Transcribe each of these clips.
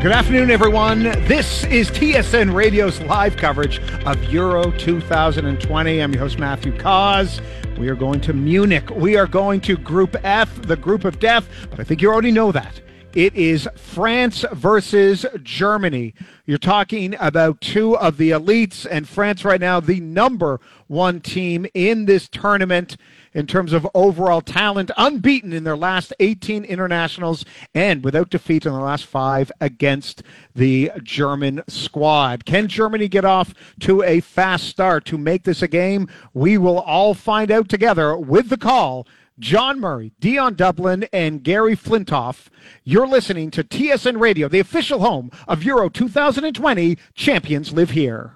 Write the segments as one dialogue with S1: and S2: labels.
S1: Good afternoon, everyone. This is TSN Radio's live coverage of Euro 2020. I'm your host, Matthew Cauz. We are going to Munich. We are going to Group F, the group of death, but I think you already know that. It is France versus Germany. You're talking about two of the elites, and France right now, the number one team in this tournament in terms of overall talent, unbeaten in their last 18 internationals and without defeat in the last five against the German squad. Can Germany get off to a fast start to make this a game? We will all find out together with the call. John Murray, Dion Dublin, and Gary Flintoff. You're listening to TSN Radio, the official home of Euro 2020. Champions live here.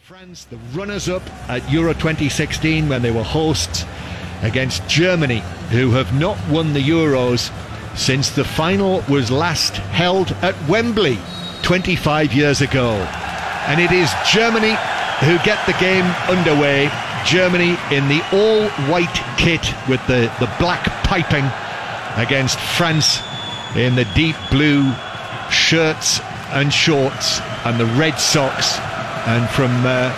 S2: France, the runners up at Euro 2016 when they were hosts against Germany, who have not won the Euros since the final was last held at Wembley 25 years ago. And it is Germany who get the game underway. Germany in the all white kit with the, the black piping against France in the deep blue shirts and shorts and the red socks. And from uh,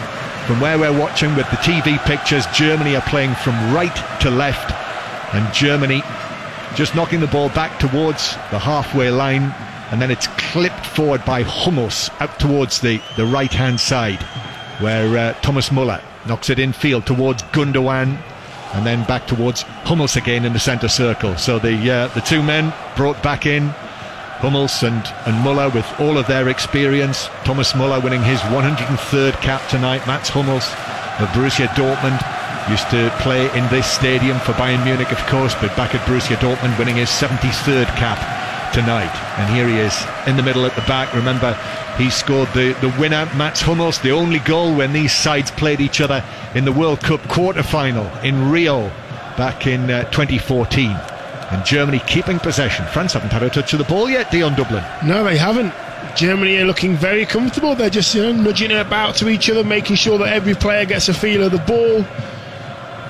S2: from where we're watching with the TV pictures, Germany are playing from right to left, and Germany just knocking the ball back towards the halfway line, and then it's clipped forward by Hummels out towards the, the right hand side, where uh, Thomas Muller knocks it in field towards Gundogan, and then back towards Hummels again in the centre circle. So the uh, the two men brought back in Hummels and, and Muller with all of their experience. Thomas Muller winning his 103rd cap tonight. Mats Hummels of Borussia Dortmund used to play in this stadium for Bayern Munich, of course, but back at Borussia Dortmund winning his 73rd cap tonight. And here he is in the middle at the back. Remember, he scored the, the winner, Mats Hummels, the only goal when these sides played each other in the World Cup quarter final in Rio back in uh, 2014 and Germany keeping possession. France haven't had a touch of the ball yet, Dion Dublin.
S3: No, they haven't. Germany are looking very comfortable. They're just you know, nudging it about to each other, making sure that every player gets a feel of the ball,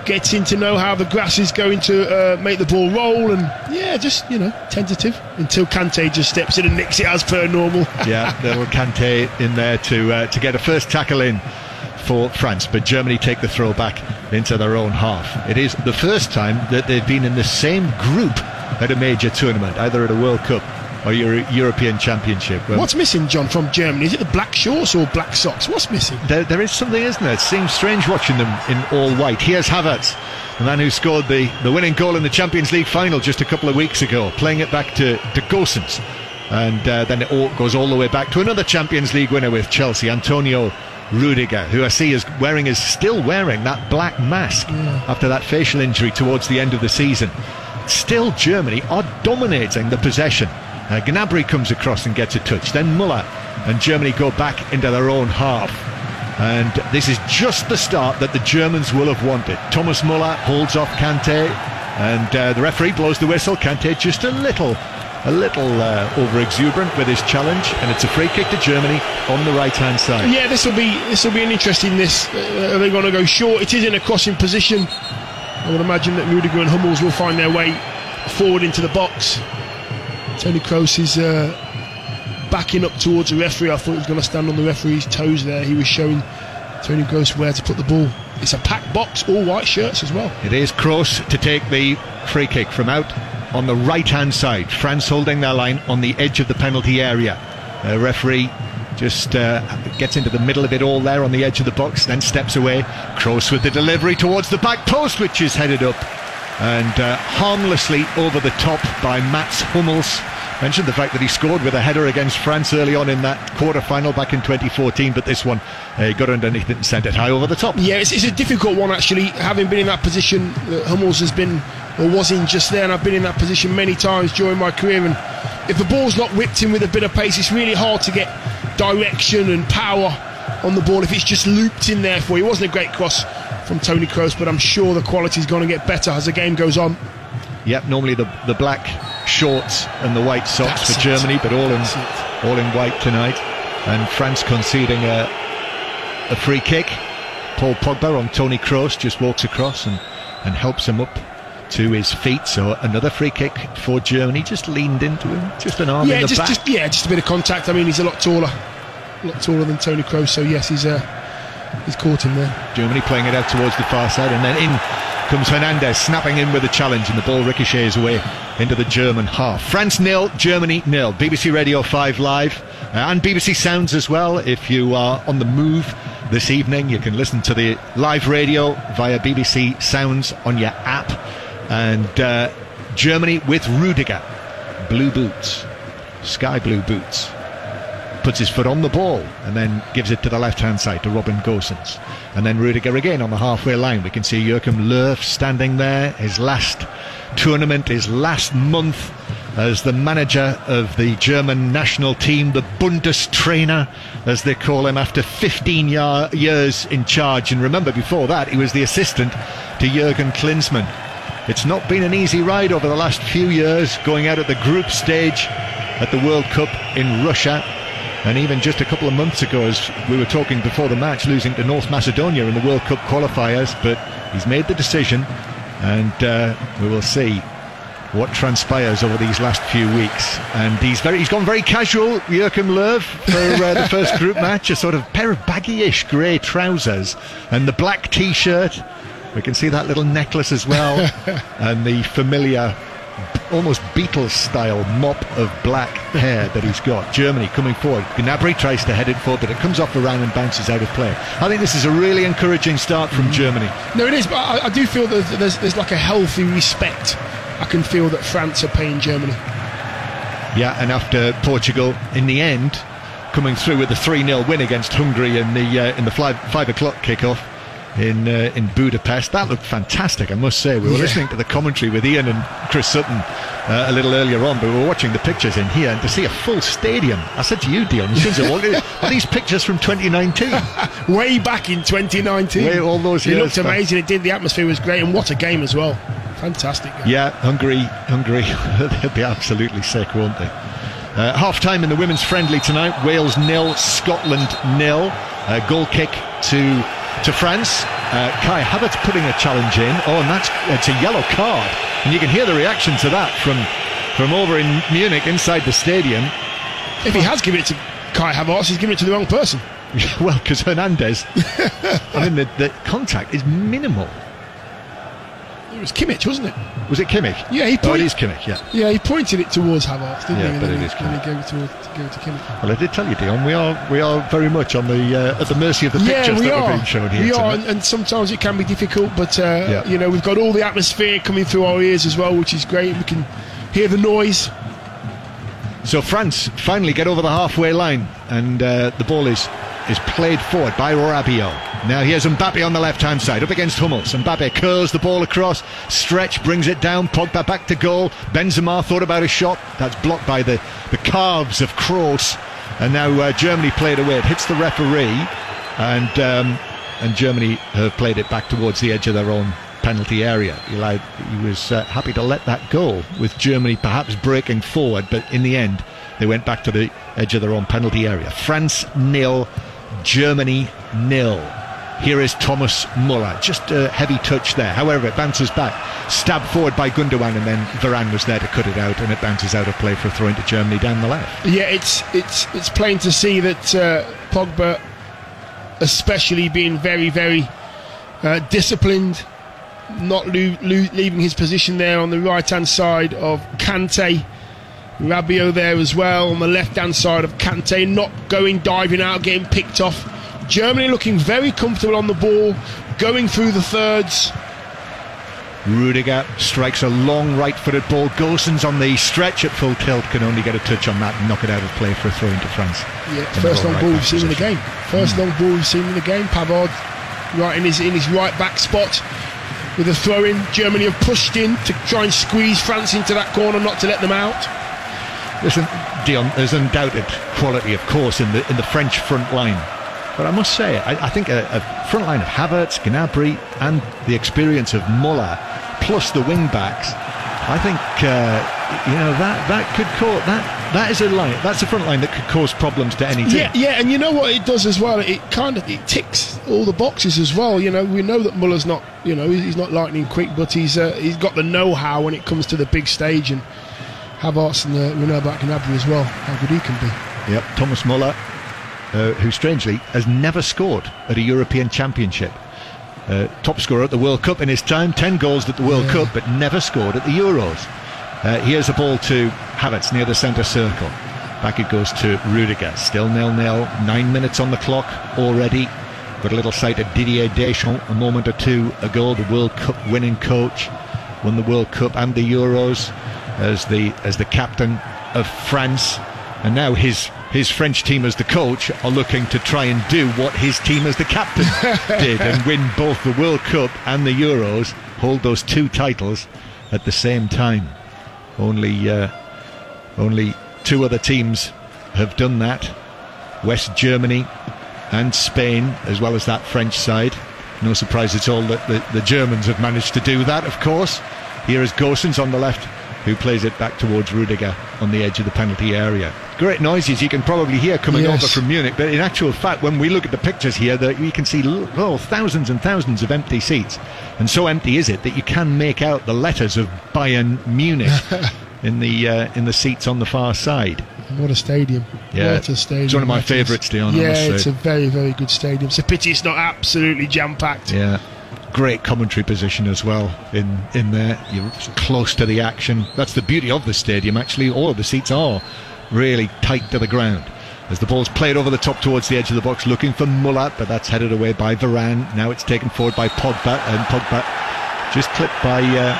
S3: getting to know how the grass is going to uh, make the ball roll, and yeah, just you know, tentative until Kante just steps in and nicks it as per normal.
S2: yeah, there was Kante in there to uh, to get a first tackle in for France, but Germany take the throw back into their own half. It is the first time that they've been in the same group at a major tournament, either at a World Cup or Euro- European Championship.
S3: Well, What's missing, John, from Germany? Is it the black shorts or black socks? What's missing?
S2: There, there is something, isn't there? It seems strange watching them in all white. Here's Havertz, the man who scored the, the winning goal in the Champions League final just a couple of weeks ago, playing it back to, to Gosens. And uh, then it all goes all the way back to another Champions League winner with Chelsea, Antonio Rudiger, who I see is wearing is still wearing that black mask yeah. after that facial injury towards the end of the season. Still, Germany are dominating the possession. Uh, Gnabry comes across and gets a touch. Then Muller and Germany go back into their own half. And this is just the start that the Germans will have wanted. Thomas Muller holds off Kante, and uh, the referee blows the whistle. Kante just a little a little uh, over exuberant with his challenge, and it's a free kick to Germany on the right hand side.
S3: Yeah, this will be this will be an interesting. This uh, are they going to go short? It is in a crossing position. I would imagine that Rudiger and Hummels will find their way forward into the box. Tony Kroos is uh, backing up towards the referee. I thought he was going to stand on the referee's toes there. He was showing Tony Kroos where to put the ball. It's a packed box, all white shirts as well.
S2: It is Kroos to take the free kick from out on the right hand side. France holding their line on the edge of the penalty area. The referee just uh, gets into the middle of it all there on the edge of the box, then steps away. Kroos with the delivery towards the back post, which is headed up and uh, harmlessly over the top by Mats Hummels. Mentioned the fact that he scored with a header against France early on in that quarter final back in 2014, but this one uh, got underneath it and sent it high over the top.
S3: Yeah, it's, it's a difficult one actually. Having been in that position, uh, Hummels has been or was in just there, and I've been in that position many times during my career. And if the ball's not whipped in with a bit of pace, it's really hard to get direction and power on the ball if it's just looped in there for you. It wasn't a great cross from Tony Kroos, but I'm sure the quality's going to get better as the game goes on.
S2: Yep, normally the the black shorts and the white socks That's for it. Germany, but all in all in white tonight. And France conceding a a free kick. Paul Pogba on Tony Kroos just walks across and, and helps him up to his feet. So another free kick for Germany. Just leaned into him, just an arm
S3: yeah,
S2: in the
S3: just,
S2: back.
S3: just yeah, just a bit of contact. I mean, he's a lot taller, a lot taller than Tony Kroos. So yes, he's uh, he's caught him there.
S2: Germany playing it out towards the far side, and then in comes Hernandez, snapping in with a challenge, and the ball ricochets away into the German half. France nil, Germany nil. BBC Radio 5 live uh, and BBC Sounds as well. If you are on the move this evening, you can listen to the live radio via BBC Sounds on your app. And uh, Germany with Rudiger, blue boots, sky blue boots puts his foot on the ball and then gives it to the left hand side to Robin Gosens. And then Rudiger again on the halfway line. We can see Joachim Löw standing there, his last tournament, his last month as the manager of the German national team, the Bundestrainer, as they call him, after 15 year, years in charge. And remember, before that, he was the assistant to Jurgen Klinsmann. It's not been an easy ride over the last few years, going out at the group stage at the World Cup in Russia. And even just a couple of months ago, as we were talking before the match, losing to North Macedonia in the World Cup qualifiers. But he's made the decision, and uh, we will see what transpires over these last few weeks. And he's very, he's gone very casual, Joachim Löw, for uh, the first group match. A sort of pair of baggy-ish grey trousers and the black T-shirt. We can see that little necklace as well, and the familiar almost Beatles style mop of black hair that he's got. Germany coming forward. Gnabry tries to head it forward, but it comes off the round and bounces out of play. I think this is a really encouraging start from Germany.
S3: No, it is, but I, I do feel that there's, there's like a healthy respect. I can feel that France are paying Germany.
S2: Yeah, and after Portugal, in the end, coming through with a 3 0 win against Hungary in the uh, in the five, five o'clock kickoff in uh, in Budapest. That looked fantastic, I must say. We were
S3: Yeah.
S2: listening to the commentary with Ian and Chris Sutton uh, a little earlier on, but we were watching the pictures in here and to see a full stadium. I said to you, Dion, as soon as I walked in, are these pictures from 2019?
S3: Way back in 2019.
S2: Way all those
S3: It
S2: years
S3: looked
S2: back.
S3: amazing. It did. The atmosphere was great, and what a game as well. Fantastic. Game.
S2: Yeah, Hungary, Hungary, they'll be absolutely sick, won't they? Uh, half time in the women's friendly tonight. Wales nil, Scotland nil. Uh, goal kick to to France. Uh, Kai Havertz putting a challenge in. Oh, and that's it's a yellow card, and you can hear the reaction to that from from over in Munich inside the stadium.
S3: If he has given it to Kai Havertz, he's given it to the wrong person.
S2: well, because Hernandez, I mean, the, the contact is minimal.
S3: It was Kimmich, wasn't it?
S2: Was it Kimmich?
S3: Yeah, he
S2: Oh, it
S3: pointed-
S2: is Kimmich. Yeah.
S3: Yeah, he pointed it towards Havertz, didn't
S2: Yeah,
S3: he? And
S2: but it
S3: he-
S2: is
S3: then he gave it to, it to Kimmich.
S2: Well, I did tell you, Dion, we are we are very much on the uh, at the mercy of the
S3: Yeah,
S2: pictures
S3: we
S2: that
S3: are.
S2: are being shown here.
S3: we are,
S2: tonight.
S3: and, and sometimes it can be difficult, but uh,
S2: Yeah.
S3: you know we've got all the atmosphere coming through our ears as well, which is great. We can hear the noise.
S2: So France finally get over the halfway line, and uh, the ball is is played forward by Rabiot. Now here's Mbappe on the left hand side, up against Hummels. Mbappe curls the ball across, stretch brings it down. Pogba back to goal. Benzema thought about a shot that's blocked by the the calves of Kroos, and now uh, Germany played away. It hits the referee, and um, and Germany have played it back towards the edge of their own penalty area. He, allowed, he was uh, happy to let that go, with Germany perhaps breaking forward, but in the end, they went back to the edge of their own penalty area. France nil, Germany nil. Here is Thomas Muller. Just a heavy touch there. However, it bounces back. Stabbed forward by Gundogan, and then Varane was there to cut it out, and it bounces out of play for a throw into Germany down the left.
S3: Yeah, it's it's it's plain to see that uh, Pogba, especially being very very uh, disciplined, not lo- lo- leaving his position there on the right hand side of Kante. Rabiot there as well on the left hand side of Kante, not going diving out, getting picked off. Germany looking very comfortable on the ball, going through the thirds.
S2: Rudiger strikes a long right-footed ball. Gosens on the stretch at full tilt can only get a touch on that and knock it out of play for a throw into France.
S3: Yeah,
S2: In
S3: first long
S2: right
S3: ball we've seen in the game. First hmm. long ball we've seen in the game. Pavard right in his in his right back spot with a throw in. Germany have pushed in to try and squeeze France into that corner, not to let them out.
S2: Listen, Dion, there's undoubted quality, of course, in the in the French front line. But I must say, I, I think a, a front line of Havertz, Gnabry, and the experience of Muller, plus the wing backs, I think uh, you know that that could cause that that is a line. That's a front line that could cause problems to any team.
S3: Yeah, yeah, and you know what it does as well. It kind of it ticks all the boxes as well. You know, we know that Muller's not, you know, he's not lightning quick, but he's uh, he's got the know-how when it comes to the big stage, and Havertz and uh, Renaud Gnabry as well. How good he can be.
S2: Yep, Thomas Muller, uh, who strangely has never scored at a European Championship. Uh, top scorer at the World Cup in his time, 10 goals at the World
S3: Yeah.
S2: Cup, but never scored at the Euros. Uh, here's a ball to Havertz near the centre circle. Back it goes to Rudiger. Still nil nil. Nine minutes on the clock already. Got a little sight of Didier Deschamps a moment or two ago, the World Cup winning coach. Won the World Cup and the Euros as the as the captain of France. And now his his French team as the coach are looking to try and do what his team as the captain did and win both the World Cup and the Euros, hold those two titles at the same time. Only uh, only two other teams have done that. West Germany and Spain, as well as that French side. No surprise at all that the, the Germans have managed to do that, of course. Here is Gosens on the left, who plays it back towards Rudiger on the edge of the penalty area. Great noises you can probably hear coming
S3: Yes.
S2: over from Munich, but in actual fact, when we look at the pictures here, that you can see oh, thousands and thousands of empty seats. And so empty is it that you can make out the letters of Bayern Munich in the uh, in the seats on the far side.
S3: What a stadium!
S2: Yeah,
S3: what a stadium!
S2: it's one of my favourites, I
S3: Yeah, it's a very, very good stadium. It's a pity it's not absolutely jam packed.
S2: Yeah. Great commentary position as well in, in there. You're close to the action. That's the beauty of the stadium, actually. All of the seats are really tight to the ground. As the ball's played over the top towards the edge of the box, looking for Muller, but that's headed away by Varane. Now it's taken forward by Pogba, and Pogba just clipped by uh,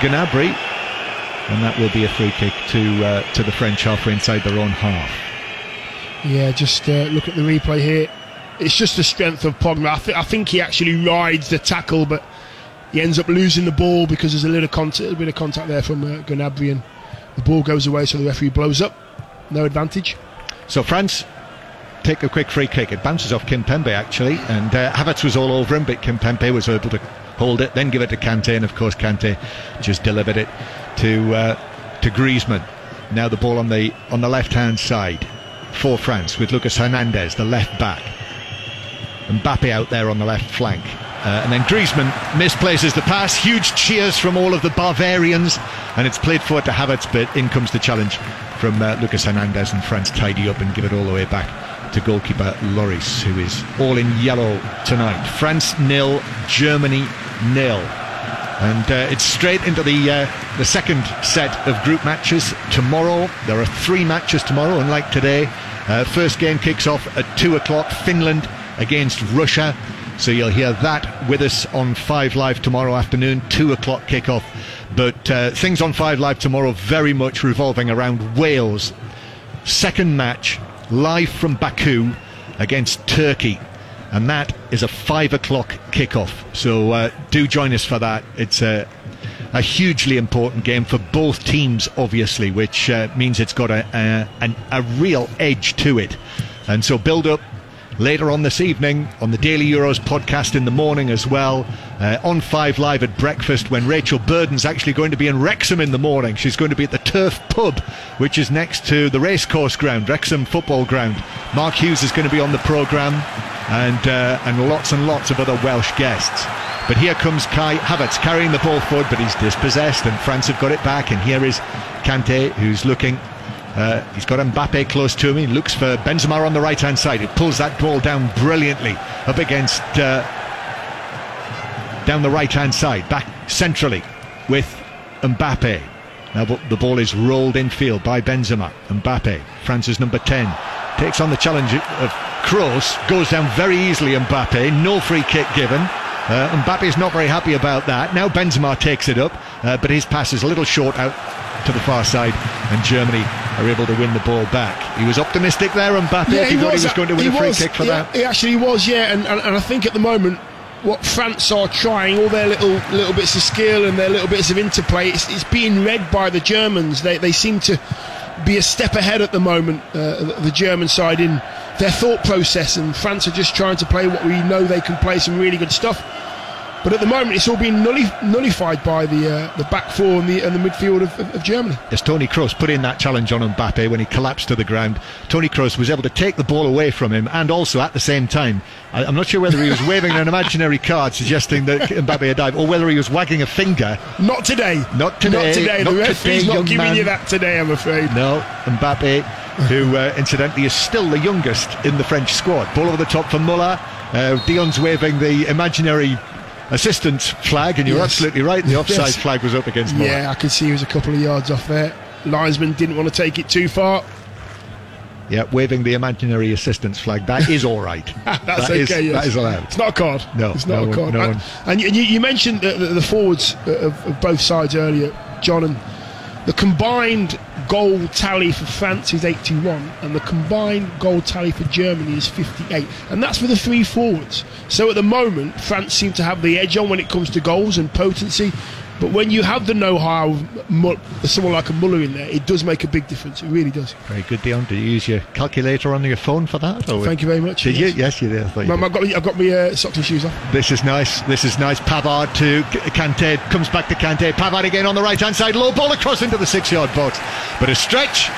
S2: Gnabry. And that will be a free kick to uh, to the French halfway inside their own half.
S3: Yeah, just uh, look at the replay here. It's just the strength of Pogba. I, th- I think he actually rides the tackle, but he ends up losing the ball because there's a little, a bit of contact there from uh, Gnabry, and the ball goes away, so the referee blows up. No advantage.
S2: So France take a quick free kick. It bounces off Kimpembe actually, and uh, Havertz was all over him, but Kimpembe was able to hold it, then give it to Kante, and of course Kante just delivered it to uh, to Griezmann. Now the ball on the on the left hand side for France with Lucas Hernandez, the left back. Mbappe out there on the left flank. Uh, and then Griezmann misplaces the pass. Huge cheers from all of the Bavarians. And it's played forward to Havertz, but in comes the challenge from uh, Lucas Hernandez. And France tidy up and give it all the way back to goalkeeper Lloris, who is all in yellow tonight. France nil, Germany nil. And uh, it's straight into the uh, the second set of group matches tomorrow. There are three matches tomorrow, unlike today. Uh, first game kicks off at two o'clock. Finland against Russia. So you'll hear that with us on Five Live tomorrow afternoon, two o'clock kickoff. But uh, things on Five Live tomorrow very much revolving around Wales. Second match live from Baku against Turkey and that is a five o'clock kickoff. So uh, do join us for that. It's a, a hugely important game for both teams, obviously, which uh, means it's got a, a, a real edge to it. And so build up later on this evening on the Daily Euros podcast in the morning as well. Uh, on Five Live at breakfast when Rachel Burden's actually going to be in Wrexham in the morning. She's going to be at the Turf Pub, which is next to the racecourse ground, Wrexham Football Ground. Mark Hughes is going to be on the programme and, uh, and lots and lots of other Welsh guests. But here comes Kai Havertz carrying the ball forward, but he's dispossessed, and France have got it back. And here is Kante, who's looking uh, he's got Mbappe close to him. He looks for Benzema on the right hand side. He pulls that ball down brilliantly up against uh, down the right hand side, back centrally with Mbappe. Now the ball is rolled in field by Benzema. Mbappe, France's number 10, takes on the challenge of Kroos, goes down very easily. Mbappe, no free kick given. Uh, Mbappe's not very happy about that. Now Benzema takes it up, uh, but his pass is a little short out to the far side, and Germany are able to win the ball back. He was optimistic there, Mbappe. he, thought he was going to win a free
S3: was.
S2: kick for
S3: He-
S2: that.
S3: He actually was, yeah. And, and, and I think at the moment, what France are trying, all their little little bits of skill and their little bits of interplay, it's, it's being read by the Germans. They they seem to be a step ahead at the moment, uh, the German side in their thought process, and France are just trying to play what we know they can play, some really good stuff. But at the moment, it's all been nulli- nullified by the uh, the back four and the and the midfield of, of, of Germany.
S2: As Tony Kroos put in that challenge on Mbappe when he collapsed to the ground, Tony Kroos was able to take the ball away from him and also at the same time, I, am not sure whether he was waving an imaginary card suggesting that Mbappe had died or whether he was wagging a finger.
S3: Not today.
S2: Not today.
S3: Not today.
S2: Not
S3: the referee's not giving
S2: man.
S3: you that today, I'm afraid.
S2: No, Mbappe, who uh, incidentally is still the youngest in the French squad. Ball over the top for Muller. Uh, Dion's waving the imaginary assistance flag, and you're
S3: Yes.
S2: absolutely right. The offside
S3: Yes.
S2: flag was up against Muller.
S3: Yeah, I could see he was a couple of yards off there. Linesman didn't want to take it too far.
S2: Yeah, waving the imaginary assistance flag. That is all right.
S3: That's
S2: That
S3: okay.
S2: is-
S3: yes.
S2: That is allowed.
S3: It's not a card.
S2: No,
S3: it's not
S2: no
S3: a
S2: one-
S3: card.
S2: no
S3: and,
S2: one-
S3: and you, you mentioned the, the, the forwards uh, of, of both sides earlier, John, and the combined goal tally for France is 81, and the combined goal tally for Germany is 58, and that's for the three forwards. So at the moment, France seem to have the edge on when it comes to goals and potency. But when you have the know-how someone like a Muller in there, it does make a big difference. It really does.
S2: Very good, Dion. Did you use your calculator on your phone for that? Or
S3: Thank you very much.
S2: Did
S3: Yes.
S2: you? Yes, you did. I.
S3: I've got, I've got my uh, socks and shoes on.
S2: This is nice. This is nice. Pavard to Kante. Comes back to Kante. Pavard again on the right hand side. Low ball across into the six yard box. But a stretch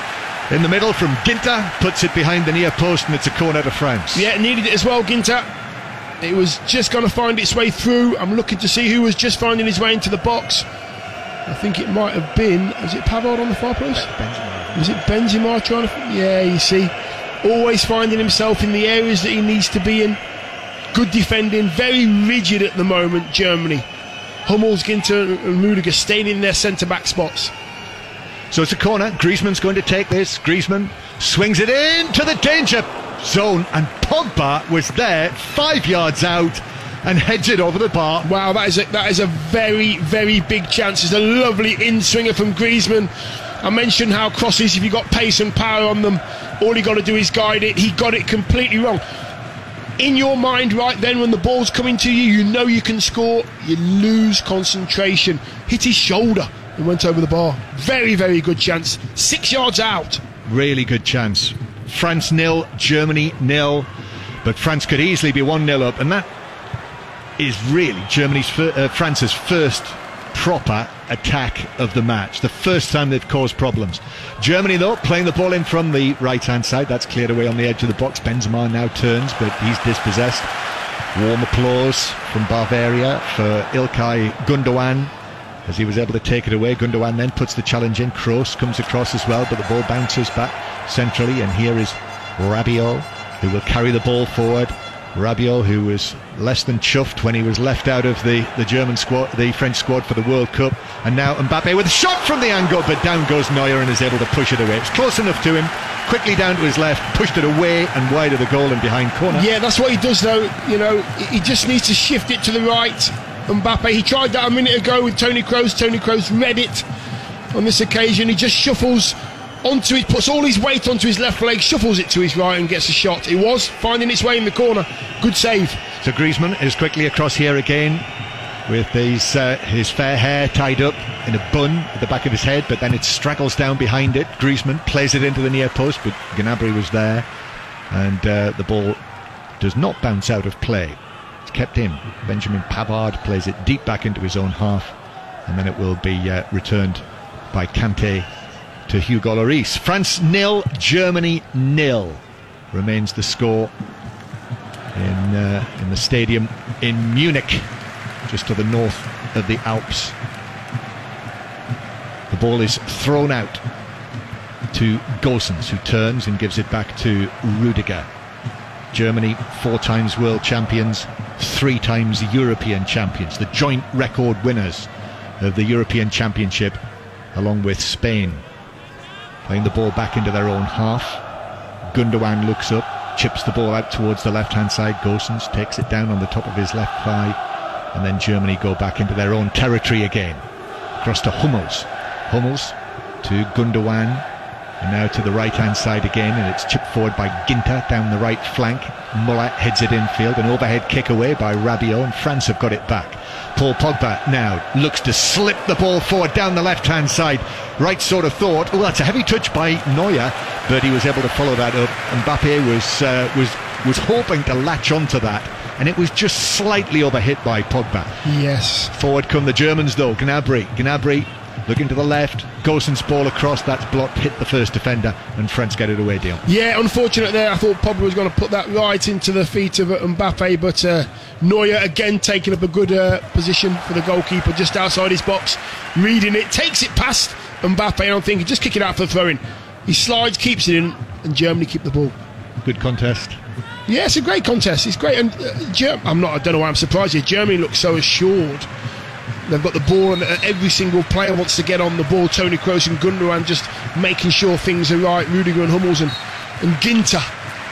S2: in the middle from Ginter. Puts it behind the near post and it's a corner to France.
S3: Yeah, needed it as well, Ginter. It was just going to find its way through. I'm looking to see who was just finding his way into the box. I think it might have been. Was it Pavard on the far post? Was it Benzema trying to? Yeah, you see, always finding himself in the areas that he needs to be in. Good defending, very rigid at the moment. Germany, Hummels, Ginter, and Rudiger staying in their centre back spots.
S2: So it's a corner. Griezmann's going to take this. Griezmann swings it into the danger zone, and Pogba was there, five yards out, and heads it over the bar.
S3: Wow, that is a, that is a very, very big chance. It's a lovely in swinger from Griezmann. I mentioned how crosses, if you've got pace and power on them, all you got to do is guide it. He got it completely wrong. In your mind, right then, when the ball's coming to you, you know you can score, you lose concentration. Hit his shoulder and went over the bar. Very, very good chance. Six yards out.
S2: Really good chance. France nil, Germany nil, but France could easily be one 0 up, and that is really Germany's fir- uh, France's first proper attack of the match. The first time they've caused problems. Germany though playing the ball in from the right hand side. That's cleared away on the edge of the box. Benzema now turns, but he's dispossessed. Warm applause from Bavaria for Ilkay Gundogan as he was able to take it away. Gundogan then puts the challenge in. Kroos comes across as well, but the ball bounces back centrally. And here is Rabiot, who will carry the ball forward. Rabiot, who was less than chuffed when he was left out of the, the German squad, the French squad for the World Cup. And now Mbappe with a shot from the angle, but down goes Neuer and is able to push it away. It's close enough to him. Quickly down to his left, pushed it away and wide of the goal and behind corner.
S3: Yeah, that's what he does, though. You know, he he just needs to shift it to the right. Mbappe, he tried that a minute ago with Tony Kroos. Tony Kroos read it on this occasion. He just shuffles onto it, puts all his weight onto his left leg, shuffles it to his right, and gets a shot. It was finding its way in the corner. Good save.
S2: So Griezmann is quickly across here again with his uh, his fair hair tied up in a bun at the back of his head, but then it straggles down behind it. Griezmann plays it into the near post, but Gnabry was there, and uh, the ball does not bounce out of play. Kept in. Benjamin Pavard plays it deep back into his own half, and then it will be uh, returned by Kante to Hugo Lloris. France nil, Germany nil remains the score in uh, in the stadium in Munich, just to the north of the Alps. The ball is thrown out to Gosens, who turns and gives it back to Rudiger. Germany, four times world champions, three times European champions, the joint record winners of the European Championship, along with Spain. Playing the ball back into their own half. Gundogan looks up, chips the ball out towards the left hand side. Gosens takes it down on the top of his left thigh, and then Germany go back into their own territory again. Across to Hummels. Hummels to Gundogan, and now to the right hand side again, and it's chipped forward by Ginter down the right flank. Muller heads it infield, an overhead kick away by Rabiot, and France have got it back. Paul Pogba now looks to slip the ball forward down the left hand side. Right sort of thought, oh, that's a heavy touch by Neuer, but he was able to follow that up. And Mbappe was uh, was was hoping to latch onto that and it was just slightly overhit by Pogba.
S3: Yes.
S2: Forward come the Germans though. Gnabry, Gnabry looking to the left. Gosens ball across. That's blocked. Hit the first defender, and France get it away. Deal.
S3: Yeah, unfortunate there. I thought Pogba was going to put that right into the feet of Mbappe, but uh, Neuer again taking up a good uh, position for the goalkeeper just outside his box, reading it, takes it past Mbappe, and I'm thinking just kick it out for throwing. He slides, keeps it in, and Germany keep the ball.
S2: Good contest.
S3: Yeah, it's a great contest. It's great, and uh, Ger- I'm not. I don't know why I'm surprised here. Germany looks so assured. They've got the ball, and every single player wants to get on the ball. Tony Kroos and Gundogan just making sure things are right. Rudiger and Hummels and, and Ginter.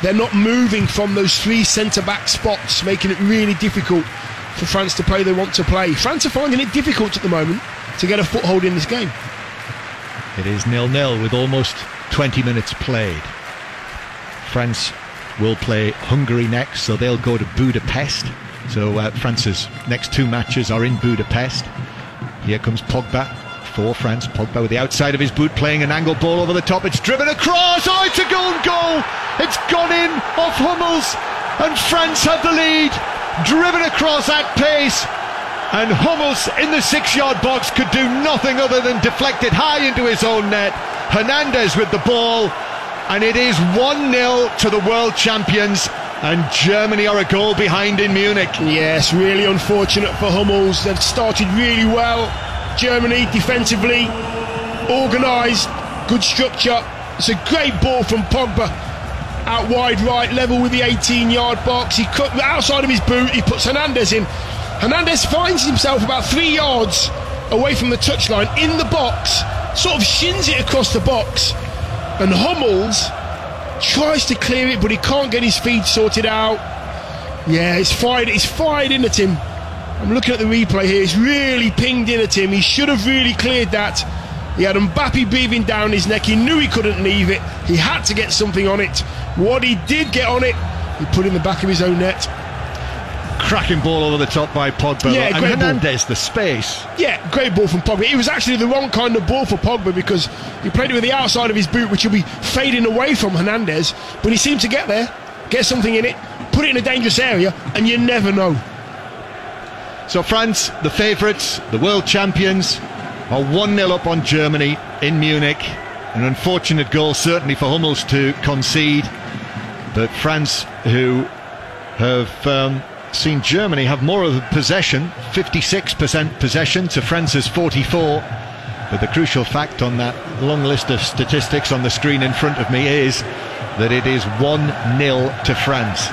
S3: They're not moving from those three centre back spots, making it really difficult for France to play they want to play. France are finding it difficult at the moment to get a foothold in this game.
S2: It is nil nil with almost 20 minutes played. France will play Hungary next, so they'll go to Budapest. So uh, France's next two matches are in Budapest. Here comes Pogba for France. Pogba with the outside of his boot playing an angle ball over the top. It's driven across. Oh, it's a goal goal. It's gone in off Hummels. And France have the lead. Driven across at pace. And Hummels in the six yard box could do nothing other than deflect it high into his own net. Hernandez with the ball. And it is 1 0 to the world champions. And Germany are a goal behind in Munich.
S3: Yes, really unfortunate for Hummels. They've started really well. Germany defensively, organised, good structure. It's a great ball from Pogba. Out wide right, level with the 18 yard box. He cut outside of his boot, he puts Hernandez in. Hernandez finds himself about three yards away from the touchline in the box, sort of shins it across the box. And Hummels tries to clear it, but he can't get his feet sorted out. Yeah, it's fired. It's fired in at him. I'm looking at the replay here. It's really pinged in at him. He should have really cleared that. He had Mbappe breathing down his neck. He knew he couldn't leave it. He had to get something on it. What he did get on it, he put in the back of his own net.
S2: Cracking ball over the top by Pogba.
S3: Yeah,
S2: and
S3: great ball.
S2: Hernandez, the space.
S3: Yeah, great ball from Pogba. It was actually the wrong kind of ball for Pogba because he played it with the outside of his boot, which will be fading away from Hernandez. But he seemed to get there, get something in it, put it in a dangerous area, and you never know.
S2: So France, the favourites, the world champions, are 1 0 up on Germany in Munich. An unfortunate goal, certainly, for Hummels to concede. But France, who have um, seen Germany have more of the possession, 56% possession to France's 44. But the crucial fact on that long list of statistics on the screen in front of me is that it is 1 0 to France.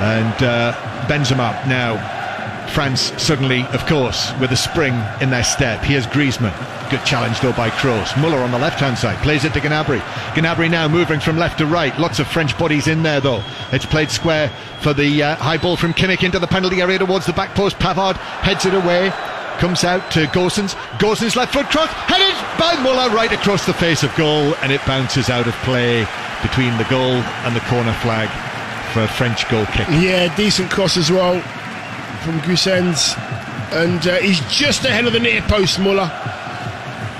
S2: And uh, Benzema now France suddenly, of course, with a spring in their step. Here's Griezmann. Good challenge though by Kroos. Muller on the left-hand side plays it to Gnabry. Gnabry now moving from left to right. Lots of French bodies in there though. It's played square for the uh, high ball from Kimmich into the penalty area towards the back post. Pavard heads it away. Comes out to Gosens. Gosens left foot cross. Headed by Muller right across the face of goal and it bounces out of play between the goal and the corner flag for a French goal kick.
S3: Yeah, decent cross as well from Gosens. And uh, he's just ahead of the near post, Muller.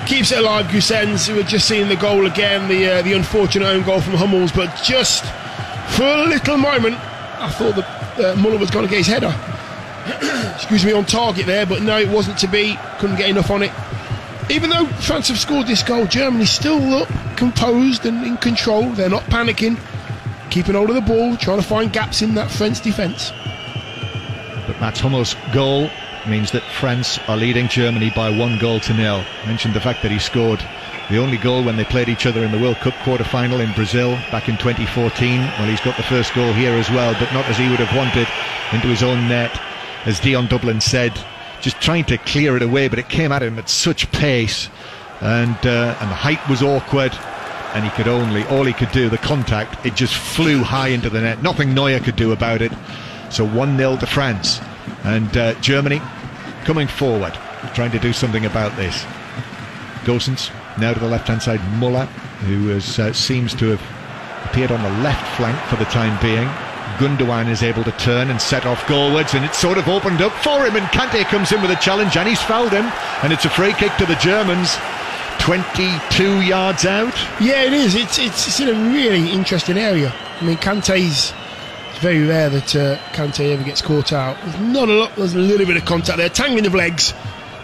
S3: Keeps it alive, Gosens. We're just seeing the goal again, the uh, the unfortunate own goal from Hummels. But just for a little moment, I thought that uh, Muller was going to get his header. Excuse me, on target there, but no, it wasn't to be. Couldn't get enough on it. Even though France have scored this goal, Germany still look composed and in control. They're not panicking, keeping hold of the ball, trying to find gaps in that French defence.
S2: Hummels' goal means that France are leading Germany by one goal to nil. I Mentioned the fact that he scored the only goal when they played each other in the World Cup quarter final in Brazil back in 2014. Well, he's got the first goal here as well, but not as he would have wanted into his own net. As Dion Dublin said, just trying to clear it away, but it came at him at such pace, and uh, and the height was awkward. And he could only, all he could do, the contact, it just flew high into the net. Nothing Neuer could do about it. So 1 0 to France. And uh, Germany coming forward, trying to do something about this. Gosens now to the left hand side. Muller, who uh, seems to have appeared on the left flank for the time being. Gundogan is able to turn and set off goalwards, and it's sort of opened up for him. And Kante comes in with a challenge, and he's fouled him. And it's a free kick to the Germans. 22 yards out.
S3: Yeah, it is. It's, it's, it's in a really interesting area. I mean, Kante's It's very rare that uh, Kante ever gets caught out. There's not a lot. There's a little bit of contact there, tangling of legs,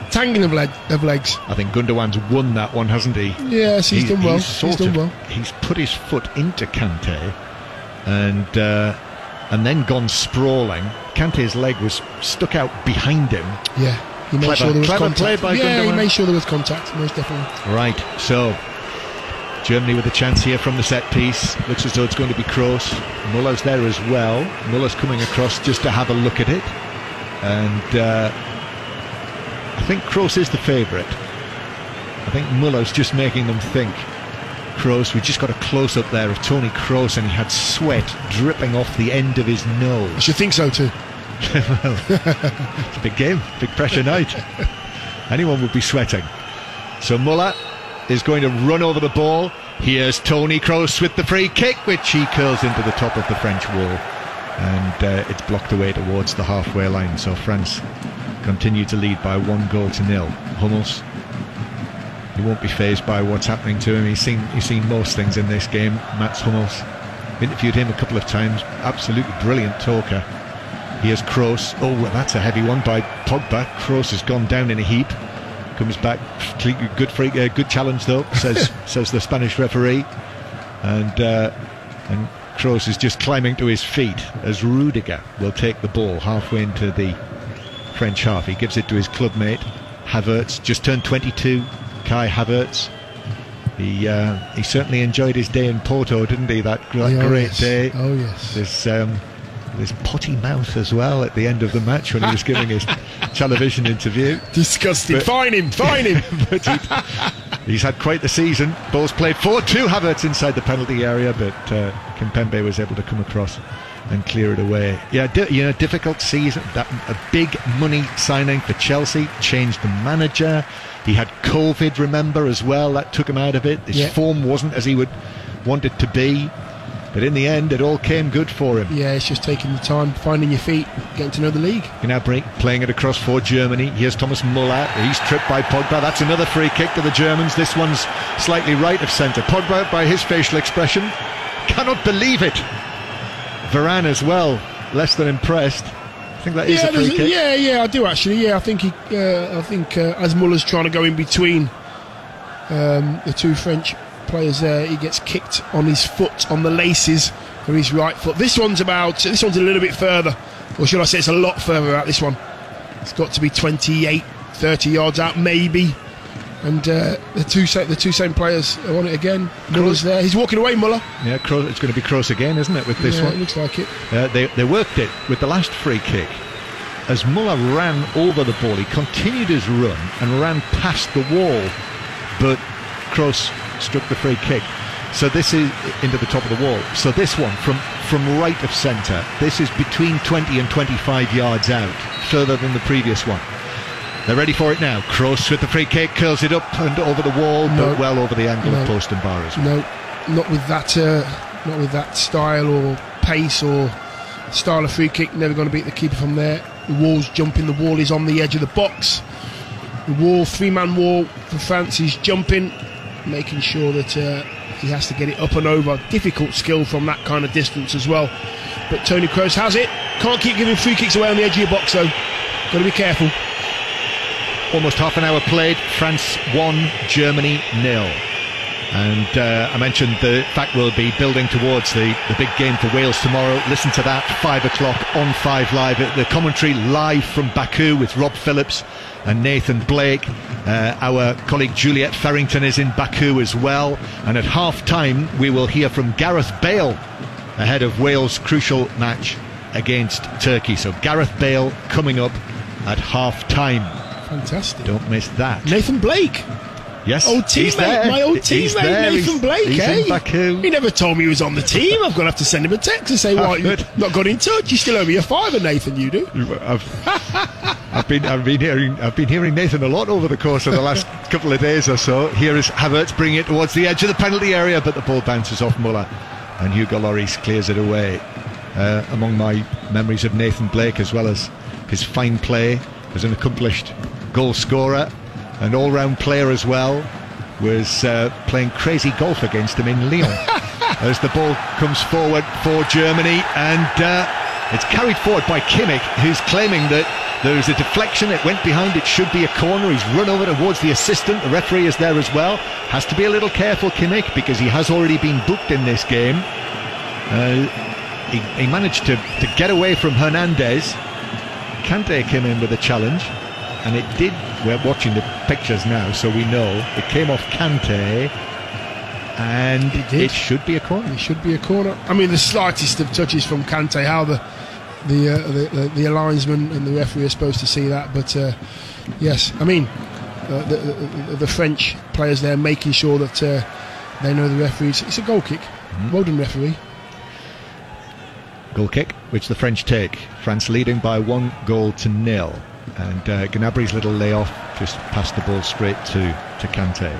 S3: tangling of, leg, of legs.
S2: I think Gundogan's won that one, hasn't he?
S3: Yes, he's
S2: He-
S3: done well.
S2: He's,
S3: He's, done
S2: of,
S3: well.
S2: he's put his foot into Kante and uh, and then gone sprawling. Kante's leg was stuck out behind him.
S3: Yeah, he made
S2: Clever-
S3: sure there was
S2: clever
S3: contact.
S2: play by
S3: yeah, he made sure there was contact. Most definitely.
S2: Right, so Germany with a chance here from the set piece. Looks as though it's going to be Kroos. Muller's there as well. Muller's coming across just to have a look at it. And uh, I think Kroos is the favourite. I think Muller's just making them think. Kroos, we just got a close up there of Tony Kroos and he had sweat dripping off the end of his nose.
S3: I should think so too.
S2: It's a big game, big pressure night. Anyone would be sweating. So Muller is going to run over the ball. Here's Tony Kroos with the free kick, which he curls into the top of the French wall. And uh, it's blocked away towards the halfway line. So France continue to lead by one goal to nil. Hummels, he won't be phased by what's happening to him. He's seen he's seen most things in this game. Mats Hummels interviewed him a couple of times. Absolutely brilliant talker. Here's Kroos. Oh, well, that's a heavy one by Pogba. Kroos has gone down in a heap. Comes back. Good free, uh, good challenge though. Says says the Spanish referee. And uh, and Kroos is just climbing to his feet as Rudiger will take the ball halfway into the French half. He gives it to his clubmate Havertz. Just turned 22. Kai Havertz. He uh, he certainly enjoyed his day in Porto, didn't he? That, that
S3: Oh,
S2: great
S3: yes.
S2: day.
S3: Oh yes.
S2: This um, this potty mouth as well at the end of the match when he was giving his television interview.
S3: Disgusting.
S2: But-
S3: fine him. Fine him.
S2: but he's had quite the season. Balls played forward to Havertz inside the penalty area, but uh, Kimpembe was able to come across and clear it away. Yeah, di- you know, difficult season. That a big money signing for Chelsea changed the manager. He had COVID, remember as well. That took him out of it. His
S3: Yeah.
S2: form wasn't as he would want it to be. But in the end, it all came good for him.
S3: yeah, it's just taking the time, finding your feet, getting to know the league.
S2: You're now break, playing it across for Germany. Here's Thomas Muller. He's tripped by Pogba. That's another free kick to the Germans. This one's slightly right of centre. Pogba, by his facial expression, cannot believe it. Varane as well, less than impressed. I think that is
S3: yeah,
S2: a free kick.
S3: yeah, yeah, I do actually. Yeah, I think he, uh, I think uh, as Muller's trying to go in between um, the two French players there, he gets kicked on his foot on the laces of his right foot. This one's about. This one's a little bit further, or should I say, it's a lot further out. This one, it's got to be 28, 30 yards out, maybe. And uh, the two sa- the two same players are on it again. Muller's there. He's walking away, Muller.
S2: Yeah, Kroos, it's going to be Kroos again, isn't it, with this
S3: yeah,
S2: one?
S3: it looks like it.
S2: Uh, they, they worked it with the last free kick. As Muller ran over the ball, he continued his run and ran past the wall, but Kroos struck the free kick. So this is into the top of the wall. So this one from from right of centre. This is between 20 and 25 yards out, further than the previous one. They're ready for it now. Kroos with the free kick, curls it up and over the wall,
S3: No.
S2: but well over the angle
S3: No.
S2: of post and bar as well.
S3: No, not with that. Uh, not with that style or pace or style of free kick. Never going to beat the keeper from there. The wall's jumping. The wall is on the edge of the box. The wall, three-man wall for France. He's jumping, making sure that uh, he has to get it up and over. Difficult skill from that kind of distance as well. But Tony Kroos has it. Can't keep giving free kicks away on the edge of your box though. Got to be careful.
S2: Almost half an hour played. France 1, Germany nil. And uh, I mentioned the fact we'll be building towards the, the big game for Wales tomorrow. Listen to that, 5 o'clock on 5 Live. The commentary live from Baku with Rob Phillips and Nathan Blake. Uh, our colleague Juliette Ferrington is in Baku as well. And at half time, we will hear from Gareth Bale ahead of Wales' crucial match against Turkey. So Gareth Bale coming up at half time.
S3: Fantastic.
S2: Don't miss that.
S3: Nathan Blake.
S2: Yes,
S3: Old teammate,
S2: there.
S3: my old teammate. Nathan
S2: He's-
S3: Blake.
S2: He's
S3: eh?
S2: Baku.
S3: He never told me he was on the team. I've got to have to send him a text and say, "Why you
S2: Good.
S3: not got in touch? You still owe me a fiver, Nathan. You do."
S2: I've, I've been I've been hearing I've been hearing Nathan a lot over the course of the last couple of days or so. Here is Havertz bringing it towards the edge of the penalty area, but the ball bounces off Muller, and Hugo Lloris clears it away. Uh, among my memories of Nathan Blake, as well as his fine play as an accomplished goal scorer, an all-round player as well, was uh, playing crazy golf against him in Lyon. as the ball comes forward for Germany and uh, it's carried forward by Kimmich, who's claiming that there is a deflection. It went behind. It should be a corner. He's run over towards the assistant. The referee is there as well. Has to be a little careful, Kimmich, because he has already been booked in this game. Uh, he, he, managed to, to get away from Hernandez. Kante came in with a challenge, and it did. We're watching the pictures now, so we know it came off Kante and it, it, should be a corner.
S3: It should be a corner. I mean, the slightest of touches from Kante, how the the uh, the, the, the linesman and the referee are supposed to see that. But uh, yes, I mean, uh, the, the, the, French players there making sure that uh, they know the referees. It's a goal kick. Well done, referee.
S2: Goal kick, which the French take. France leading by one goal to nil. And uh, Gnabry's little layoff just passed the ball straight to, to Kante.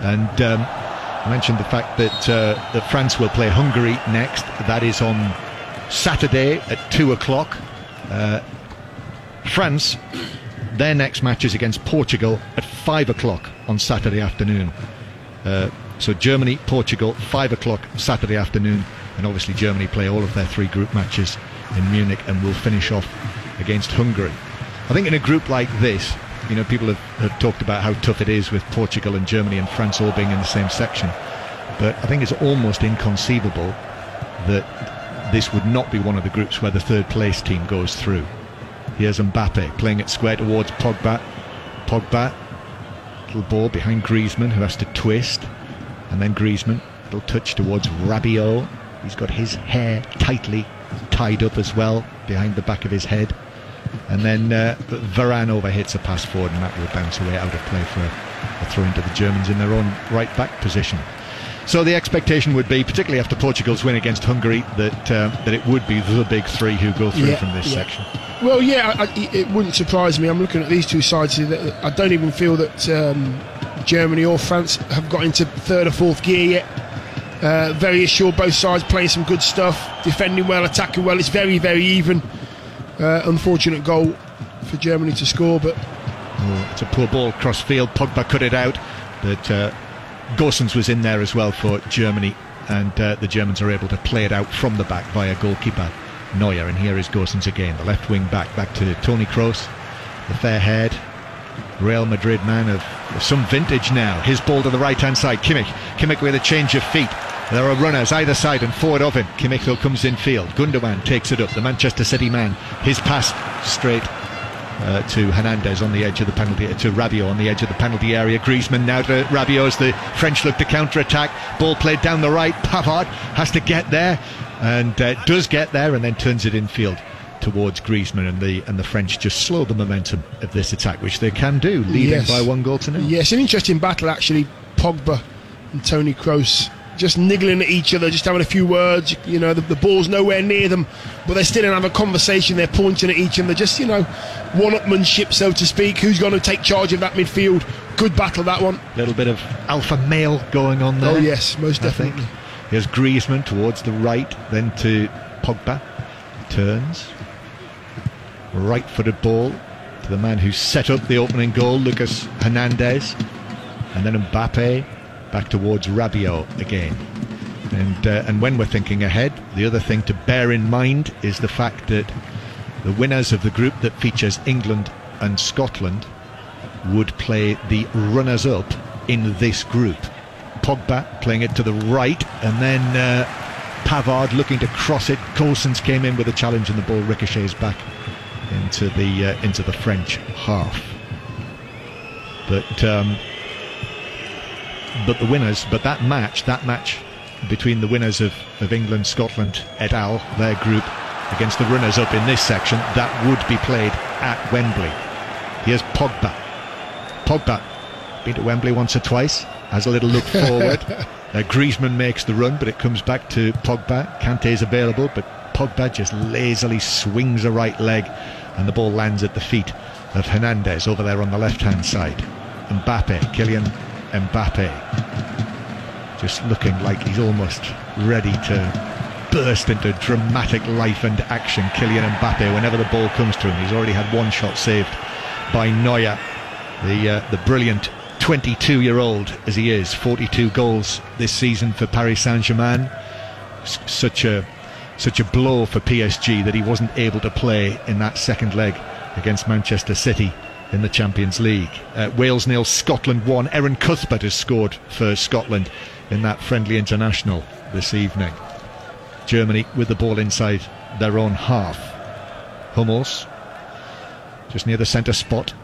S2: And um, I mentioned the fact that, uh, that France will play Hungary next. That is on Saturday at 2 o'clock. Uh, France, their next match is against Portugal at 5 o'clock on Saturday afternoon. Uh, so Germany, Portugal, 5 o'clock Saturday afternoon. And obviously, Germany play all of their three group matches in Munich and will finish off against Hungary. I think in a group like this, you know, people have, have talked about how tough it is with Portugal and Germany and France all being in the same section. But I think it's almost inconceivable that this would not be one of the groups where the third place team goes through. Here's Mbappe playing it square towards Pogba. Pogba, little ball behind Griezmann who has to twist. And then Griezmann, little touch towards Rabiot. He's got his hair tightly tied up as well behind the back of his head. And then uh, Varane overhits a pass forward, and that will bounce away out of play for a, a throw into the Germans in their own right back position. So the expectation would be, particularly after Portugal's win against Hungary, that uh, that it would be the big three who go through yeah, from this yeah. section.
S3: Well, yeah, I, it wouldn't surprise me. I'm looking at these two sides. I don't even feel that um, Germany or France have got into third or fourth gear yet. Uh, very assured, both sides playing some good stuff, defending well, attacking well. It's very, very even. Uh, unfortunate goal for Germany to score, but
S2: oh, it's a poor ball cross field. Pogba cut it out, but uh, Gosens was in there as well for Germany, and uh, the Germans are able to play it out from the back via goalkeeper Neuer. And here is Gosens again, the left wing back, back to Tony Kroos, the fair haired Real Madrid man of, of some vintage now. His ball to the right hand side. Kimmich. Kimmich with a change of feet. There are runners either side and forward of him. Kimmich comes in field. Gundogan takes it up. The Manchester City man. His pass straight uh, to Hernandez on the edge of the penalty, to Rabiot on the edge of the penalty area. Griezmann now to Rabiot as the French look to counter attack. Ball played down the right. Pavard has to get there and uh, does get there and then turns it in field towards Griezmann and the and the French just slow the momentum of this attack, which they can do, leading yes. by one goal to nil.
S3: Yes, an interesting battle actually. Pogba and Tony Kroos just niggling at each other, just having a few words. You know, the, the ball's nowhere near them, but they're still in having a conversation. They're pointing at each other, just you know, one-upmanship, so to speak. Who's going to take charge of that midfield? Good battle that one.
S2: A little bit of alpha male going on oh, there.
S3: Oh yes, most definitely.
S2: Here's Griezmann towards the right, then to Pogba. Turns. Right-footed ball to the man who set up the opening goal, Lucas Hernandez. And then Mbappe back towards Rabiot again. And, uh, and when we're thinking ahead, the other thing to bear in mind is the fact that the winners of the group that features England and Scotland would play the runners up in this group. Pogba playing it to the right, and then uh, Pavard looking to cross it. Gosens came in with a challenge, and the ball ricochets back into the uh, into the French half. But um, but the winners, but that match, that match between the winners of, of England, Scotland, et al., their group, against the runners up in this section, that would be played at Wembley. Here's Pogba. Pogba, been to Wembley once or twice, has a little look forward. uh, Griezmann makes the run, but it comes back to Pogba. Kante is available, but Pogba just lazily swings a right leg, and the ball lands at the feet of Hernandez over there on the left hand side. Mbappe, Kylian Mbappe just looking like he's almost ready to burst into dramatic life and action. Kylian Mbappe, whenever the ball comes to him, he's already had one shot saved by Neuer, the uh, the brilliant 22 year old as he is, 42 goals this season for Paris Saint Germain. Such a such a blow for PSG that he wasn't able to play in that second leg against Manchester City in the Champions League. Uh, Wales nil, Scotland one. Erin Cuthbert has scored for Scotland in that friendly international this evening. Germany with the ball inside their own half. Hummels just near the centre spot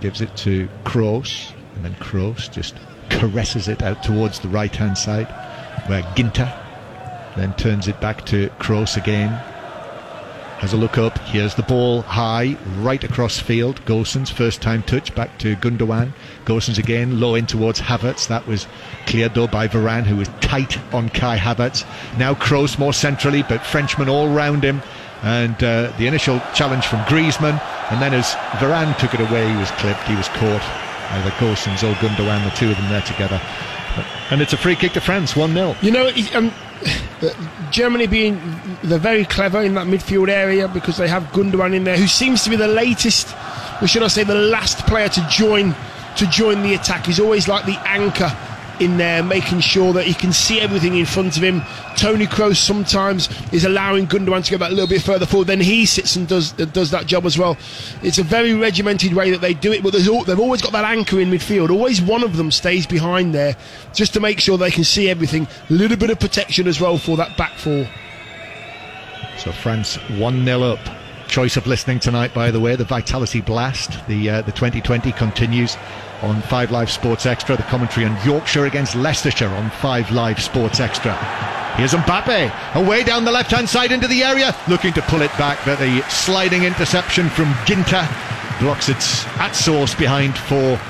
S2: gives it to Kroos and then Kroos just caresses it out towards the right hand side where Ginter then turns it back to Kroos again has a look up. Here's the ball high, right across field. Gosens first time touch back to Gundogan. Gosens again, low in towards Havertz. That was cleared though by Varane, who was tight on Kai Havertz. Now Kroos more centrally, but Frenchmen all round him. And uh, the initial challenge from Griezmann, and then as Varane took it away, he was clipped. He was caught. Either Gosens or Gundogan, the two of them there together. And it's a free kick to France, 1 0.
S3: You know, um, Germany being they're very clever in that midfield area because they have Gundogan in there, who seems to be the latest, or should I say, the last player to join to join the attack. He's always like the anchor in there, making sure that he can see everything in front of him. Tony Kroos sometimes is allowing Gundogan to go back a little bit further forward. Then he sits and does does that job as well. It's a very regimented way that they do it, but all, they've always got that anchor in midfield. Always one of them stays behind there just to make sure they can see everything. A little bit of protection as well for that back four.
S2: So France 1 0 up. Choice of listening tonight, by the way, the Vitality Blast. The uh, the 2020 continues on 5 Live Sports Extra. The commentary on Yorkshire against Leicestershire on 5 Live Sports Extra. Here's Mbappe, away down the left hand side into the area, looking to pull it back, but the sliding interception from Ginter blocks it at source behind for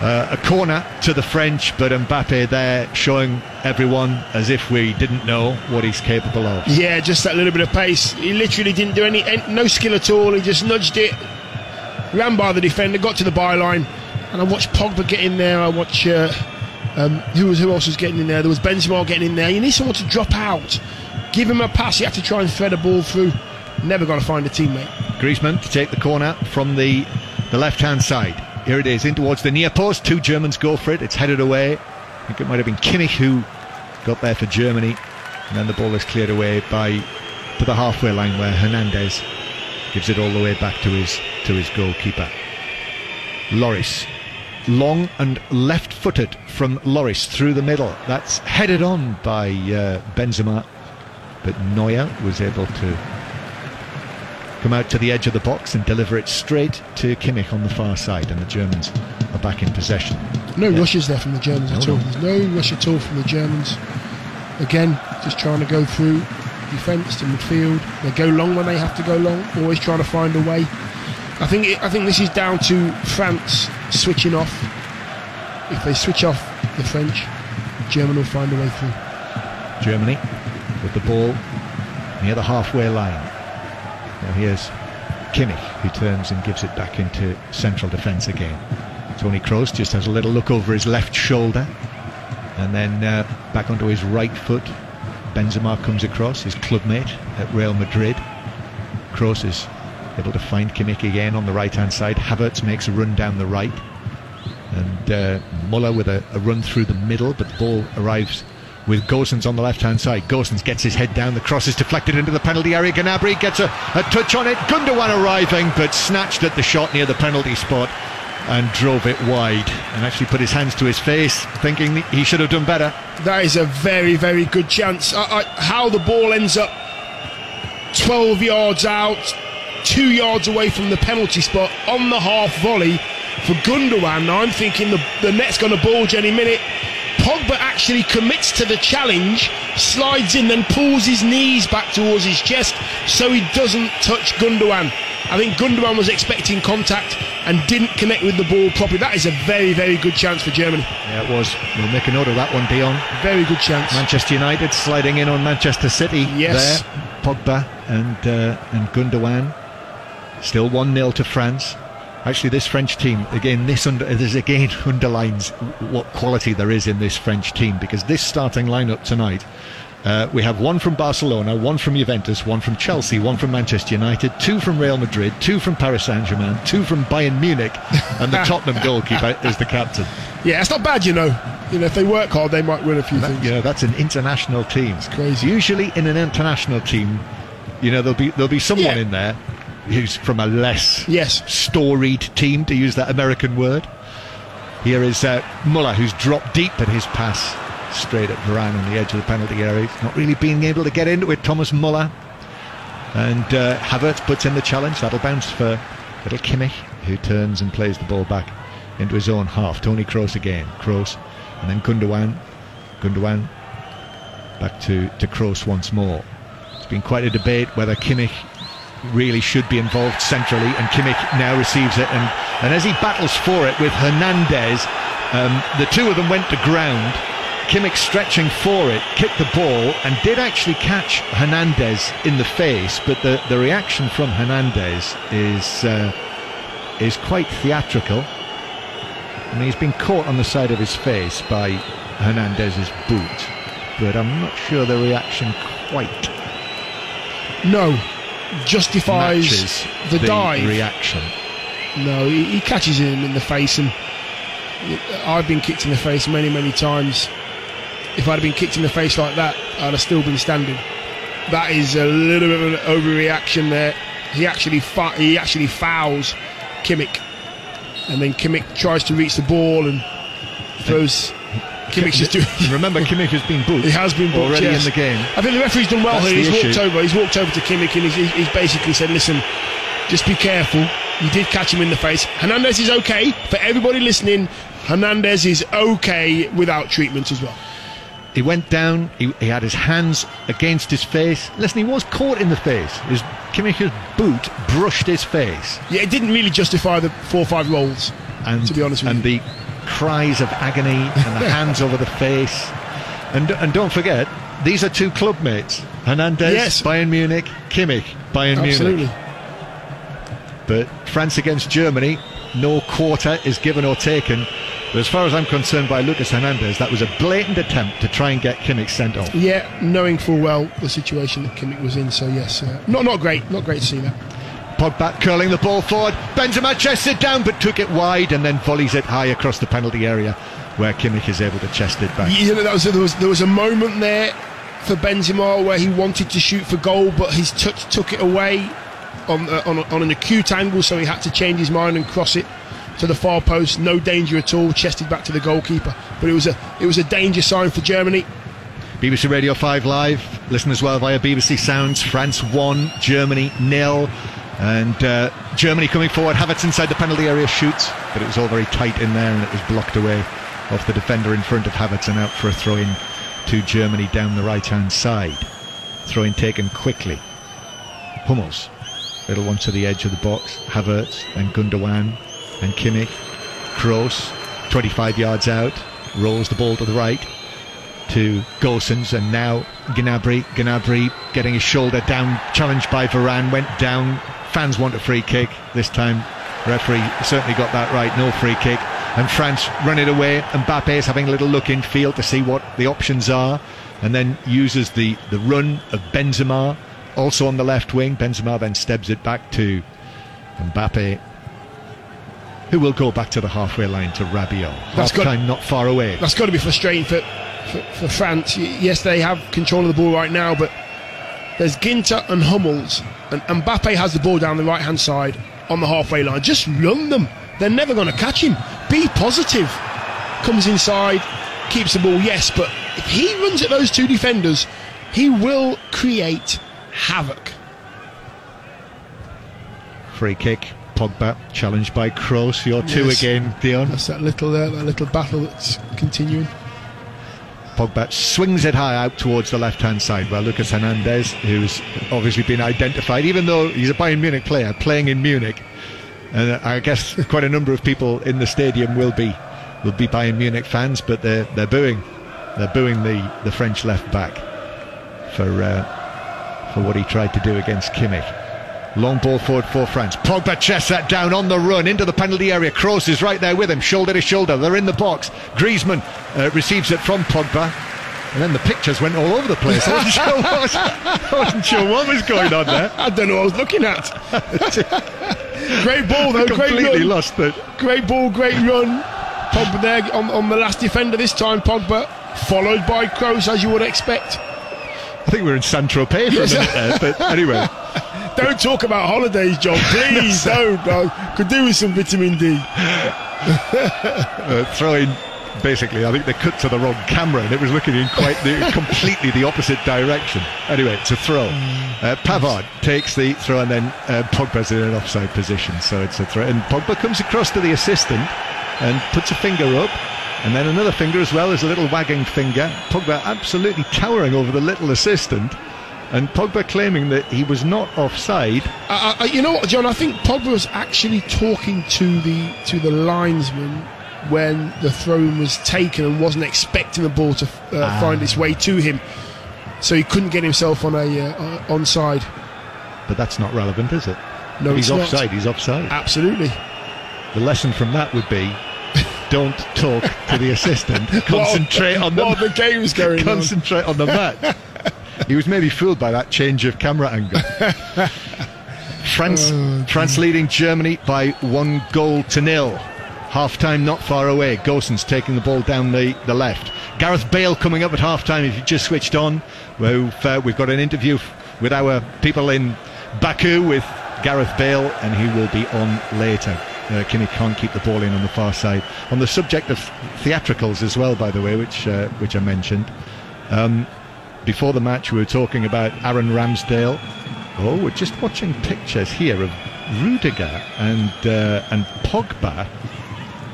S2: uh, a corner to the French, but Mbappe there showing everyone as if we didn't know what he's capable of.
S3: Yeah, just that little bit of pace. He literally didn't do any, no skill at all. He just nudged it, ran by the defender, got to the byline, and I watched Pogba get in there. I watch uh, um, who was who else was getting in there. There was Benzema getting in there. You need someone to drop out, give him a pass. You have to try and thread a ball through. Never going to find a teammate.
S2: Griezmann to take the corner from the the left hand side. Here it is in towards the near post. Two Germans go for it. It's headed away. I think it might have been Kimmich who got there for Germany, and then the ball is cleared away by to the halfway line where Hernandez gives it all the way back to his to his goalkeeper. Lloris long and left footed from Lloris through the middle. That's headed on by uh, Benzema, but Neuer was able to come out to the edge of the box and deliver it straight to Kimmich on the far side, and the Germans are back in possession.
S3: No yeah. rushes there from the Germans no, at all. There's no rush at all from the Germans. Again, just trying to go through defence to midfield. They go long when they have to go long, always trying to find a way. I think it, I think this is down to France switching off. If they switch off the French, Germany will find a way through.
S2: Germany with the ball near the halfway line. Now here's Kimmich who turns and gives it back into central defence again. Tony Kroos just has a little look over his left shoulder and then uh, back onto his right foot. Benzema comes across, his clubmate at Real Madrid. Kroos is able to find Kimmich again on the right hand side. Havertz makes a run down the right. And uh, Muller with a, a, run through the middle, but the ball arrives with Gosens on the left hand side. Gosens gets his head down, the cross is deflected into the penalty area. Gnabry gets a, a touch on it. Gundogan arriving, but snatched at the shot near the penalty spot and drove it wide and actually put his hands to his face, thinking he should have done better.
S3: That is a very, very good chance. I, I, how the ball ends up 12 yards out, two yards away from the penalty spot on the half volley for Gundogan. Now I'm thinking the, the net's going to bulge any minute. Pogba actually commits to the challenge, slides in, then pulls his knees back towards his chest so he doesn't touch Gundogan. I think Gundogan was expecting contact and didn't connect with the ball properly. That is a very, very good chance for Germany.
S2: Yeah, it was. We'll make a note of that one, Dion.
S3: Very good chance.
S2: Manchester United sliding in on Manchester City.
S3: Yes.
S2: There, Pogba and uh, and Gundogan. Still 1 0 to France. Actually, this French team, again, this, under, this again underlines what quality there is in this French team because this starting lineup tonight Uh, we have one from Barcelona, one from Juventus, one from Chelsea, one from Manchester United, two from Real Madrid, two from Paris Saint Germain, two from Bayern Munich, and the Tottenham goalkeeper is the captain.
S3: Yeah, it's not bad, you know. You know, if they work hard, they might win a few
S2: That,
S3: things.
S2: you know, that's an international team. It's
S3: crazy.
S2: Usually, in an international team, you know, there'll be there'll be someone
S3: Yeah.
S2: in there who's from a less
S3: Yes.
S2: storied team, to use that American word. Here is uh, Muller, who's dropped deep at his pass straight at Varane on the edge of the penalty area. He's not really being able to get into it, Thomas Muller. And uh, Havertz puts in the challenge. That'll bounce for little Kimmich, who turns and plays the ball back into his own half. Tony Kroos again. Kroos. And then Gundogan. Gundogan back to, to Kroos once more. It's been quite a debate whether Kimmich really should be involved centrally, and Kimmich now receives it. And, and as he battles for it with Hernandez, um, the two of them went to ground. Kimmich stretching for it, kicked the ball, and did actually catch Hernandez in the face. But the, the reaction from Hernandez is uh, is quite theatrical. I mean, he's been caught on the side of his face by Hernandez's boot, but I'm not sure the reaction quite
S3: No, justifies
S2: matches
S3: the, dive.
S2: reaction.
S3: No, he, he catches him in the face, and I've been kicked in the face many, many times. If I'd have been kicked in the face like that, I'd have still been standing. That is a little bit of an overreaction there. He actually fa- he actually fouls Kimmich, and then Kimmich tries to reach the ball and throws. Kimmich's just doing.
S2: Remember, Kimmich has been booked.
S3: He has been booked,
S2: already
S3: yes.
S2: in the game.
S3: I think the referee's done well
S2: That's
S3: here. He's walked over. He's walked over to Kimmich and he's, he's basically said, "Listen, just be careful. You did catch him in the face. Hernandez is okay. For everybody listening, Hernandez is okay without treatment as well.
S2: He went down. He, he had his hands against his face. Listen, he was caught in the face. His Kimmich's boot brushed his face,
S3: Yeah, it didn't really justify the four or five rolls.
S2: and
S3: To be honest with
S2: and
S3: you.
S2: the cries of agony and the hands over the face. And and don't forget, these are two club mates. Hernandez,
S3: Yes.
S2: Bayern Munich, Kimmich, Bayern
S3: Absolutely.
S2: Munich. But France against Germany, no quarter is given or taken. But as far as I'm concerned by Lucas Hernandez, that was a blatant attempt to try and get Kimmich sent off.
S3: Yeah, knowing full well the situation that Kimmich was in. So yes, uh, not not great. Not great to see that.
S2: Pogba curling the ball forward. Benzema chests it down, but took it wide and then volleys it high across the penalty area, where Kimmich is able to chest it back.
S3: You know, that was, there was there was a moment there for Benzema where he wanted to shoot for goal, but his touch took it away on uh, on, on an acute angle, so he had to change his mind and cross it to the far post. No danger at all, chested back to the goalkeeper. But it was a it was a danger sign for Germany.
S2: BBC Radio 5 Live. Listen as well via BBC Sounds. France 1, Germany nil. And uh, Germany coming forward. Havertz inside the penalty area shoots, but it was all very tight in there and it was blocked away off the defender in front of Havertz and out for a throw in to Germany down the right hand side. Throw in taken quickly. Hummels. Little one to the edge of the box. Havertz and Gundogan and Kimmich. Kroos, 25 yards out, rolls the ball to the right to Gosens and now Gnabry. Gnabry getting his shoulder down, challenged by Varane, went down. Fans want a free kick. This time, referee certainly got that right. No free kick. And France run it away. Mbappe is having a little look in field to see what the options are, and then uses the, the run of Benzema, also on the left wing. Benzema then steps it back to Mbappe, who will go back to the halfway line to Rabiot.
S3: That's
S2: Half
S3: good.
S2: time not far away.
S3: That's got to be frustrating for, for for France. Yes, they have control of the ball right now, but there's Ginter and Hummels, and Mbappe has the ball down the right hand side on the halfway line. Just run them. They're never going to catch him. Be positive. Comes inside, keeps the ball. Yes, but if he runs at those two defenders, he will create havoc.
S2: Free kick. Pogba challenged by Kroos. You're two
S3: Yes.
S2: again, Dion.
S3: That's that little uh, that little battle that's continuing.
S2: Pogba swings it high out towards the left hand side where Lucas Hernandez, who's obviously been identified, even though he's a Bayern Munich player playing in Munich. And I guess quite a number of people in the stadium will be will be Bayern Munich fans, but they're they're booing they're booing the, the French left back for uh, for what he tried to do against Kimmich. Long ball forward for France. Pogba chests that down on the run into the penalty area. Kroos is right there with him, shoulder to shoulder. They're in the box. Griezmann uh, receives it from Pogba. And then the pictures went all over the place. I wasn't sure what, I wasn't sure what was going on there.
S3: I don't know what I was looking at. great ball though, great
S2: Completely
S3: run.
S2: lost it.
S3: Great ball, great run. Pogba there on, on the last defender this time. Pogba followed by Kroos as you would expect.
S2: I think we are in San Tropez for a minute there, but anyway.
S3: Don't talk about holidays, John. Please don't. I could do with some vitamin D.
S2: uh, throwing basically I think they cut to the wrong camera and it was looking in quite the, completely the opposite direction anyway it's a throw uh, Pavard takes the throw and then uh, Pogba's in an offside position so it's a throw and Pogba comes across to the assistant and puts a finger up and then another finger as well as a little wagging finger Pogba absolutely towering over the little assistant and Pogba claiming that he was not offside.
S3: Uh, uh, you know what, John? I think Pogba was actually talking to the to the linesman when the throw was taken and wasn't expecting the ball to uh, ah. find its way to him, so he couldn't get himself on a uh, onside.
S2: But that's not relevant, is it?
S3: No,
S2: he's offside.
S3: Not.
S2: He's offside.
S3: Absolutely.
S2: The lesson from that would be don't talk to the assistant. Concentrate on the,
S3: the game's going
S2: Concentrate on, on the match. he was maybe fooled by that change of camera angle. France, oh, France leading Germany by one goal to nil. Half time not far away. Gosens taking the ball down the, the left. Gareth Bale coming up at half time. If you just switched on, we've, uh, we've got an interview with our people in Baku with Gareth Bale, and he will be on later. Uh, Kimmich can't keep the ball in on the far side. On the subject of theatricals as well, by the way, which uh, which I mentioned. Um, before the match, we were talking about Aaron Ramsdale. Oh, we're just watching pictures here of Rudiger and uh, and Pogba.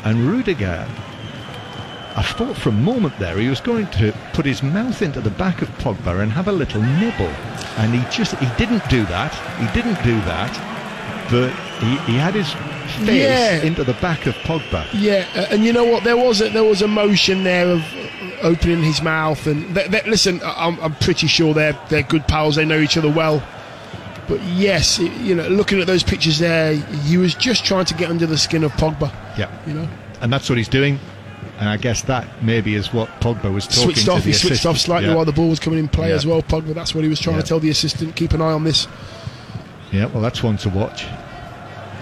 S2: And Rudiger, I thought for a moment there he was going to put his mouth into the back of Pogba and have a little nibble, and he just he didn't do that. He didn't do that, but he, he had his face yeah. into the back of Pogba.
S3: Yeah, and you know what? There was a, there was a motion there of opening his mouth. And they, they, listen, I'm, I'm, pretty sure they're they're good pals. They know each other well. But yes, it, you know, looking at those pictures there, he was just trying to get under the skin of Pogba.
S2: Yeah,
S3: you know,
S2: and that's what he's doing. And I guess that maybe is what Pogba was talking
S3: switched off.
S2: he
S3: assistant. switched off slightly
S2: yeah.
S3: while the ball was coming in play yeah. as well. Pogba. That's what he was trying yeah. to tell the assistant. Keep an eye on this.
S2: Yeah, well, that's one to watch.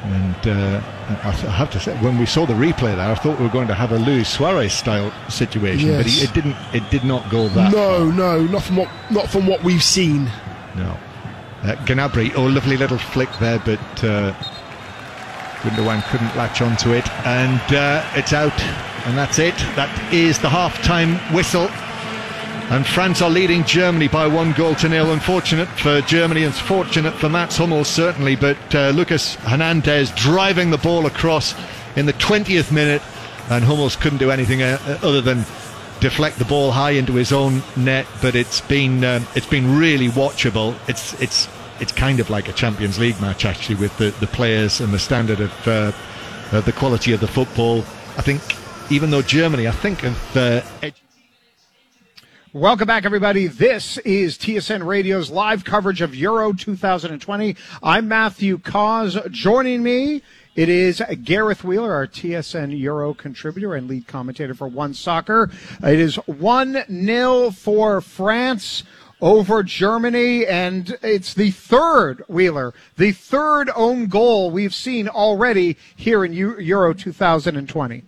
S2: And uh, I, have to say, when we saw the replay there, I thought we were going to have a Luis Suarez style situation, yes. but he, it didn't. It did not go that.
S3: No,
S2: far.
S3: no, not from what not from what we've seen.
S2: No, uh, Gnabry, oh, lovely little flick there, but uh, Gundogan couldn't latch onto it, and uh, it's out, and that's it. That is the half-time whistle. And France are leading Germany by one goal to nil. Unfortunate for Germany and fortunate for Mats Hummels, certainly. But uh, Lucas Hernandez driving the ball across in the 20th minute, and Hummels couldn't do anything uh, other than deflect the ball high into his own net. But it's been uh, it's been really watchable. It's it's it's kind of like a Champions League match actually, with the, the players and the standard of uh, the quality of the football. I think even though Germany, I think, uh,
S1: Welcome back, everybody. This is TSN Radio's live coverage of Euro 2020. I'm Matthew Cauz. Joining me, it is Gareth Wheeler, our TSN Euro contributor and lead commentator for One Soccer. It is 1 0 for France over Germany, and it's the third, Wheeler, the third own goal we've seen already here in Euro 2020.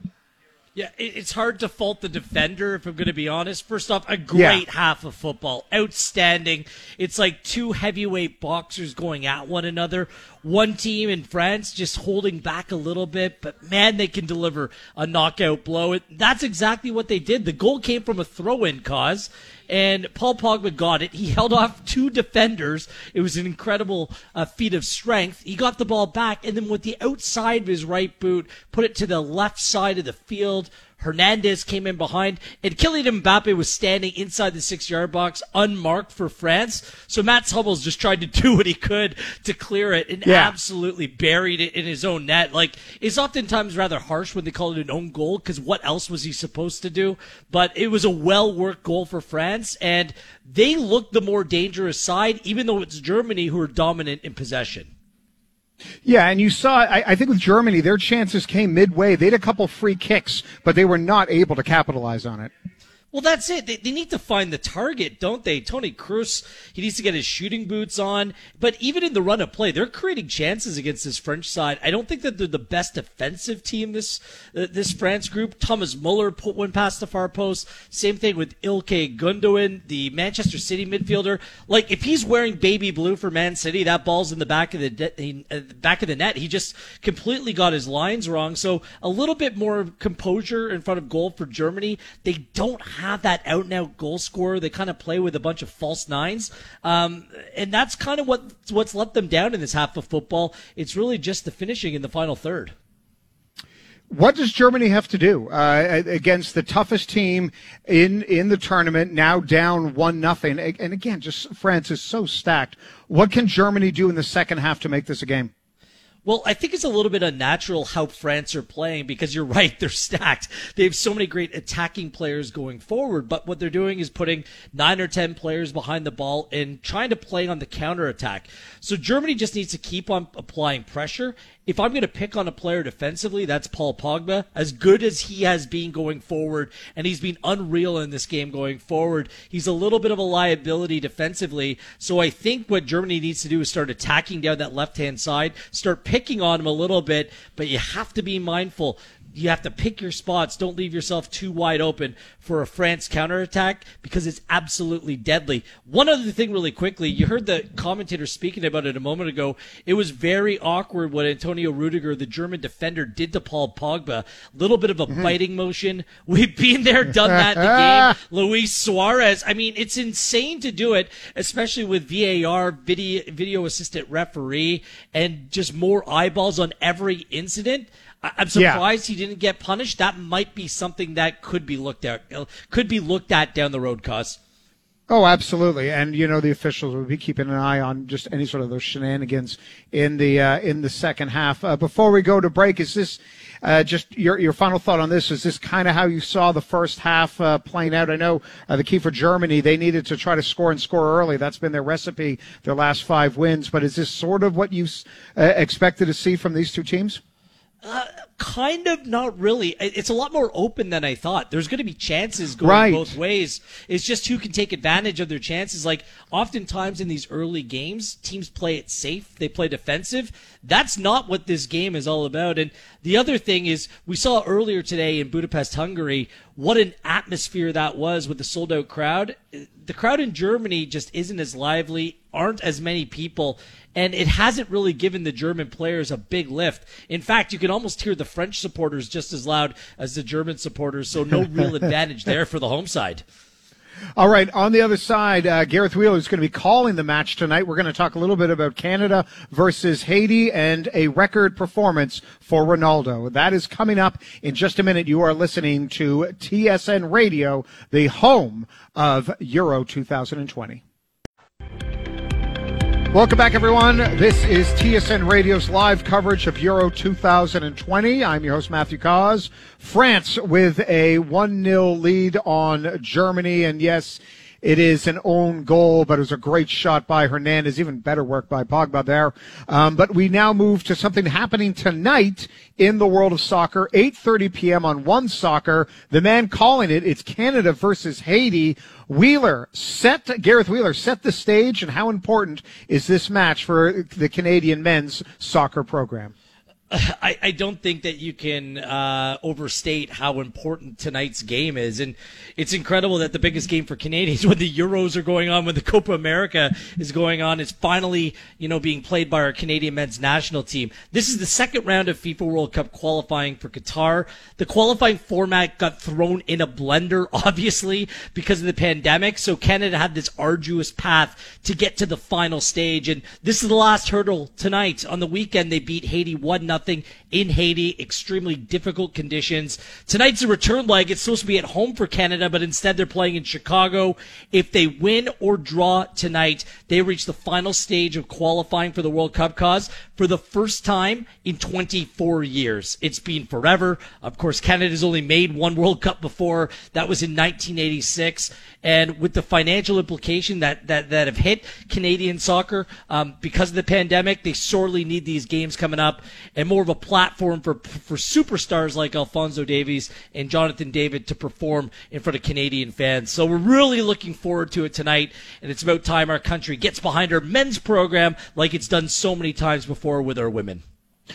S4: Yeah, it's hard to fault the defender if I'm going to be honest. First off, a great yeah. half of football, outstanding. It's like two heavyweight boxers going at one another. One team in France just holding back a little bit, but man, they can deliver a knockout blow. That's exactly what they did. The goal came from a throw-in Cauz, and Paul Pogba got it. He held off two defenders. It was an incredible uh, feat of strength. He got the ball back, and then with the outside of his right boot, put it to the left side of the field. Hernandez came in behind, and Kylian Mbappe was standing inside the six yard box unmarked for France. So Mats Hummels just tried to do what he could to clear it and yeah. absolutely buried it in his own net. Like, it's oftentimes rather harsh when they call it an own goal because what else was he supposed to do? But it was a well worked goal for France, and they looked the more dangerous side, even though it's Germany who are dominant in possession.
S1: Yeah, and you saw, I, I, think with Germany, their chances came midway. They had a couple free kicks, but they were not able to capitalize on it.
S4: Well, that's it. They, they need to find the target, don't they? Tony Kroos, he needs to get his shooting boots on. But even in the run of play, they're creating chances against this French side. I don't think that they're the best defensive team this uh, this France group. Thomas Muller put one past the far post. Same thing with Ilkay Gundogan, the Manchester City midfielder. Like if he's wearing baby blue for Man City, that ball's in the back of the de- uh, back of the net. He just completely got his lines wrong. So a little bit more composure in front of goal for Germany. They don't have that out and out goal scorer. They kind of play with a bunch of false nines. Um, and that's kind of what, what's let them down in this half of football. It's really just the finishing in the final third.
S1: What does Germany have to do uh, against the toughest team in in the tournament? Now down one nothing, and again, just France is so stacked. What can Germany do in the second half to make this a game?
S4: Well, I think it's a little bit unnatural how France are playing because you're right, they're stacked. They have so many great attacking players going forward, but what they're doing is putting nine or ten players behind the ball and trying to play on the counter attack. So Germany just needs to keep on applying pressure if I'm going to pick on a player defensively, that's Paul Pogba. As good as he has been going forward, and he's been unreal in this game going forward, he's a little bit of a liability defensively. So I think what Germany needs to do is start attacking down that left hand side, start picking on him a little bit, but you have to be mindful you have to pick your spots. Don't leave yourself too wide open for a France counterattack because it's absolutely deadly. One other thing, really quickly, you heard the commentator speaking about it a moment ago. It was very awkward what Antonio Rudiger, the German defender, did to Paul Pogba. A Little bit of a mm-hmm. biting motion. We've been there, done that in the game. Luis Suarez. I mean, it's insane to do it, especially with VAR, video, video assistant referee, and just more eyeballs on every incident. I'm surprised yeah. he didn't get punished. That might be something that could be looked at could be looked at down the road, Cauz.
S1: Oh, absolutely, and you know the officials will be keeping an eye on just any sort of those shenanigans in the uh, in the second half. Uh, before we go to break, is this uh, just your your final thought on this? Is this kind of how you saw the first half uh, playing out? I know uh, the key for Germany they needed to try to score and score early. That's been their recipe their last five wins. But is this sort of what you uh, expected to see from these two teams?
S4: Uh, kind of, not really. It's a lot more open than I thought. There's going to be chances going
S1: right.
S4: both ways. It's just who can take advantage of their chances. Like, oftentimes in these early games, teams play it safe, they play defensive. That's not what this game is all about. And the other thing is, we saw earlier today in Budapest, Hungary, what an atmosphere that was with the sold out crowd. The crowd in Germany just isn't as lively, aren't as many people and it hasn't really given the German players a big lift. In fact, you can almost hear the French supporters just as loud as the German supporters, so no real advantage there for the home side.
S1: All right, on the other side, uh, Gareth Wheeler is going to be calling the match tonight. We're going to talk a little bit about Canada versus Haiti and a record performance for Ronaldo. That is coming up in just a minute. You are listening to TSN Radio, the home of Euro 2020. Welcome back, everyone. This is TSN Radio's live coverage of Euro 2020. I'm your host, Matthew Cauz. France with a 1 0 lead on Germany. And yes, it is an own goal, but it was a great shot by Hernandez. Even better work by Pogba there. Um, but we now move to something happening tonight in the world of soccer. 8:30 p.m. on One Soccer. The man calling it, it's Canada versus Haiti. Wheeler set Gareth Wheeler set the stage, and how important is this match for the Canadian men's soccer program?
S4: I, I don't think that you can uh, overstate how important tonight's game is, and it's incredible that the biggest game for Canadians, when the Euros are going on, when the Copa America is going on, is finally you know being played by our Canadian men's national team. This is the second round of FIFA World Cup qualifying for Qatar. The qualifying format got thrown in a blender, obviously because of the pandemic. So Canada had this arduous path to get to the final stage, and this is the last hurdle tonight. On the weekend, they beat Haiti one 0 nothing in Haiti. Extremely difficult conditions. Tonight's a return leg. It's supposed to be at home for Canada, but instead they're playing in Chicago. If they win or draw tonight, they reach the final stage of qualifying for the World Cup Cauz for the first time in 24 years. It's been forever. Of course, Canada's only made one World Cup before. That was in 1986. And with the financial implication that, that, that have hit Canadian soccer um, because of the pandemic, they sorely need these games coming up. And more of a platform for for superstars like Alfonso Davies and Jonathan David to perform in front of Canadian fans. So we're really looking forward to it tonight, and it's about time our country gets behind our men's program like it's done so many times before with our women.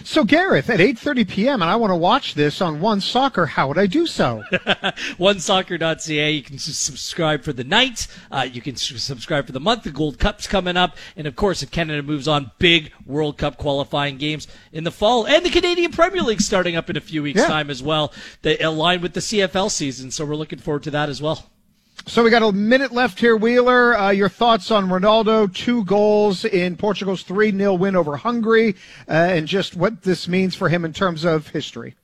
S1: So Gareth, at 8:30 p.m. and I want to watch this on One Soccer. How would I do so?
S4: OneSoccer.ca. You can subscribe for the night. Uh, you can subscribe for the month. The Gold Cup's coming up, and of course, if Canada moves on, big World Cup qualifying games in the fall, and the Canadian Premier League starting up in a few weeks' yeah. time as well. They align with the CFL season, so we're looking forward to that as well.
S1: So we got a minute left here, Wheeler. Uh, your thoughts on Ronaldo, two goals in Portugal's 3 0 win over Hungary, uh, and just what this means for him in terms of history.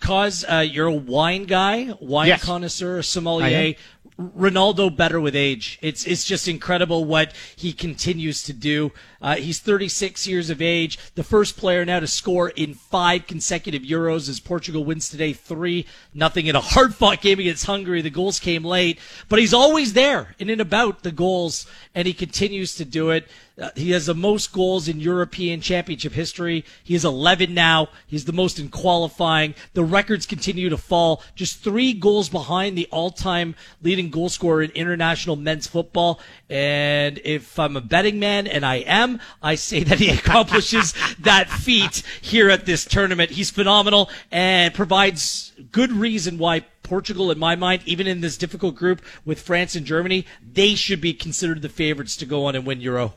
S4: Cauz uh, you're a wine guy, wine yes. connoisseur, sommelier. Ronaldo better with age. It's it's just incredible what he continues to do. Uh, he's 36 years of age, the first player now to score in five consecutive Euros as Portugal wins today three nothing in a hard fought game against Hungary. The goals came late, but he's always there in and about the goals, and he continues to do it. Uh, he has the most goals in European Championship history. He has 11 now. He's the most in qualifying. The records continue to fall. Just three goals behind the all-time leading goal scorer in international men's football. And if I'm a betting man, and I am, I say that he accomplishes that feat here at this tournament. He's phenomenal and provides good reason why Portugal, in my mind, even in this difficult group with France and Germany, they should be considered the favorites to go on and win Euro.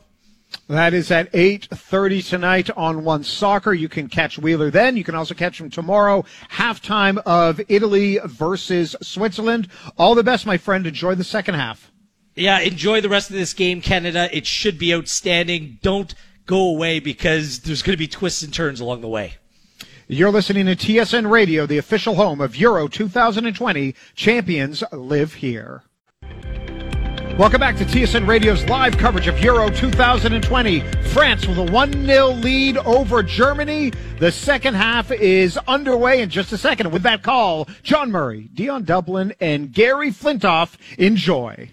S1: That is at 8.30 tonight on One Soccer. You can catch Wheeler then. You can also catch him tomorrow, halftime of Italy versus Switzerland. All the best, my friend. Enjoy the second half.
S4: Yeah, enjoy the rest of this game, Canada. It should be outstanding. Don't go away because there's going to be twists and turns along the way.
S1: You're listening to TSN Radio, the official home of Euro 2020. Champions live here. Welcome back to TSN Radio's live coverage of Euro 2020. France with a 1 0 lead over Germany. The second half is underway in just a second. With that call, John Murray, Dion Dublin, and Gary Flintoff enjoy.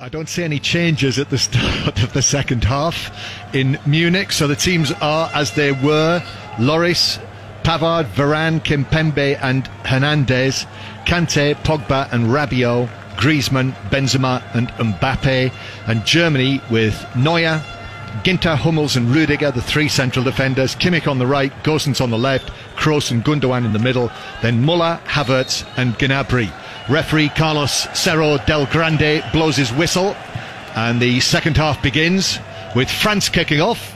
S2: I don't see any changes at the start of the second half in Munich, so the teams are as they were. Lloris, Pavard, Varane, Kimpembe, and Hernandez, Kante, Pogba, and Rabiot Griezmann, Benzema, and Mbappe. And Germany with Neuer, Ginter, Hummels, and Rudiger, the three central defenders. Kimmich on the right, Gosens on the left, Kroos and Gundogan in the middle. Then Muller, Havertz, and Gnabry. Referee Carlos Cerro del Grande blows his whistle, and the second half begins with France kicking off.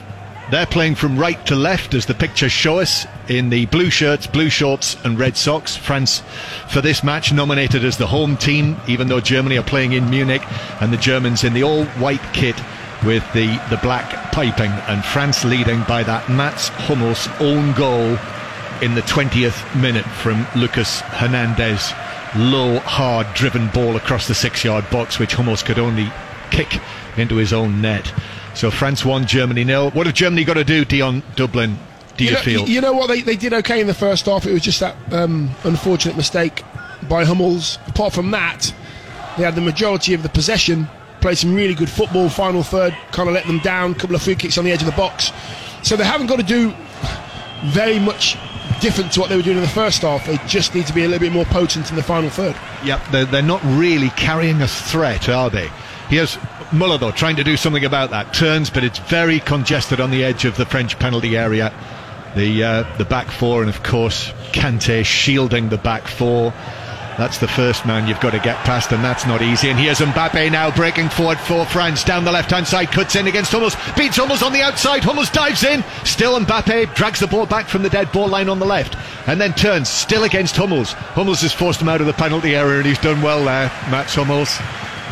S2: They're playing from right to left, as the pictures show us, in the blue shirts, blue shorts, and red socks. France, for this match, nominated as the home team, even though Germany are playing in Munich, and the Germans in the all white kit with the, the black piping, and France leading by that Mats Hummels own goal in the 20th minute from Lucas Hernandez. Low, hard, driven ball across the six yard box, which Hummels could only kick into his own net. So France won, Germany nil. What have Germany got to do, Dion Dublin? Do you,
S3: you know,
S2: feel?
S3: You know what? They, they did okay in the first half. It was just that um, unfortunate mistake by Hummels. Apart from that, they had the majority of the possession, played some really good football. Final third kind of let them down. A couple of free kicks on the edge of the box. So they haven't got to do very much different to what they were doing in the first half. They just need to be a little bit more potent in the final third.
S2: Yep, they're, they're not really carrying a threat, are they? Here's Muller, though, trying to do something about that. Turns, but it's very congested on the edge of the French penalty area. The uh, the back four, and of course Kante shielding the back four. That's the first man you've got to get past, and that's not easy. And here's Mbappe now breaking forward for France down the left hand side, cuts in against Hummels, beats Hummels on the outside. Hummels dives in, still Mbappe drags the ball back from the dead ball line on the left, and then turns still against Hummels. Hummels has forced him out of the penalty area, and he's done well there, Mats Hummels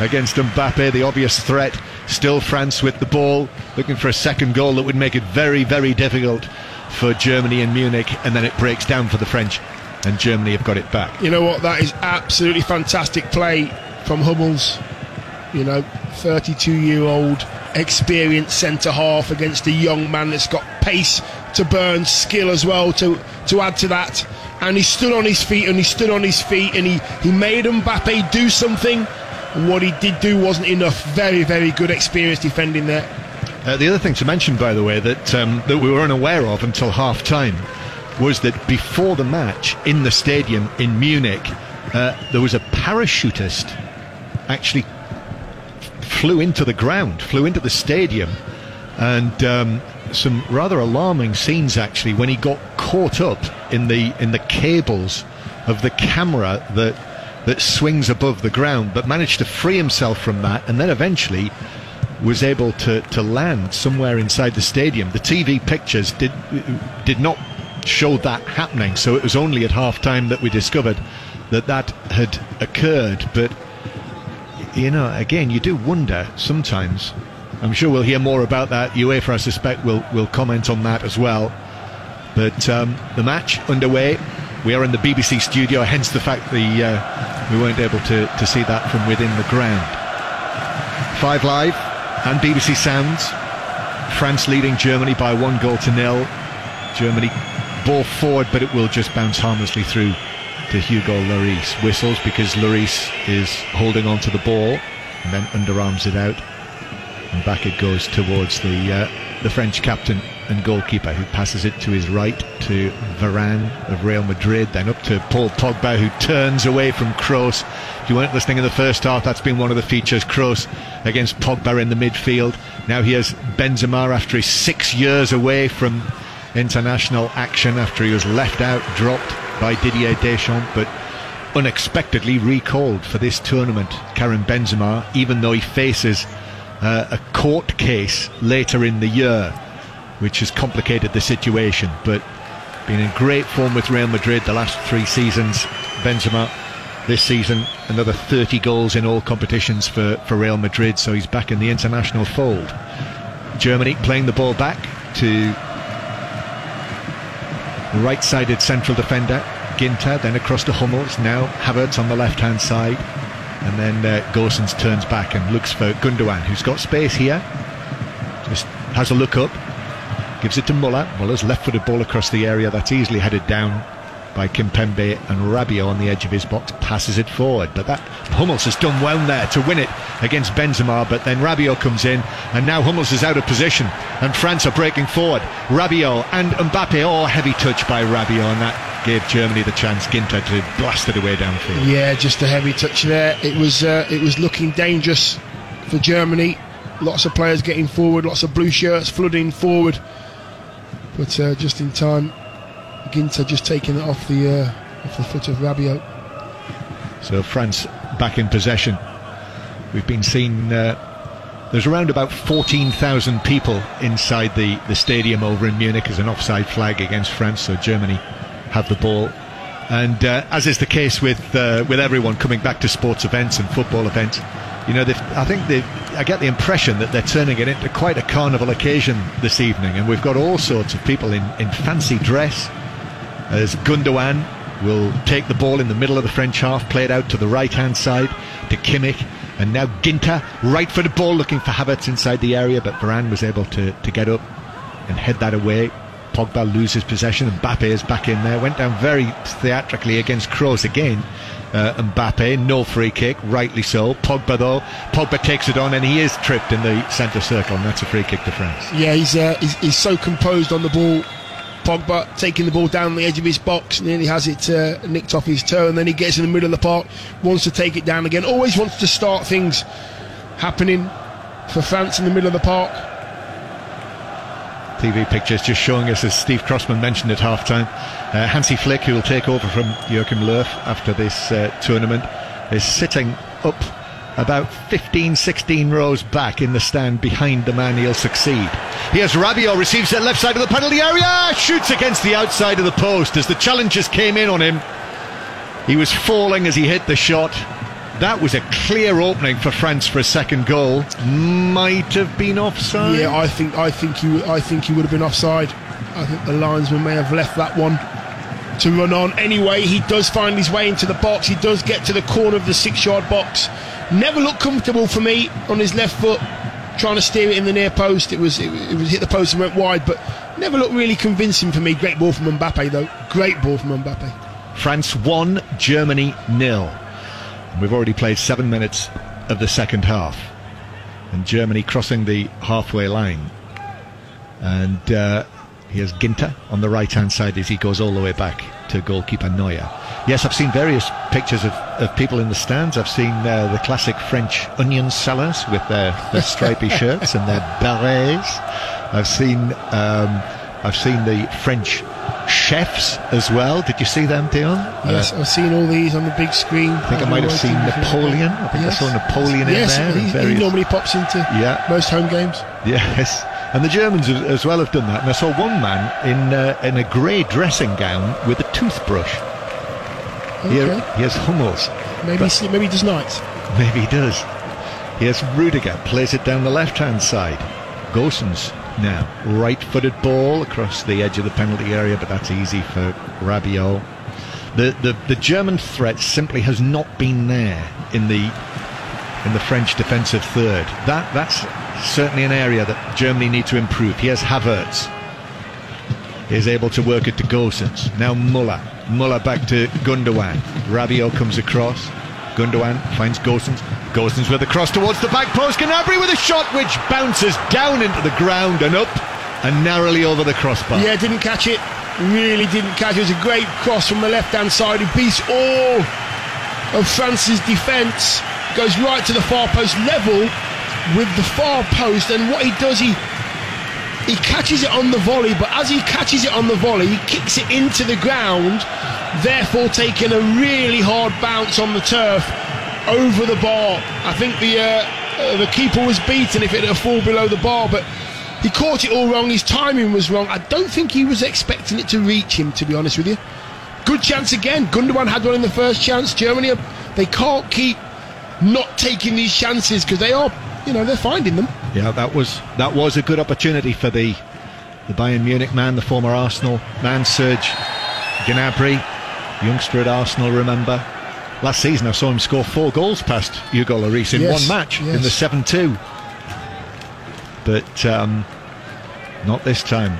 S2: against Mbappe, the obvious threat. Still France with the ball, looking for a second goal that would make it very, very difficult for Germany and Munich, and then it breaks down for the French, and Germany have got it back.
S3: You know what? That is absolutely fantastic play from Hummels. You know, 32 year old experienced centre half against a young man that's got pace to burn, skill as well to, to add to that. And he stood on his feet and he stood on his feet and he, he made Mbappe do something what he did do wasn't enough. Very, very good experience defending there.
S2: Uh, the other thing to mention, by the way, that um, that we were unaware of until half time was that before the match in the stadium in Munich, uh, there was a parachutist actually flew into the ground, flew into the stadium, and um, some rather alarming scenes actually when he got caught up in the in the cables of the camera that that swings above the ground, but managed to free himself from that, and then eventually was able to, to land somewhere inside the stadium. The TV pictures did did not show that happening, so it was only at half time that we discovered that that had occurred. But you know, again, you do wonder sometimes. I'm sure we'll hear more about that. UEFA, I suspect, will will comment on that as well. But um, the match underway. We are in the BBC studio, hence the fact the uh, we weren't able to, to see that from within the ground. Five Live and BBC Sounds. France leading Germany by one goal to nil. Germany ball forward, but it will just bounce harmlessly through to Hugo Lloris. Whistles because Lloris is holding on to the ball and then underarms it out. And back it goes towards the uh, the French captain and goalkeeper who passes it to his right to Varane of Real Madrid, then up to Paul Pogba who turns away from Kroos. If you weren't listening in the first half, that's been one of the features. Kroos against Pogba in the midfield. Now he has Benzema after he's six years away from international action after he was left out, dropped by Didier Deschamps, but unexpectedly recalled for this tournament. Karim Benzema, even though he faces uh, a court case later in the year which has complicated the situation. But been in great form with Real Madrid the last three seasons. Benzema this season, another 30 goals in all competitions for, for Real Madrid, so he's back in the international fold. Germany playing the ball back to the right sided central defender, Ginter, then across to Hummels, now Havertz on the left hand side, and then uh, Gosens turns back and looks for Gundogan, who's got space here, just has a look up, gives it to Muller. Muller's left-footed ball across the area. That's easily headed down by Kimpembe and Rabiot on the edge of his box passes it forward. But that Hummels has done well there to win it against Benzema. But then Rabiot comes in, and now Hummels is out of position, and France are breaking forward. Rabiot and Mbappe, oh, heavy touch by Rabiot, and that gave Germany the chance. Ginter to blast it away downfield.
S3: Yeah, just a heavy touch there. It was uh, it was looking dangerous for Germany. Lots of players getting forward, lots of blue shirts flooding forward but uh, just in time, Ginter just taking it off the uh, off the foot of Rabiot.
S2: So France back in possession. We've been seeing uh, there's around about 14,000 people inside the, the stadium over in Munich as an offside flag against France. So Germany have the ball. And uh, as is the case with uh, with everyone coming back to sports events and football events, you know, I think I get the impression that they're turning it into quite a carnival occasion this evening, and we've got all sorts of people in, in fancy dress. As Gundogan will take the ball in the middle of the French half, play it out to the right hand side to Kimmich, and now Ginter, right for the ball, looking for Havertz inside the area, but Varane was able to, to get up and head that away. Pogba loses possession, and Mbappe is back in there. Went down very theatrically against Kroos again uh, Mbappe, no free kick, rightly so. Pogba though, Pogba takes it on and he is tripped in the centre circle, and that's a free kick to France.
S3: Yeah, he's, uh, he's, he's so composed on the ball. Pogba taking the ball down the edge of his box, nearly has it uh, nicked off his toe, and then he gets in the middle of the park, wants to take it down again, always wants to start things happening for France in the middle of the park.
S2: TV pictures just showing us, as Steve Crossman mentioned at halftime, uh, Hansi Flick, who will take over from Joachim Löw after this uh, tournament, is sitting up about 15, 16 rows back in the stand behind the man he'll succeed. Here's Rabiot, receives it left side of the penalty area, shoots against the outside of the post as the challengers came in on him. He was falling as he hit the shot. That was a clear opening for France for a second goal. Might have been offside.
S3: Yeah, I think I think he I think he would have been offside. I think the linesman may have left that one to run on. Anyway, he does find his way into the box. He does get to the corner of the six-yard box. Never looked comfortable for me on his left foot, trying to steer it in the near post. It was it, it was hit the post and went wide, but never looked really convincing for me. Great ball from Mbappe though. Great ball from Mbappe.
S2: France one, Germany nil. We've already played seven minutes of the second half. and Germany crossing the halfway line. And uh, here's Ginter on the right hand side as he goes all the way back to goalkeeper Neuer. Yes, I've seen various pictures of, of people in the stands. I've seen uh, the classic French onion sellers with their, their stripy shirts and their berets. I've seen um, I've seen the French chefs as well. Did you see them, Dion?
S3: Yes, uh, I've seen all these on the big screen.
S2: I think I might have seen Napoleon. I think yes. I saw Napoleon
S3: yes,
S2: in there.
S3: Yes, he normally pops into yeah. most home games.
S2: Yes. And the Germans as well have done that. And I saw one man in uh, in a grey dressing gown with a toothbrush.
S3: Okay. Here,
S2: here's Hummels.
S3: Maybe he, maybe he does not.
S2: Maybe he does. Here's Rudiger, plays it down the left hand side. Gosens now, right footed ball across the edge of the penalty area, but that's easy for Rabiot. The, the, the German threat simply has not been there in the in the French defensive third. That that's certainly an area that Germany need to improve. Here's Havertz. Is able to work it to Gosens. Now Muller. Muller back to Gundogan. Rabiot comes across. Gundogan finds Gosens. Gosens with a cross towards the back post. Gnabry with a shot which bounces down into the ground and up and narrowly over the crossbar.
S3: Yeah, didn't catch it. Really didn't catch it. It was a great cross from the left hand side. He beats all of France's defence. Goes right to the far post level with the far post. And what he does, he he catches it on the volley, but as he catches it on the volley, he kicks it into the ground, therefore taking a really hard bounce on the turf over the bar. I think the uh, uh, the keeper was beaten if it had fall below the bar, but he caught it all wrong. His timing was wrong. I don't think he was expecting it to reach him, to be honest with you. Good chance again. Gundogan had one in the first chance. Germany, they can't keep not taking these chances because they are, you know, they're finding them.
S2: Yeah, that was that was a good opportunity for the the Bayern Munich man, the former Arsenal man, Serge Gnabry, youngster at Arsenal. Remember, last season I saw him score four goals past Hugo Lloris in yes, one match yes. in the seven-two. But um, not this time.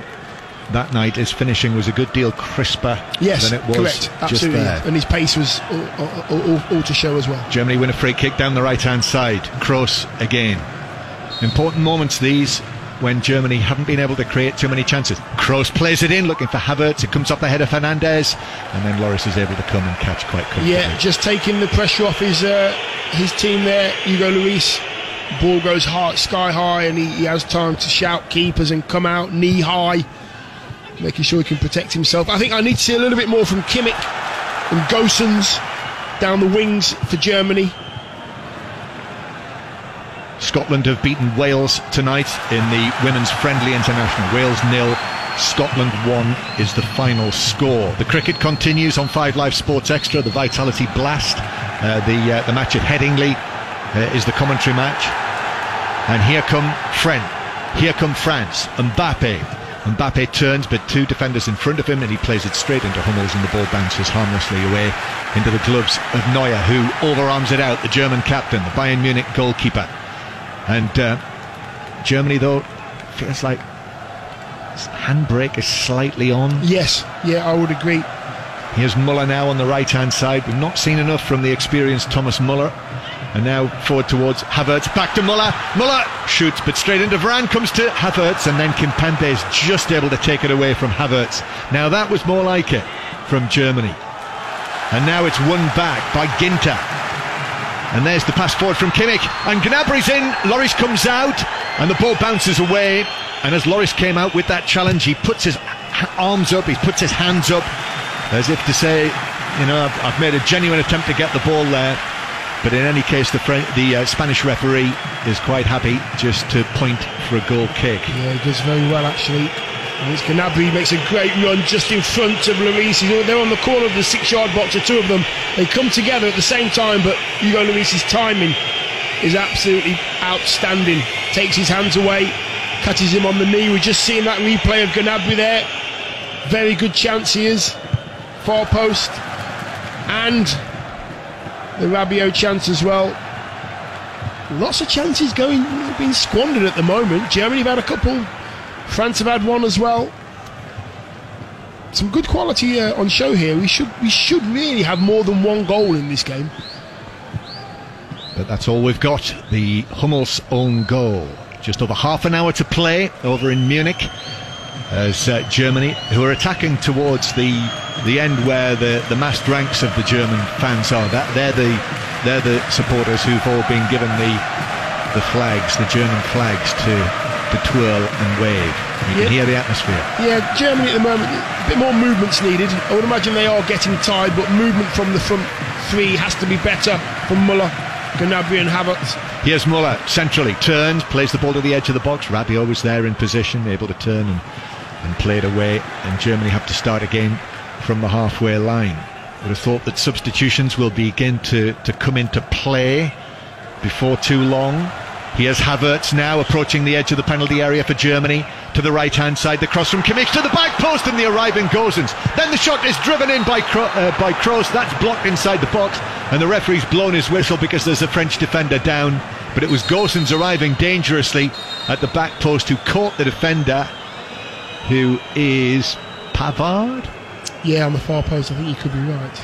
S2: That night, his finishing was a good deal crisper
S3: yes,
S2: than it was
S3: correct. Absolutely.
S2: there.
S3: And his pace was all, all, all, all to show as well.
S2: Germany win a free kick down the right-hand side. Cross again. Important moments these when Germany haven't been able to create too many chances. Kroos plays it in, looking for Havertz. It comes off the head of Hernandez, and then Lloris is able to come and catch quite quickly.
S3: Yeah, just taking the pressure off his uh, his team there. Hugo Lloris, ball goes high, sky high, and he, he has time to shout keepers and come out knee high, making sure he can protect himself. I think I need to see a little bit more from Kimmich and Gosens down the wings for Germany.
S2: Scotland have beaten Wales tonight in the women's friendly international. Wales nil, Scotland 1 is the final score. The cricket continues on 5 Live Sports Extra, the Vitality Blast. Uh, the, uh, the match at Headingley uh, is the commentary match. And here come Fren, here come France, Mbappe. Mbappe turns, but two defenders in front of him, and he plays it straight into Hummels, and the ball bounces harmlessly away into the gloves of Neuer, who overarms it out, the German captain, the Bayern Munich goalkeeper. And uh, Germany, though, feels like handbrake is slightly on.
S3: Yes, yeah, I would agree.
S2: Here's Muller now on the right hand side. We've not seen enough from the experienced Thomas Muller. And now forward towards Havertz, back to Muller. Muller shoots, but straight into Varane, comes to Havertz, and then Kimpembe is just able to take it away from Havertz. Now that was more like it from Germany. And now it's won back by Ginter. And there's the pass forward from Kimmich. And Gnabry's in. Lloris comes out. And the ball bounces away. And as Lloris came out with that challenge, he puts his arms up, he puts his hands up, as if to say, you know, I've, I've made a genuine attempt to get the ball there. But in any case, the, the uh, Spanish referee is quite happy just to point for a goal kick.
S3: Yeah, he does very well, actually. And it's Gnabry makes a great run just in front of Lloris. They're on the corner of the six-yard box, the two of them. They come together at the same time, but Hugo Lloris's timing is absolutely outstanding. Takes his hands away, catches him on the knee. We're just seeing that replay of Gnabry there. Very good chance he is. Far post. And the Rabiot chance as well. Lots of chances going being squandered at the moment. Germany have had a couple France have had one as well. Some good quality uh, on show here. We should we should really have more than one goal in this game.
S2: But that's all we've got. The Hummels own goal. Just over half an hour to play over in Munich as uh, Germany, who are attacking towards the the end where the, the massed ranks of the German fans are. That they're the they're the supporters who've all been given the the flags, the German flags to to twirl and wave. You
S3: Yeah.
S2: can hear the atmosphere.
S3: Yeah, Germany at the moment, a bit more movement's needed. I would imagine they are getting tired, but movement from the front three has to be better from Muller, Gnabry, and Havertz.
S2: Here's Muller centrally turns, plays the ball to the edge of the box. Rabiot was there in position, able to turn and, and play it away. And Germany have to start again from the halfway line. Would have thought that substitutions will begin to, to come into play before too long. Here's Havertz now approaching the edge of the penalty area for Germany. To the right hand side, the cross from Kimmich to the back post and the arriving Gosens. Then the shot is driven in by, Kro- uh, by Kroos. That's blocked inside the box. And the referee's blown his whistle because there's a French defender down. But it was Gosens arriving dangerously at the back post who caught the defender, who is Pavard.
S3: Yeah, on the far post, I think you could be right.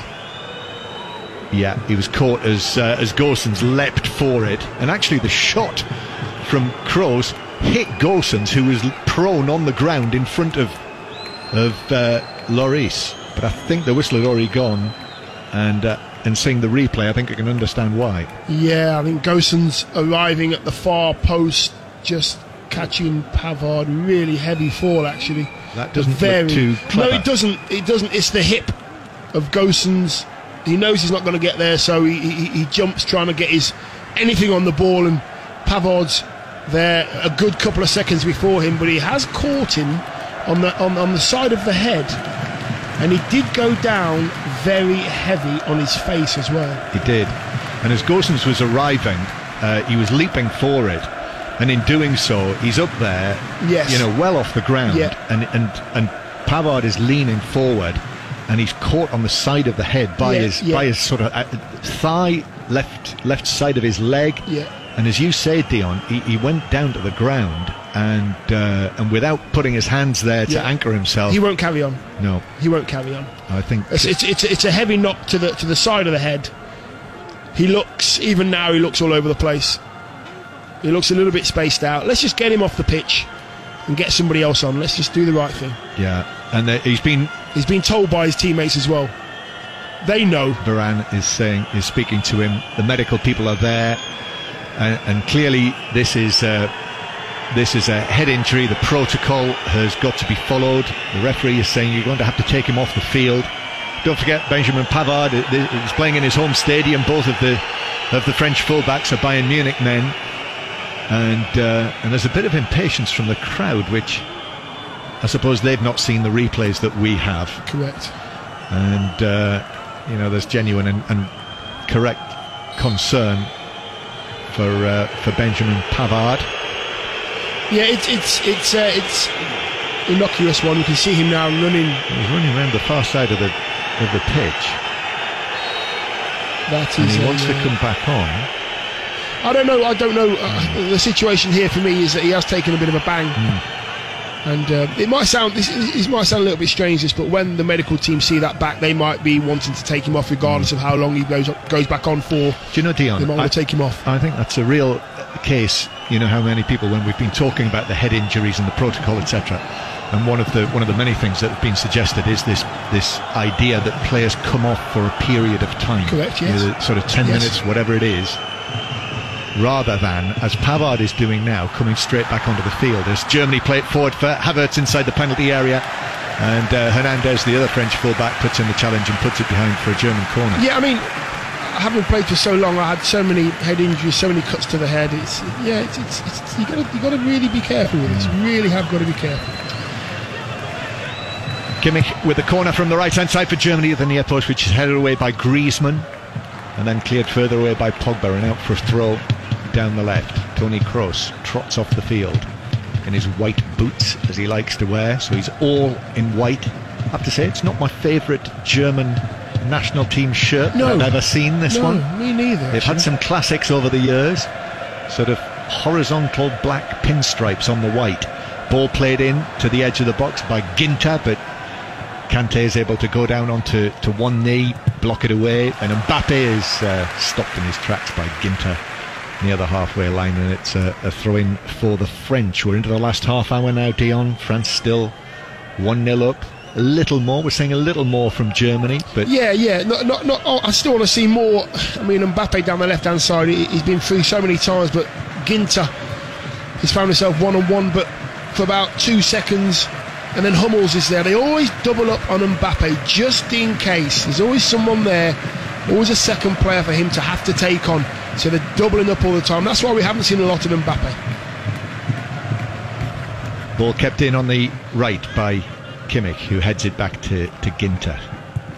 S2: Yeah, he was caught as uh, as Gosens leapt for it, and actually the shot from Kroos hit Gosens, who was prone on the ground in front of of uh, Lloris. But I think the whistle had already gone, and uh, and seeing the replay, I think I can understand why.
S3: Yeah, I think Gosens arriving at the far post, just catching Pavard. Really heavy fall, actually.
S2: That doesn't
S3: Very.
S2: look too clever.
S3: No, it doesn't. It doesn't. It's the hip of Gosens. He knows he's not going to get there, so he, he, he jumps trying to get his anything on the ball, and Pavard's there a good couple of seconds before him, but he has caught him on the on, on the side of the head, and he did go down very heavy on his face as well.
S2: He did. And as Gosens was arriving, uh, he was leaping for it. And in doing so, he's up there,
S3: Yes.
S2: you know, well off the ground.
S3: Yeah.
S2: And, and, and Pavard is leaning forward and he's caught on the side of the head by
S3: Yeah,
S2: his
S3: yeah.
S2: by his sort of uh, thigh, left left side of his leg.
S3: Yeah.
S2: And as you say, Dion, he, he went down to the ground and uh, and without putting his hands there to
S3: Yeah.
S2: anchor himself.
S3: He won't carry on.
S2: no,
S3: He won't carry on.
S2: I think
S3: It's, it's, it's, it's a heavy knock to the to the side of the head. He looks even now. He looks all over the place. He looks a little bit spaced out. Let's just get him off the pitch and get somebody else on. Let's just do the right thing.
S2: yeah. And uh, he's been
S3: He's been told by his teammates as well. They know.
S2: Varane is saying is speaking to him. The medical people are there, and, and clearly this is uh, this is a head injury. The protocol has got to be followed. The referee is saying you're going to have to take him off the field. Don't forget Benjamin Pavard is playing in his home stadium. Both of the of the French fullbacks are Bayern Munich men, and uh, and there's a bit of impatience from the crowd, which I suppose they've not seen the replays that we have
S3: Correct.
S2: and uh, you know there's genuine and, and correct concern for uh, for Benjamin Pavard.
S3: Yeah, it's it's it's uh, it's innocuous one. You can see him now running.
S2: He's running around the far side of the of the pitch,
S3: That
S2: and he wants to
S3: uh,
S2: come back on.
S3: I don't know. I don't know. Uh, the situation here for me is that he has taken a bit of a bang, and uh, it might sound this, this might sound a little bit strange, this, but when the medical team see that back, they might be wanting to take him off, regardless of how long he goes goes back on for.
S2: Do you know, Dion?
S3: They might
S2: I,
S3: want to take him off.
S2: I think that's a real case. You know how many people, when we've been talking about the head injuries and the protocol, etc. And one of the one of the many things that have been suggested is this this idea that players come off for a period of time.
S3: Correct,
S2: You
S3: yes.
S2: know, sort of ten
S3: Yes.
S2: minutes, whatever it is, rather than as Pavard is doing now, coming straight back onto the field. As Germany play it forward for Havertz inside the penalty area, and uh, Hernandez, the other French fullback, puts in the challenge and puts it behind for a German corner.
S3: Yeah, I mean, having played for so long, I had so many head injuries, so many cuts to the head. It's yeah, it's, it's, it's you got to you got to really be careful with this. You really have got to be careful.
S2: Kimmich with the corner from the right hand side for Germany at the near post, which is headed away by Griezmann and then cleared further away by Pogba and out for a throw down the left. Tony Kroos trots off the field in his white boots as he likes to wear, so he's all in white. I have to say, it's not my favourite German national team shirt
S3: No.
S2: I've ever seen. This
S3: no,
S2: one,
S3: me neither.
S2: they've had some classics over the years, sort of horizontal black pinstripes on the white. Ball played in to the edge of the box by Ginter, but Kante is able to go down onto to one knee, block it away, and Mbappe is uh, stopped in his tracks by Ginter near the halfway line, and it's a, a throw in for the French. We're into the last half hour now, Dion. France still 1 0 up. A little more. We're seeing a little more from Germany, but
S3: Yeah, yeah. Not, not, not, oh, I still want to see more. I mean, Mbappe down the left hand side, he, he's been through so many times, but Ginter, he's found himself one on one, but for about two seconds. And then Hummels is there. They always double up on Mbappe just in case. There's always someone there, always a second player for him to have to take on. So they're doubling up all the time. That's why we haven't seen a lot of Mbappe.
S2: ball kept in on the right by Kimmich, who heads it back to, to Ginter.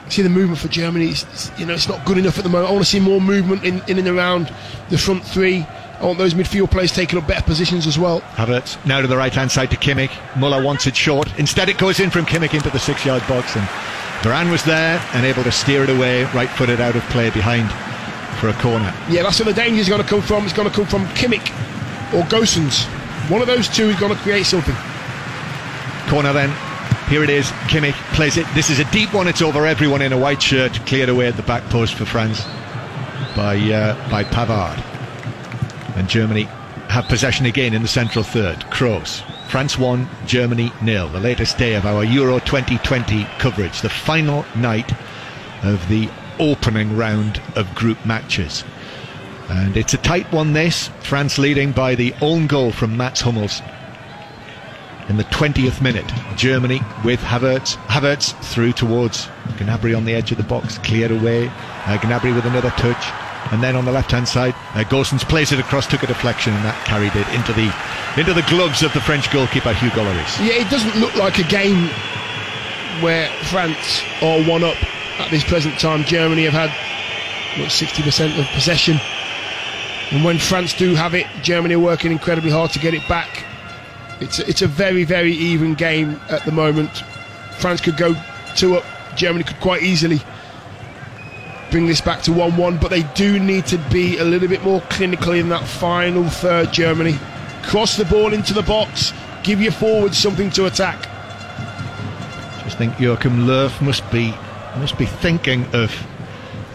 S3: see the movement for Germany. It's, you know, it's not good enough at the moment. I want to see more movement in, in and around the front three. I want those midfield players taking up better positions as well.
S2: Havertz now to the right hand side to Kimmich. Muller wants it short. Instead, it goes in from Kimmich into the six yard box, and Varane was there and able to steer it away, right footed out of play behind for a corner.
S3: Yeah, that's where the danger is going to come from. It's going to come from Kimmich or Gosens. One of those two is going to create something.
S2: Corner then. Here it is. Kimmich plays it. This is a deep one. It's over everyone in a white shirt. Cleared away at the back post for France by uh, by Pavard. And Germany have possession again in the central third. Kroos. France 1, Germany nil. The latest day of our Euro 2020 coverage. The final night of the opening round of group matches. And it's a tight one, this. France leading by the own goal from Mats Hummels in the 20th minute. Germany with Havertz. Havertz through towards Gnabry on the edge of the box, cleared away. Uh, Gnabry with another touch. And then on the left-hand side, uh, Gosens plays it across, took a deflection, and that carried it into the into the gloves of the French goalkeeper Hugo Lloris.
S3: Yeah, it doesn't look like a game where France are one up at this present time. Germany have had what 60% of possession, and when France do have it, Germany are working incredibly hard to get it back. It's a, it's a very very even game at the moment. France could go two up. Germany could quite easily bring this back to 1-1, but they do need to be a little bit more clinical in that final third. Germany cross the ball into the box, give your forwards something to attack.
S2: Just think Joachim Löw must be must be thinking of.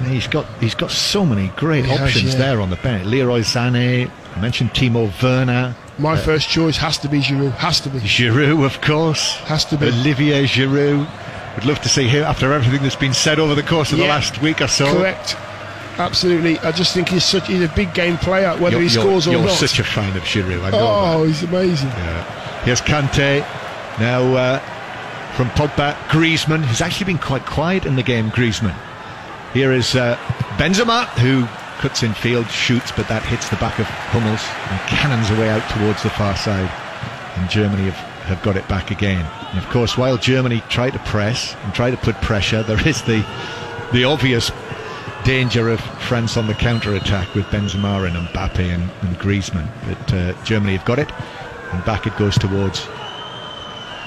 S2: He's got he's got so many great
S3: He has,
S2: options
S3: yeah.
S2: there on the bench. Leroy Sané. I mentioned Timo Werner.
S3: My uh, first choice has to be Giroud. Has to be.
S2: Giroud, of course.
S3: Has to be.
S2: Olivier Giroud. Would love to see him after everything that's been said over the course of the last week or so.
S3: Correct. Absolutely. I just think he's such he's a big game player, whether
S2: You're,
S3: he
S2: you're-
S3: scores or not.
S2: you're such a fan of Giroud. I know
S3: oh, he's amazing.
S2: that. Here's Kante. Now uh, from Pogba, Griezmann, who's actually been quite quiet in the game. Griezmann. Here is uh, Benzema, who cuts in field, shoots, but that hits the back of Hummels and cannons away out towards the far side. And Germany have, have got it back again. And of course, while Germany try to press and try to put pressure, there is the the obvious danger of France on the counter attack with Benzema and Mbappe and, and Griezmann. But uh, Germany have got it, and back it goes towards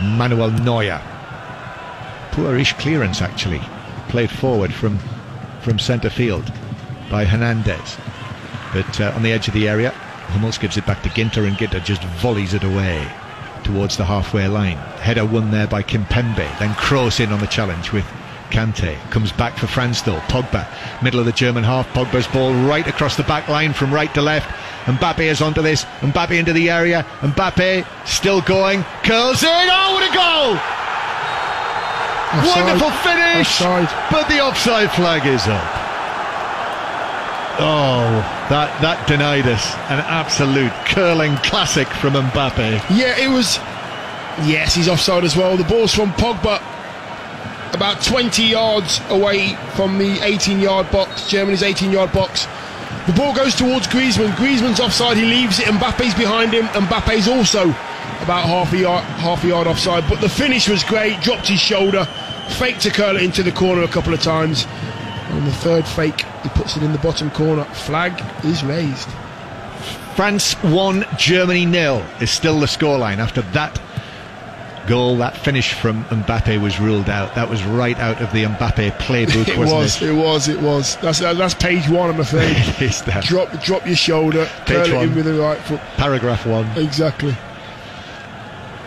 S2: Manuel Neuer. Poorish clearance actually, played forward from from centre field by Hernandez. But uh, on the edge of the area, Hummels gives it back to Ginter, and Ginter just volleys it away towards the halfway line. Header won there by Kimpembe. Then Kroos in on the challenge with Kante. Comes back for France though. Pogba, middle of the German half. Pogba's ball right across the back line from right to left. And Mbappe is onto this. Mbappe into the area. And Mbappe still going. Curls in. Oh, what a goal!
S3: Offside.
S2: Wonderful finish!
S3: Offside.
S2: But the offside flag is up. Oh, that, that denied us an absolute curling classic from Mbappe.
S3: Yeah, it was. Yes, he's offside as well. The ball's from Pogba, about 20 yards away from the 18-yard box, Germany's 18-yard box. The ball goes towards Griezmann. Griezmann's offside. He leaves it. Mbappe's behind him. Mbappe's also about half a yard, half a yard offside. But the finish was great. Dropped his shoulder, faked to curl it into the corner a couple of times. On the third fake, he puts it in the bottom corner. Flag is raised.
S2: France 1, Germany nil is still the scoreline after that goal, that finish from Mbappe was ruled out. That was right out of the Mbappe playbook,
S3: It was,
S2: it?
S3: it was, it was. That's that's page one, I'm afraid.
S2: It is that.
S3: drop drop your shoulder, curl
S2: Page
S3: it in
S2: one.
S3: with the right foot.
S2: Paragraph 1.
S3: Exactly.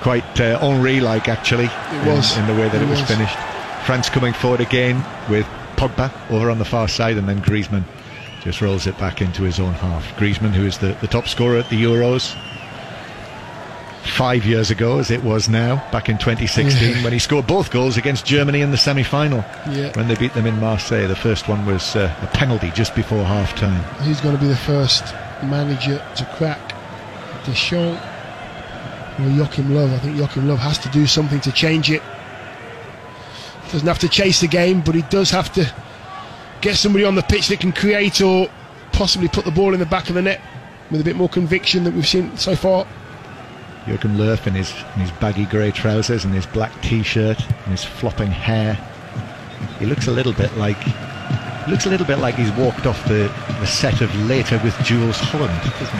S2: Quite uh, Henri like, actually,
S3: It was.
S2: In, in the way that it,
S3: It
S2: was,
S3: was.
S2: finished. France coming forward again with Pogba over on the far side, and then Griezmann just rolls it back into his own half. Griezmann, who is the, the top scorer at the Euros, five years ago as it was now, back in 2016, when he scored both goals against Germany in the semi final
S3: Yeah.
S2: when they beat them in Marseille. The first one was uh, a penalty just before half time.
S3: He's going to be the first manager to crack Deschamps or Joachim Löw. I think Joachim Löw has to do something to change it. Doesn't have to chase the game, but he does have to get somebody on the pitch that can create or possibly put the ball in the back of the net with a bit more conviction than we've seen so far.
S2: Joachim Löw in his, in his baggy grey trousers and his black t-shirt and his flopping hair. He looks a little bit like looks a little bit like he's walked off the, the set of Later with Jools Holland, doesn't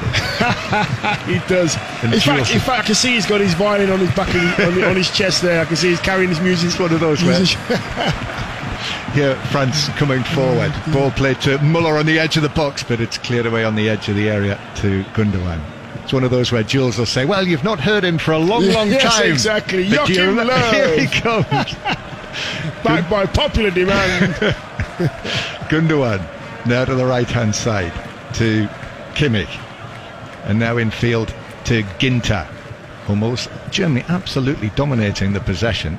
S2: he?
S3: He does.
S2: And
S3: In
S2: Jools-
S3: fact, in fact, I can see he's got his violin on his back, his- on, on his chest there. I can see he's carrying his music.
S2: It's one of those
S3: music-
S2: here France coming forward. Ball played to Muller on the edge of the box, but it's cleared away on the edge of the area to Gundogan. It's one of those where Jools will say, "Well, you've not heard him for a long, long
S3: Yes,
S2: time."
S3: exactly.
S2: But
S3: Joachim.
S2: Here he comes.
S3: back by popular demand.
S2: Gundogan now to the right hand side to Kimmich. And now in field to Ginter almost Germany absolutely dominating the possession.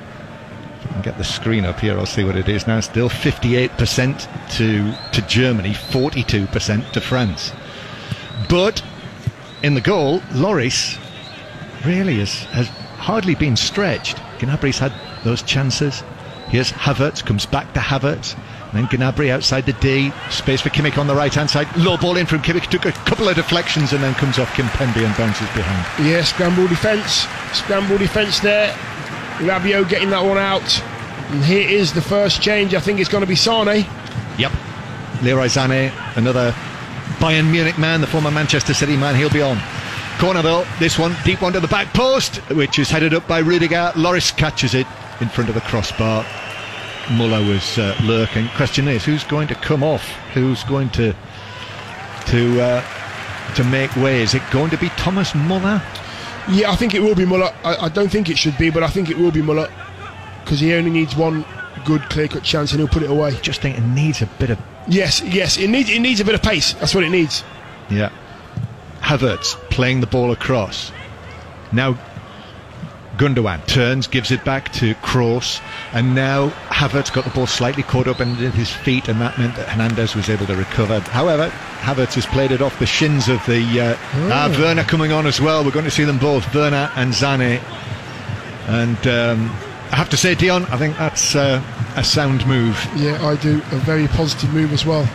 S2: I can get the screen up here I'll see what it is now. Still 58% to to Germany 42% to France. But in the goal Lloris really has, has hardly been stretched. Gnabry's had those chances. Here's Havertz comes back to Havertz then Gnabry outside the D space for Kimmich on the right hand side low ball in from Kimmich took a couple of deflections and then comes off Kimpembe and bounces behind
S3: yeah, scramble defence. Scramble defence there. Rabiot getting that one out. And here is the first change. I think it's going to be Sané.
S2: Yep. Leroy Sané, another Bayern Munich man, the former Manchester City man, he'll be on. Corner though, this one, deep one to the back post, which is headed up by Rudiger. Lloris catches it in front of the crossbar. Muller was uh, lurking. Question is, who's going to come off? Who's going to to uh, to make way? Is it going to be Thomas Muller?
S3: Yeah, I think it will be Muller. I, I don't think it should be, but I think it will be Muller because he only needs one good clear-cut chance and he'll put it away.
S2: Just think it needs a bit of
S3: Yes, yes, it needs it needs a bit of pace. That's what it needs.
S2: Yeah. Havertz playing the ball across. Now Gundogan turns, gives it back to Kroos, and now Havertz got the ball slightly caught up under his feet, and that meant that Hernandez was able to recover. However, Havertz has played it off the shins of the uh, ah, Werner coming on as well. We're going to see them both, Werner and Sané. And um, I have to say, Dion, I think that's uh, a sound move.
S3: Yeah, I do. A very positive move as well.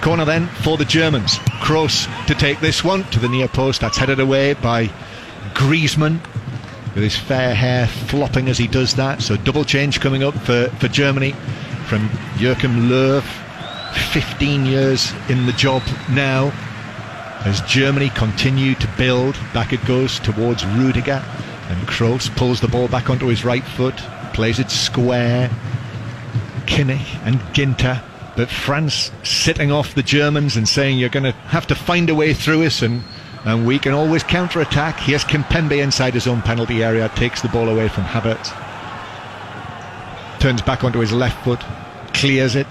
S2: Corner then for the Germans. Kroos to take this one to the near post. That's headed away by Griezmann with his fair hair flopping as he does that. So double change coming up for, for Germany from Joachim Löw. 15 years in the job now. As Germany continue to build, back it goes towards Rudiger. And Kroos pulls the ball back onto his right foot, plays it square. Kimmich and Ginter, but France sitting off the Germans and saying you're going to have to find a way through us and, and we can always counter attack. Here's Kimpembe inside his own penalty area, takes the ball away from Havertz, turns back onto his left foot, clears it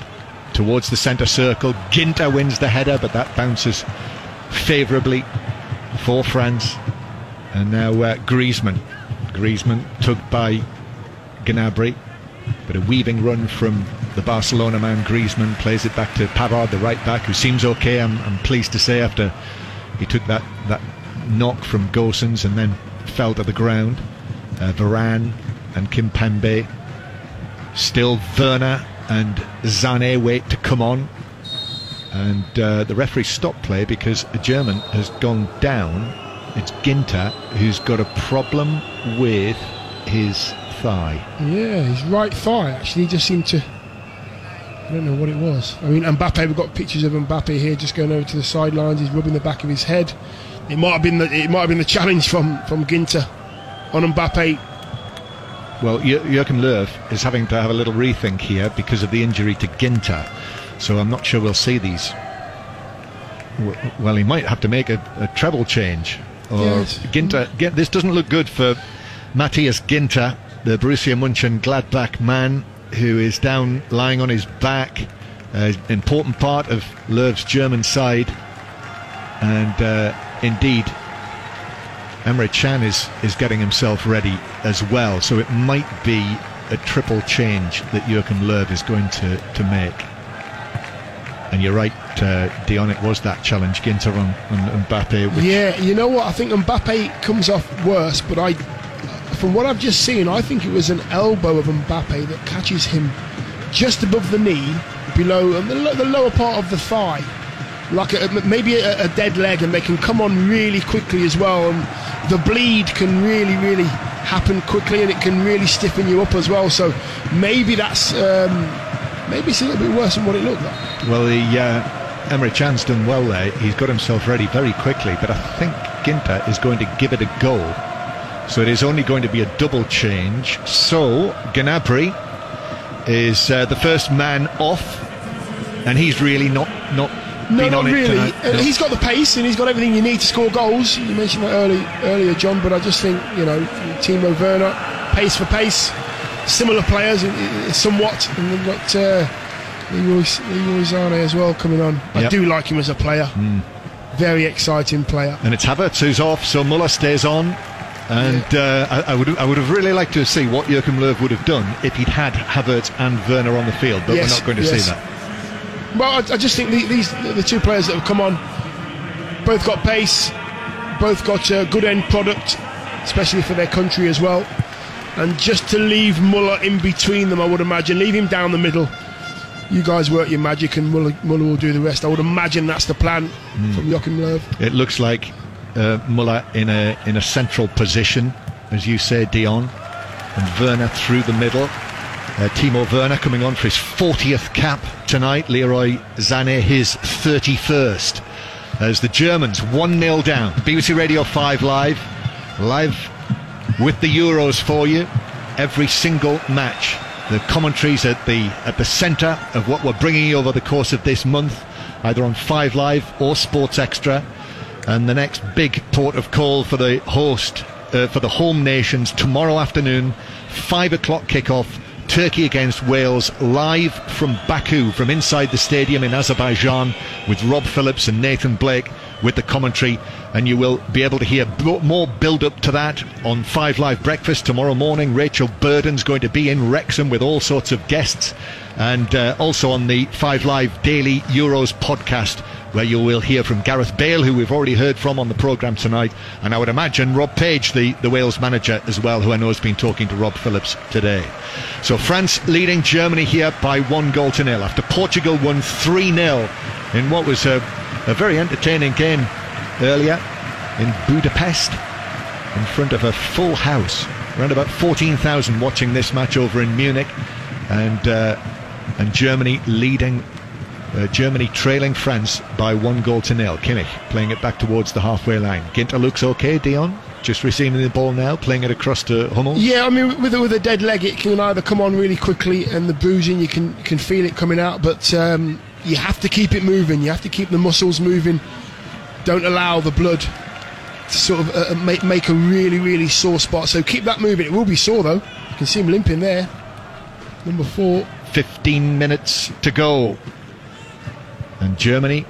S2: towards the centre circle. Ginter wins the header, but that bounces favourably for France. And now uh, Griezmann. Griezmann tugged by Gnabry. But a weaving run from the Barcelona man Griezmann plays it back to Pavard, the right back, who seems okay. I'm, I'm pleased to say after he took that, that knock from Gosens and then fell to the ground. Uh, and Kimpembe. Still Werner and Sané wait to come on. And uh, the referee stopped play because a German has gone down. It's Ginter who's got a problem with his thigh.
S3: Yeah, his right thigh actually just seemed to. I don't know what it was. I mean, Mbappe. We've got pictures of Mbappe here, just going over to the sidelines. He's rubbing the back of his head. It might have been the it might have been the challenge from from Ginter on Mbappe.
S2: Well, Joachim Löw is having to have a little rethink here because of the injury to Ginter. So I'm not sure we'll see these. Well, he might have to make a, a treble change. Or
S3: Yes.
S2: Ginter, Gin- this doesn't look good for Matthias Ginter, the Borussia Mönchengladbach man. Who is down lying on his back, uh, important part of Löw's German side. And uh, indeed, Emre Can is, is getting himself ready as well. So it might be a triple change that Joachim Löw is going to, to make. And you're right, uh, Dion, it was that challenge, Ginter on, on Mbappe.
S3: Yeah, you know what? I think Mbappe comes off worse, but I, from what I've just seen, I think it was an elbow of Mbappe that catches him just above the knee, below and the, the lower part of the thigh, like a, maybe a, a dead leg, and they can come on really quickly as well. And the bleed can really, really happen quickly, and it can really stiffen you up as well. So maybe that's um, maybe it's a little bit worse than what it looked like.
S2: Well, the uh, Emre Can's done well there. He's got himself ready very quickly, but I think Ginter is going to give it a go. So it is only going to be a double change. So Gnabry is uh, the first man off, and he's really not not
S3: No, not really. Uh,
S2: No.
S3: He's got the pace and he's got everything you need to score goals. You mentioned that early, earlier, John, but I just think, you know, Timo Werner, pace for pace, similar players somewhat. And we've got uh, Leroy, Leroy Sané as well coming on. I
S2: Yep.
S3: do like him as a player. Very exciting player.
S2: and it's Havertz who's off, so Muller stays on. And uh, I, I would I would have really liked to see what Joachim Löw would have done if he'd had Havertz and Werner on the field, but
S3: Yes,
S2: we're not going to
S3: yes.
S2: see that.
S3: Well, I, I just think the, these the two players that have come on, both got pace, both got a good end product, especially for their country as well. And just to leave Muller in between them, I would imagine, leave him down the middle. You guys work your magic, and Muller, Muller will do the rest. I would imagine that's the plan from Joachim Löw.
S2: It looks like uh, Muller in a in a central position, as you say, Dion, and Werner through the middle. Uh, Timo Werner coming on for his 40th cap tonight. Leroy Sané his 31st. As the Germans 1 0 down. BBC Radio 5 Live, live with the Euros for you. Every single match. The commentaries at the at the centre of what we're bringing you over the course of this month, either on Five Live or Sports Extra. And the next big port of call for the host, uh, for the home nations, tomorrow afternoon, five o'clock kickoff. Turkey against Wales, live from Baku, from inside the stadium in Azerbaijan, with Rob Phillips and Nathan Blake with the commentary. And you will be able to hear more build up to that on Five Live Breakfast tomorrow morning. Rachel Burden's going to be in Wrexham with all sorts of guests. And uh, also on the Five Live Daily Euros podcast, where you will hear from Gareth Bale, who we've already heard from on the programme tonight. And I would imagine Rob Page, the, the Wales manager, as well, who I know has been talking to Rob Phillips today. So France leading Germany here by one goal to nil after Portugal won 3 0 in what was a, a very entertaining game earlier in Budapest in front of a full house. Around about 14,000 watching this match over in Munich, and uh, and Germany leading. Uh, Germany trailing France by one goal to nil. Kimmich playing it back towards the halfway line. Ginter looks okay. Dion just receiving the ball now, playing it across to Hummels.
S3: Yeah, I mean, with a, with a dead leg, it can either come on really quickly, and the bruising you can can feel it coming out. But um, you have to keep it moving. You have to keep the muscles moving. Don't allow the blood to sort of uh, make make a really really sore spot. So keep that moving. It will be sore though. You can see him limping there. Number four.
S2: 15 minutes to go. And Germany,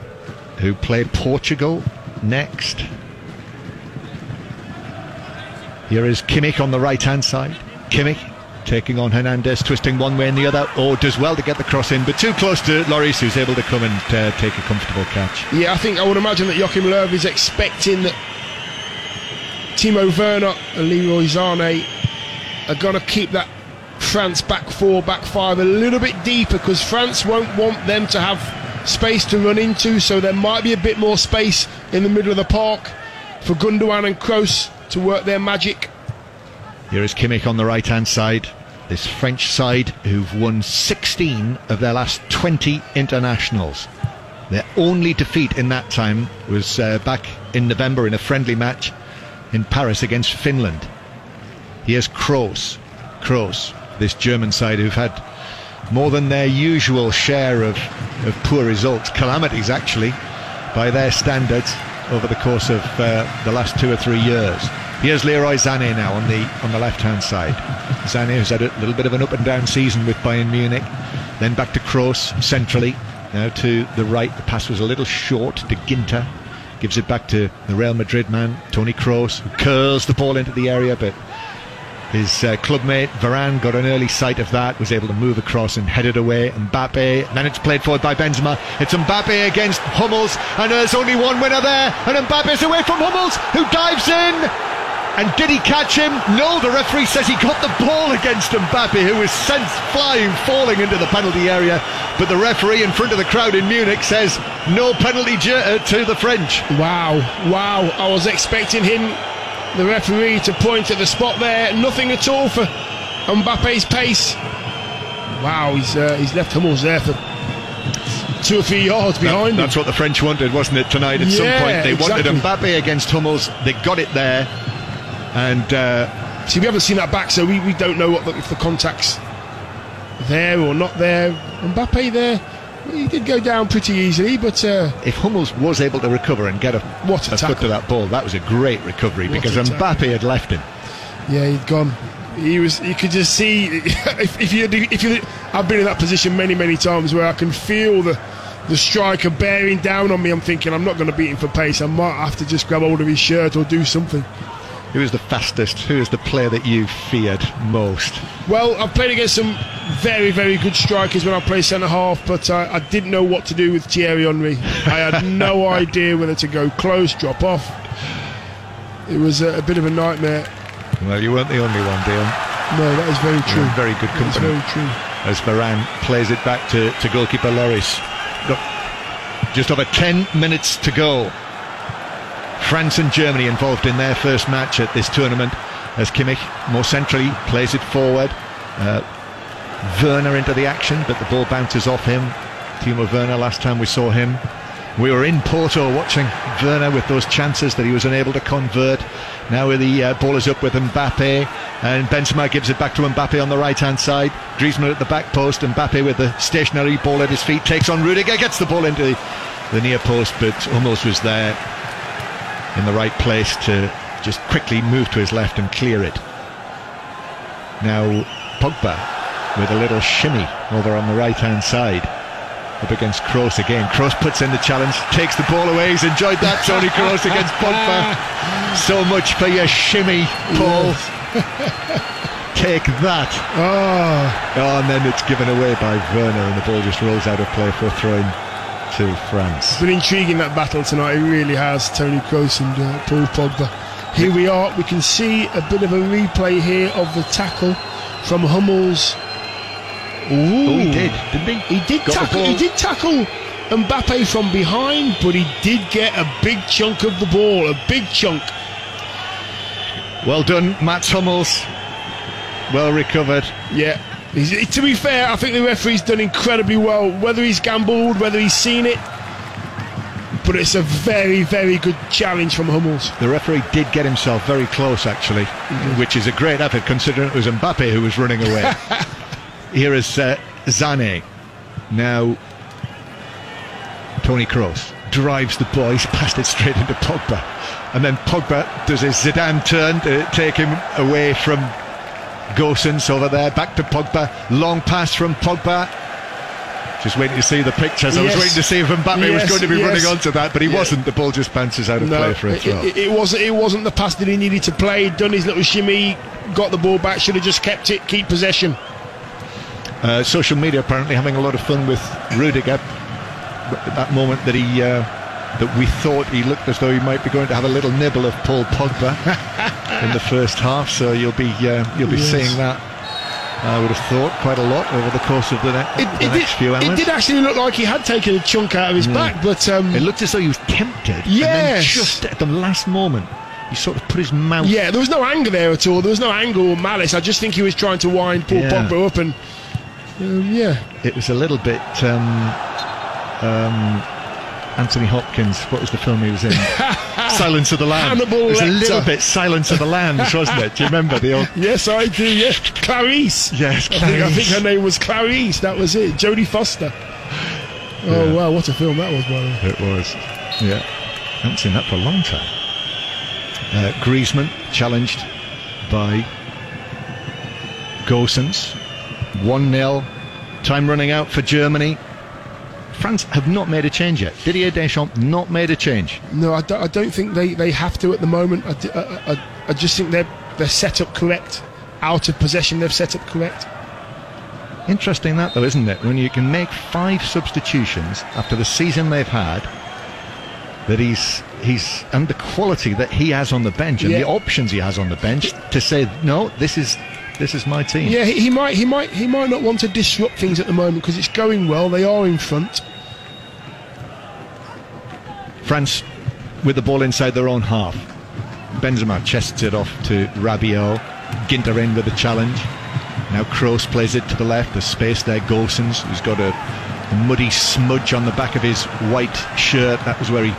S2: who play Portugal next. Here is Kimmich on the right hand side. Kimmich taking on Hernandez, twisting one way and the other. Oh, does well to get the cross in, but too close to Lloris, who's able to come and uh, take a comfortable catch.
S3: Yeah, I think I would imagine that Joachim Löw is expecting that Timo Werner and Leroy Sané are going to keep that France back four, back five a little bit deeper because France won't want them to have space to run into. So there might be a bit more space in the middle of the park for Gundogan and Kroos to work their magic.
S2: Here is Kimmich on the right hand side. This French side who've won 16 of their last 20 internationals. Their only defeat in that time was uh, back in November in a friendly match in Paris against Finland. Here's Kroos. Kroos, this German side who've had more than their usual share of, of poor results, calamities actually, by their standards over the course of uh, the last two or three years. Here's Leroy Sané now on the on the left hand side. Sané has had a little bit of an up and down season with Bayern Munich. Then back to Kroos centrally. Now to the right. The pass was a little short to Ginter. Gives it back to the Real Madrid man, Tony Kroos, who curls the ball into the area, but his uh, clubmate Varane got an early sight of that, was able to move across and head it away. Mbappe, then it's played forward by Benzema. It's Mbappe against Hummels, and there's only one winner there, and Mbappe's away from Hummels, who dives in. And did he catch him? No, the referee says he got the ball against Mbappe, who was sent flying, falling into the penalty area. But the referee in front of the crowd in Munich says no penalty to the French.
S3: Wow, wow. I was expecting him, the referee, to point at the spot there. Nothing at all for Mbappe's pace. Wow, he's, uh, he's left Hummels there for two or three yards behind
S2: that, That's what the French wanted, wasn't it, tonight at yeah, some point? They exactly. wanted Mbappe against Hummels. They got it there. And uh,
S3: see, we haven't seen that back, so we, we don't know what the, if the contact's there or not there. Mbappe there, he did go down pretty easily, but uh,
S2: if Hummels was able to recover and get a,
S3: what a,
S2: a foot to that ball, that was a great recovery what because Mbappe had left him.
S3: Yeah, he'd gone. He was. You could just see if, if you if you. I've been in that position many many times where I can feel the the striker bearing down on me. I'm thinking I'm not going to beat him for pace. I might have to just grab hold of his shirt or do something.
S2: Who is the fastest? Who is the player that you feared most?
S3: Well, I've played against some very, very good strikers when I played centre half, but I, I didn't know what to do with Thierry Henry. I had no idea whether to go close, drop off. It was a, a, bit of a nightmare.
S2: Well, you weren't the only one, Dion.
S3: No, that is very true.
S2: very good company.
S3: That's very true.
S2: As Varane plays it back to, to goalkeeper Lloris. Look, just over 10 minutes to go. France and Germany involved in their first match at this tournament as Kimmich more centrally plays it forward. Uh, Werner into the action, but the ball bounces off him. Timo Werner, last time we saw him. We were in Porto watching Werner with those chances that he was unable to convert. Now the uh, ball is up with Mbappe, and Benzema gives it back to Mbappe on the right hand side. Griezmann at the back post, Mbappe with the stationary ball at his feet takes on Rudiger, gets the ball into the near post, but almost was there in the right place to just quickly move to his left and clear it. Now Pogba with a little shimmy over on the right hand side. Up against Kroos again. Kroos puts in the challenge, takes the ball away. He's enjoyed that, Tony Kroos against Pogba. So much for your shimmy, Paul. Take that.
S3: Oh.
S2: oh. And then it's given away by Werner, and the ball just rolls out of play for a throw in to France.
S3: It's been intriguing that battle tonight. It really has. Tony Kroos and uh, Paul Pogba. Here we are. We can see a bit of a replay here of the tackle from Hummels.
S2: Ooh. Oh, he did, didn't he?
S3: He did Got tackle. He did tackle Mbappe from behind, but he did get a big chunk of the ball. A big chunk.
S2: Well done, Mats Hummels. Well recovered.
S3: Yeah, He's, to be fair, I think the referee's done incredibly well. Whether he's gambled, whether he's seen it, but it's a very, very good challenge from Hummels.
S2: The referee did get himself very close, actually, mm-hmm. which is a great effort considering it was Mbappe who was running away. Here is uh, Sané. Now, Tony Kroos drives the ball. He's passed it straight into Pogba. And then Pogba does his Zidane turn to take him away from Gosens over there, back to Pogba, long pass from Pogba. Just waiting to see the pictures. I was waiting to see if Mbappe yes, was going to be yes. running onto that, but he yeah. wasn't. The ball just bounces out of
S3: no,
S2: play for a throw.
S3: It, it, wasn't. It wasn't the pass that he needed to play. He'd done his little shimmy, got the ball back. Should have just kept it, keep possession.
S2: Uh, social media apparently having a lot of fun with Rudiger. At that moment that he uh, that we thought he looked as though he might be going to have a little nibble of Paul Pogba in the first half. So you'll be uh, you'll be yes. seeing that. I would have thought quite a lot over the course of the, ne- it, the it next
S3: did,
S2: few hours.
S3: It did actually look like he had taken a chunk out of his mm. back, but um,
S2: it looked as though he was tempted.
S3: Yes,
S2: just at the last moment, he sort of put his mouth.
S3: Yeah, there was no anger there at all. There was no anger or malice. I just think he was trying to wind Paul yeah. Pogba up, and um, yeah,
S2: it was a little bit. Um, um, Anthony Hopkins. What was the film he was in? Silence of the Lambs.
S3: Hannibal
S2: it was
S3: Lecter.
S2: a little bit Silence of the Lambs, wasn't it? Do you remember the old?
S3: yes, I do. Yes, Clarice.
S2: Yes, Clarice.
S3: I think, I think her name was Clarice. That was it. Jodie Foster. Oh yeah. wow, what a film that was, by the way.
S2: It was. Yeah, I haven't seen that for a long time. Uh, Griezmann challenged by Gosens. 1 0. Time running out for Germany. France have not made a change yet. Didier Deschamps not made a change.
S3: No, I don't, I don't think they, they have to at the moment. I I just think they're, they're set up correct. Out of possession, they've set up correct.
S2: Interesting that though, isn't it? When you can make five substitutions after the season they've had, that he's he's and the quality that he has on the bench and
S3: Yeah.
S2: the options he has on the bench to say no, this is this is my team.
S3: Yeah, he, he might he might he might not want to disrupt things at the moment because it's going well. They are in front.
S2: France with the ball inside their own half. Benzema chests it off to Rabiot. Ginter in with the challenge. Now Kroos plays it to the left. There's space there. Gosens, who's got a, a muddy smudge on the back of his white shirt. That was where he.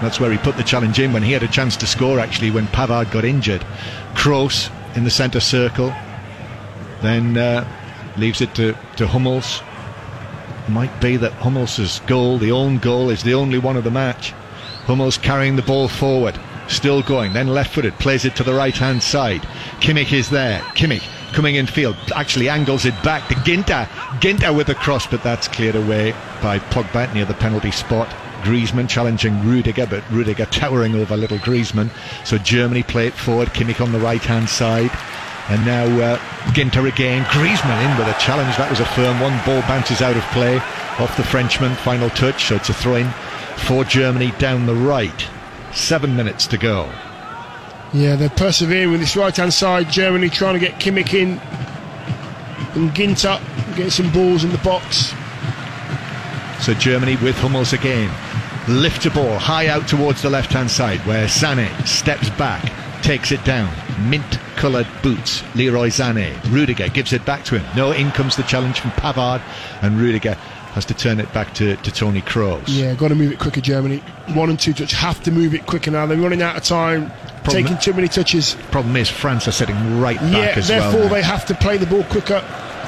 S2: That's where he put the challenge in when he had a chance to score. Actually, when Pavard got injured, Kroos in the centre circle. Then uh, leaves it to, to Hummels. Might be that Hummels' goal, the own goal, is the only one of the match. Hummels carrying the ball forward, still going, then left footed, plays it to the right hand side. Kimmich is there. Kimmich coming in field, actually angles it back to Ginter. Ginter with a cross, but that's cleared away by Pogba near the penalty spot. Griezmann challenging Rudiger, but Rudiger towering over little Griezmann. So Germany play it forward, Kimmich on the right hand side. And now uh, Ginter again. Griezmann in with a challenge. That was a firm one. Ball bounces out of play off the Frenchman. Final touch. So it's a throw in for Germany down the right. Seven minutes to go.
S3: Yeah, they're persevering with this right hand side. Germany trying to get Kimmich in and Ginter getting some balls in the box.
S2: So Germany with Hummels again. Lift a ball high out towards the left hand side where Sané steps back, takes it down. Mint coloured boots. Leroy Sané. Rudiger gives it back to him. No, in comes the challenge from Pavard, and Rudiger has to turn it back to, to Tony Kroos.
S3: Yeah, got to move it quicker, Germany. One and two touch have to move it quicker now. They're running out of time,
S2: Problem-
S3: taking too many touches.
S2: Problem is, France are sitting right back
S3: Yeah,
S2: as well.
S3: therefore they have to play the ball quicker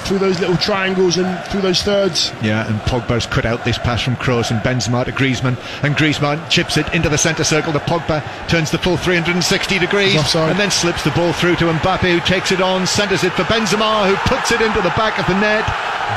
S3: through those little triangles and through those thirds.
S2: Yeah, and Pogba's cut out this pass from Kroos and Benzema to Griezmann, and Griezmann chips it into the centre circle to Pogba, turns the full 360 degrees, and then slips the ball through to Mbappe, who takes it on, centres it for Benzema, who puts it into the back of the net.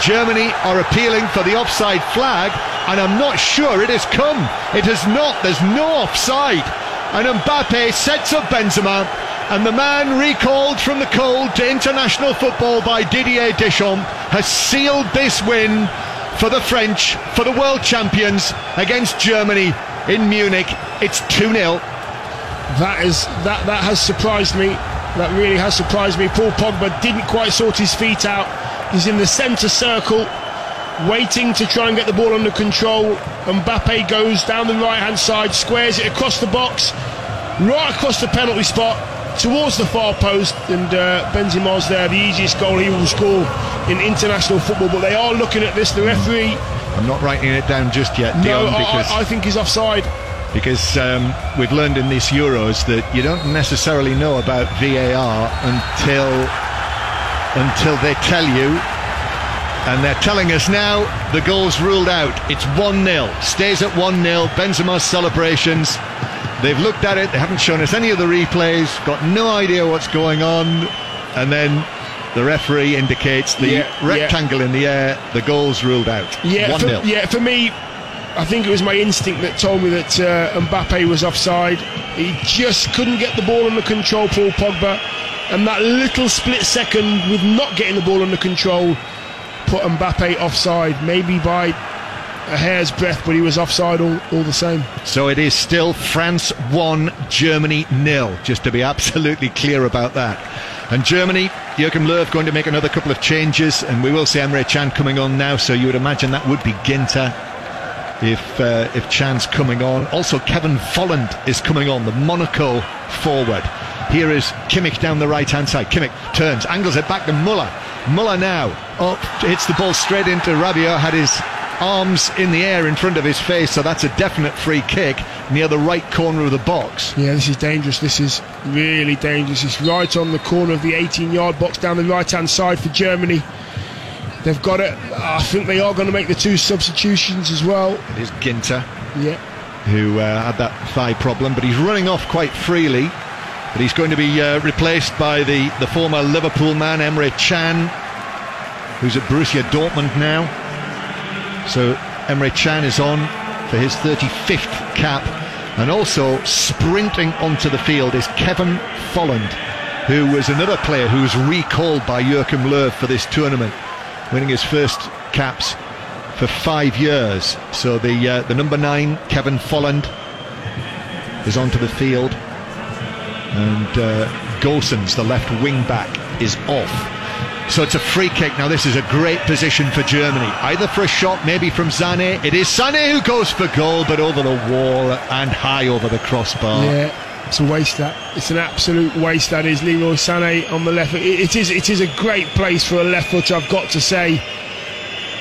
S2: Germany are appealing for the offside flag, and I'm not sure it has come. It has not. There's no offside, and Mbappe sets up Benzema. And the man recalled from the cold to international football by Didier Deschamps has sealed this win for the French, for the world champions against Germany in Munich. It's 2 0.
S3: That is that that has surprised me. That really has surprised me. Paul Pogba didn't quite sort his feet out. He's in the centre circle, waiting to try and get the ball under control. Mbappe goes down the right hand side, squares it across the box, right across the penalty spot, towards the far post, and uh, Benzema's there. The easiest goal he will score in international football. But they are looking at this. The referee,
S2: I'm not writing it down just yet,
S3: no,
S2: Dion,
S3: I,
S2: because,
S3: I, I think he's offside.
S2: because um, we've learned in this Euros that you don't necessarily know about VAR until until they tell you. And they're telling us now the goal's ruled out. It's 1 0. Stays at 1 0. Benzema's celebrations. They've looked at it. They haven't shown us any of the replays. Got no idea what's going on. And then the referee indicates the
S3: Yeah, yeah.
S2: rectangle in the air. The goal's ruled out.
S3: Yeah,
S2: 1
S3: for,
S2: 0.
S3: yeah. For me, I think it was my instinct that told me that uh, Mbappe was offside. He just couldn't get the ball under control, Paul Pogba, and that little split second with not getting the ball under control put Mbappe offside. Maybe by a hair's breadth, but he was offside all, all the same.
S2: So it is still France 1, Germany nil. just to be absolutely clear about that. And Germany, Jurgen Löw going to make another couple of changes, and we will see Emre Can coming on now, so you would imagine that would be Ginter if uh, if Can's coming on. Also, Kevin Volland is coming on, the Monaco forward. Here is Kimmich down the right hand side. Kimmich turns, angles it back to Muller. Muller now up, hits the ball straight into Rabiot, had his arms in the air in front of his face, so that's a definite free kick near the right corner of the box.
S3: Yeah, this is dangerous. This is really dangerous. It's right on the corner of the 18 yard box down the right hand side for Germany. They've got it. I think they are going to make the two substitutions as well.
S2: It is Ginter
S3: Yeah.
S2: who uh, had that thigh problem, but he's running off quite freely. But he's going to be uh, replaced by the, the former Liverpool man, Emre Can, who's at Borussia Dortmund now. So Emre Can is on for his 35th cap. And also sprinting onto the field is Kevin Volland, who was another player who was recalled by Joachim Löw for this tournament, winning his first caps for five years. So the uh, the number nine, Kevin Volland, is onto the field, and uh, Gosens, the left wing back, is off. So it's a free kick. Now, this is a great position for Germany. Either for a shot, maybe from Sané. It is Sané who goes for goal, but over the wall and high over the crossbar.
S3: Yeah, it's a waste. That it's an absolute waste. That is Leroy Sané on the left. It, it is. It is a great place for a left foot. I've got to say.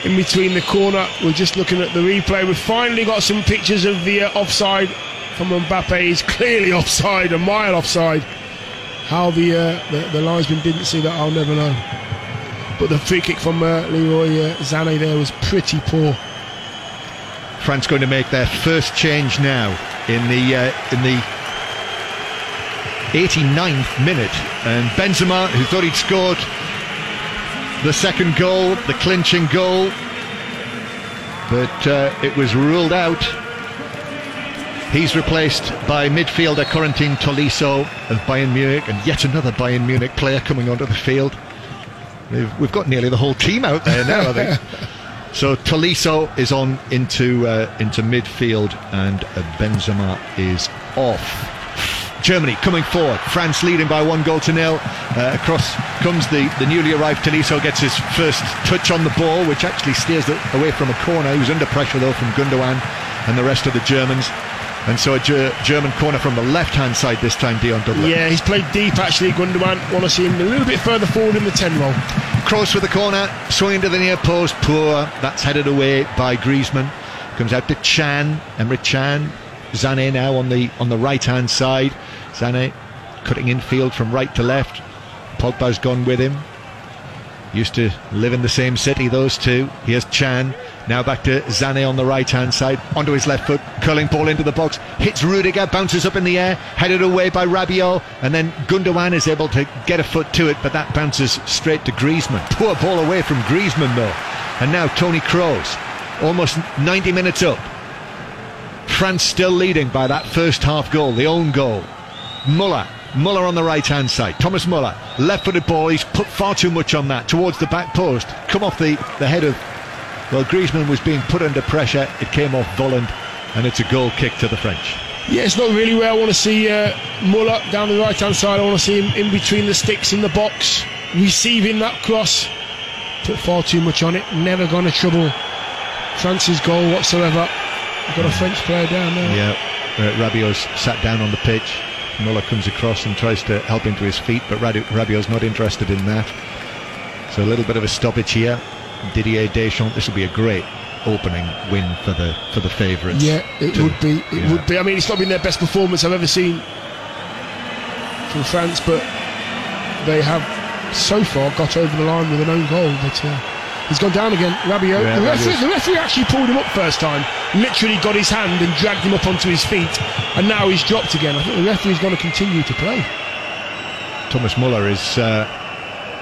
S3: In between the corner, we're just looking at the replay. We've finally got some pictures of the uh, offside from Mbappe. He's clearly offside, a mile offside. How the, uh, the the linesman didn't see that, I'll never know. But the free kick from uh, Leroy uh, Sané there was pretty poor.
S2: France going to make their first change now in the uh, in the 89th minute, and Benzema, who thought he'd scored the second goal, the clinching goal, but uh, it was ruled out. He's replaced by midfielder Corentin Tolisso of Bayern Munich, and yet another Bayern Munich player coming onto the field. We've, we've got nearly the whole team out there now, I think. So Tolisso is on into uh, into midfield, and uh, Benzema is off. Germany coming forward. France leading by one goal to nil. Uh, across comes the, the newly arrived Tolisso, gets his first touch on the ball, which actually steers it away from a corner. He was under pressure though from Gundogan and the rest of the Germans. And so a Ger- German corner from the left-hand side this time, Dion Dublin.
S3: Yeah, he's played deep actually, Gundogan. Want to see him a little bit further forward in the 10 role.
S2: Cross with the corner, swinging to the near post, poor. That's headed away by Griezmann. Comes out to Can, Emre Can. Sané now on the on the right hand side. Sané cutting infield from right to left. Pogba's gone with him. Used to live in the same city, those two. Here's Can. Now back to Sané on the right hand side. Onto his left foot. Curling ball into the box. Hits Rudiger. Bounces up in the air. Headed away by Rabiot. And then Gundogan is able to get a foot to it, but that bounces straight to Griezmann. Poor ball away from Griezmann, though. And now Tony Kroos. Almost 90 minutes up. France still leading by that first half goal, the own goal. Muller. Muller on the right hand side. Thomas Muller. Left footed ball. He's put far too much on that towards the back post. Come off the, the head of. Well, Griezmann was being put under pressure. It came off Volland. And it's a goal kick to the French.
S3: Yeah, it's not really where I want to see uh, Muller down the right hand side. I want to see him in between the sticks in the box, receiving that cross. Put far too much on it. Never going to trouble France's goal whatsoever. We've Got a French player down there.
S2: Yeah, uh, Rabiot's sat down on the pitch. Muller comes across and tries to help him to his feet, but Rabiot's not interested in that. So a little bit of a stoppage here. Didier Deschamps. This will be a great opening win for the for the favourites.
S3: Yeah, it
S2: to-
S3: would be. It
S2: yeah.
S3: would be. I mean, it's not been their best performance I've ever seen from France, but they have so far got over the line with an own goal. But uh, he's gone down again. Rabiot.
S2: Yeah,
S3: the, referee, the referee actually pulled him up first time. Literally got his hand and dragged him up onto his feet, and now he's dropped again. I think the referee's going to continue to play.
S2: Thomas Muller is uh,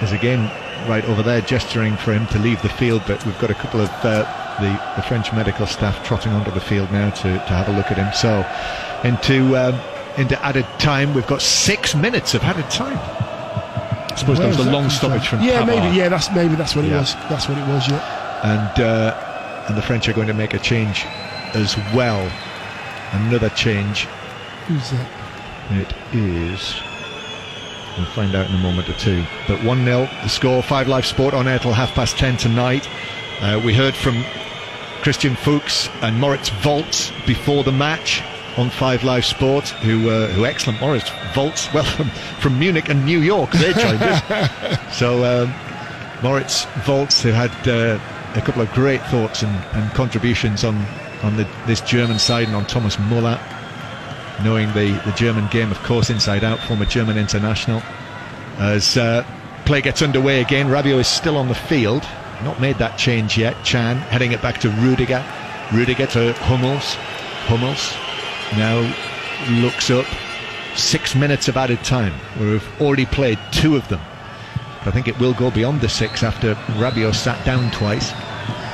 S2: is again right over there gesturing for him to leave the field, but we've got a couple of uh, the, the French medical staff trotting onto the field now to, to have a look at him. So into um, into added time, we've got six minutes of added time. I suppose
S3: Where
S2: that was
S3: that
S2: long stoppage from
S3: Yeah,
S2: Pavard.
S3: maybe. Yeah, that's maybe that's what
S2: Yeah.
S3: it was. That's what it was. Yeah.
S2: and uh, and the French are going to make a change as well. Another change.
S3: Who's that?
S2: It is. We'll find out in a moment or two. But 1 0, the score. 5 Live Sport on air till half past 10 tonight. Uh, we heard from Christian Fuchs and Moritz Volz before the match on 5 Live Sport, who, uh, who excellent Moritz Volz, well, from, from Munich and New York, they joined us. So, um, Moritz Volz, who had uh, a couple of great thoughts and, and contributions on, on the, this German side and on Thomas Muller knowing the, the German game, of course, inside out, former German international. As uh, play gets underway again, Rabiot is still on the field, not made that change yet. Can heading it back to Rudiger. Rudiger to Hummels. Hummels now looks up six minutes of added time. We've already played two of them. I think it will go beyond the six after Rabiot sat down twice.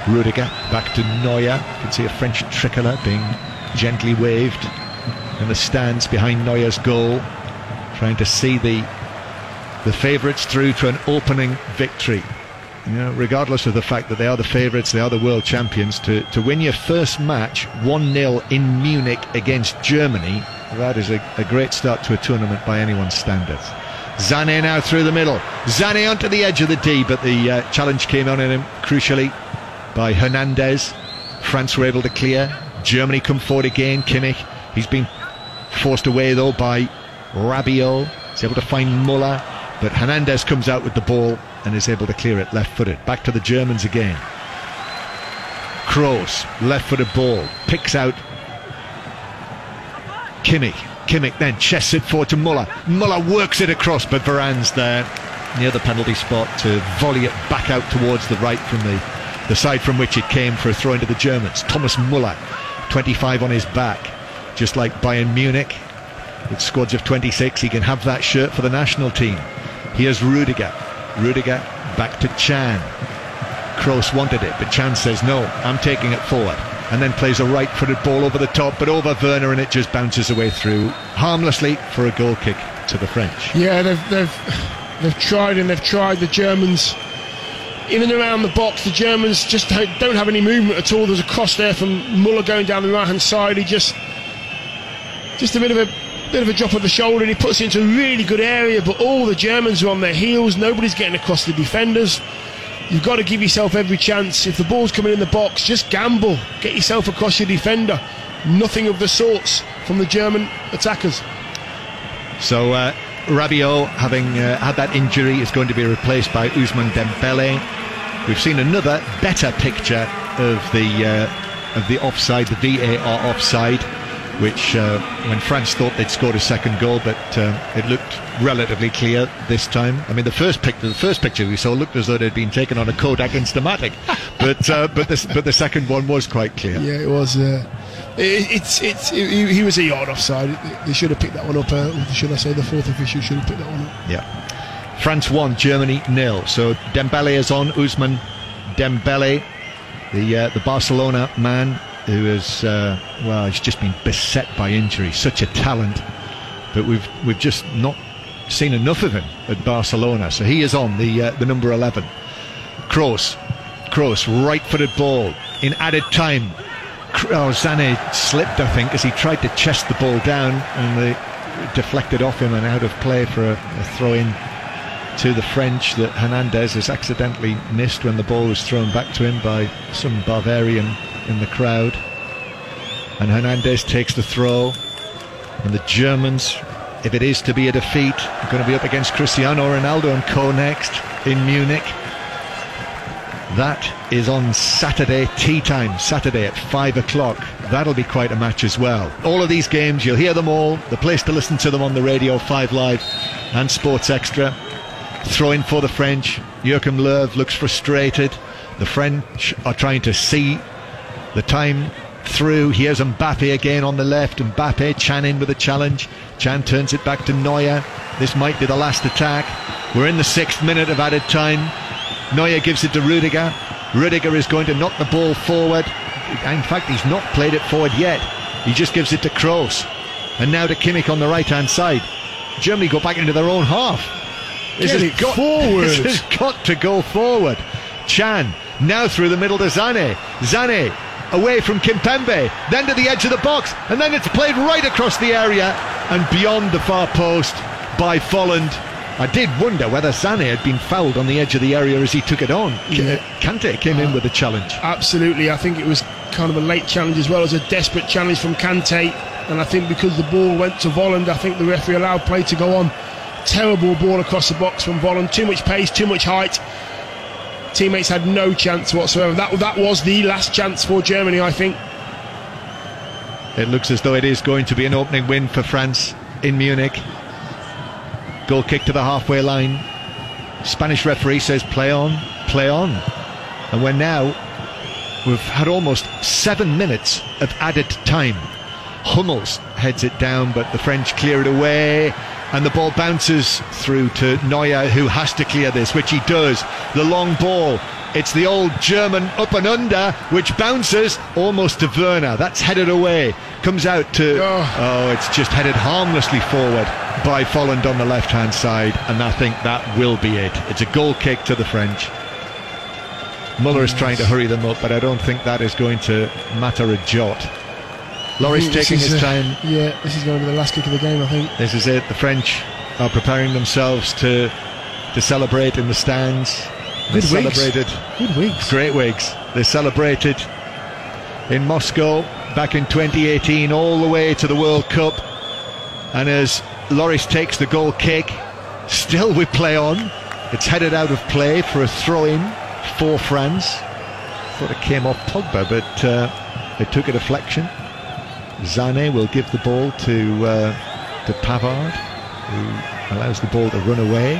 S2: Rudiger back to Neuer. You can see a French tricolour being gently waved in the stands behind Neuer's goal, trying to see the the favourites through to an opening victory. You know, regardless of the fact that they are the favourites, they are the world champions, to, to win your first match 1 0 in Munich against Germany, that is a, a great start to a tournament by anyone's standards. Sané now through the middle. Sané onto the edge of the D, but the uh, challenge came on in him crucially by Hernandez. France were able to clear. Germany come forward again. Kimmich. He's been forced away though by Rabiot. He's able to find Muller, but Hernandez comes out with the ball and is able to clear it left footed. Back to the Germans again. Kroos, left footed ball, picks out Kimmich. Kimmich then chests it forward to Muller. Muller works it across, but Varane's there near the penalty spot to volley it back out towards the right from the, the side from which it came for a throw into the Germans. Thomas Muller, 25 on his back, just like Bayern Munich. With squads of 26, he can have that shirt for the national team. Here's Rudiger. Rudiger back to Can. Kroos wanted it, but Can says no, I'm taking it forward. And then plays a right footed ball over the top, but over Werner, and it just bounces away through harmlessly for a goal kick to the French.
S3: Yeah, they've, they've, they've tried and they've tried. The Germans, in and around the box, the Germans just don't have any movement at all. There's a cross there from Muller going down the right hand side. He just, just a bit of a bit of a drop of the shoulder and he puts it into a really good area but all the Germans are on their heels. Nobody's getting across the defenders. You've got to give yourself every chance. If the ball's coming in the box just gamble. Get yourself across your defender. Nothing of the sorts from the German attackers.
S2: So uh, Rabiot having uh, had that injury is going to be replaced by Ousmane Dembele. We've seen another better picture of the uh, of the offside the VAR offside which uh, when France thought they'd scored a second goal, but uh, it looked relatively clear this time. I mean, the first picture, the first picture we saw looked as though it had been taken on a Kodak Instamatic, but uh, but the but the second one was quite clear.
S3: Yeah, it was. Uh, it, it's it's it, he, he, was a yard offside. They should have picked that one up. Uh, should I say the fourth official should have picked that one up?
S2: Yeah. France won, Germany nil. So Dembele is on. Ousmane Dembele, the uh, the Barcelona man who has uh, well, he's just been beset by injury. Such a talent, but we've we've just not seen enough of him at Barcelona. So he is on the uh, the number eleven. Kroos, Kroos, right-footed ball in added time. Oh, Sané slipped, I think, as he tried to chest the ball down and they deflected off him and out of play for a, a throw in to the French that Hernandez has accidentally missed when the ball was thrown back to him by some Bavarian in the crowd. And Hernandez takes the throw. And the Germans, if it is to be a defeat, are going to be up against Cristiano Ronaldo and co next in Munich. That is on Saturday, tea time, Saturday at 5 o'clock. That'll be quite a match as well. All of these games, you'll hear them all. The place to listen to them on the radio, 5 Live and Sports Extra. Throwing for the French. Joachim Löw looks frustrated. The French are trying to see the time through. Here's Mbappe again on the left. Mbappe, Can in with a challenge. Can turns it back to Neuer. This might be the last attack. We're in the sixth minute of added time. Neuer gives it to Rudiger. Rudiger is going to knock the ball forward. In fact, he's not played it forward yet. He just gives it to Kroos. And now to Kimmich on the right hand side. Germany go back into their own half.
S3: This Get has got, forward.
S2: This has got to go forward. Can now through the middle to Sané. Sané away from Kimpembe, then to the edge of the box, and then it's played right across the area and beyond the far post by Volland. I did wonder whether Sané had been fouled on the edge of the area as he took it on. Yeah. Kante came uh, in with a challenge.
S3: Absolutely. I think it was kind of a late challenge as well as a desperate challenge from Kante. And I think because the ball went to Volland, I think the referee allowed play to go on. Terrible ball across the box from Volland. Too much pace, too much height teammates had no chance whatsoever. That that was the last chance for Germany, I think.
S2: It looks as though it is going to be an opening win for France in Munich. Goal kick to the halfway line. Spanish referee says play on, play on. And we're now, we've had almost seven minutes of added time. Hummels heads it down, but the French clear it away. And the ball bounces through to Neuer, who has to clear this, which he does. The long ball. It's the old German up and under, which bounces almost to Werner. That's headed away. Comes out to.
S3: Oh.
S2: Oh, it's just headed harmlessly forward by Volland on the left hand side. And I think that will be it. It's a goal kick to the French. Muller is trying to hurry them up, but I don't think that is going to matter a jot.
S3: Lloris
S2: taking his
S3: uh,
S2: time.
S3: Yeah, this is going to be the last kick of the game, I think.
S2: This is it. The French are preparing themselves to to celebrate in the stands. They
S3: Good wigs.
S2: celebrated
S3: Good weeks.
S2: great wigs. They celebrated in Moscow back in 2018 all the way to the World Cup. And as Lloris takes the goal kick, still we play on. It's headed out of play for a throw in for France. Thought it came off Pogba, but uh, it took a deflection. Sané will give the ball to uh, to Pavard, who allows the ball to run away.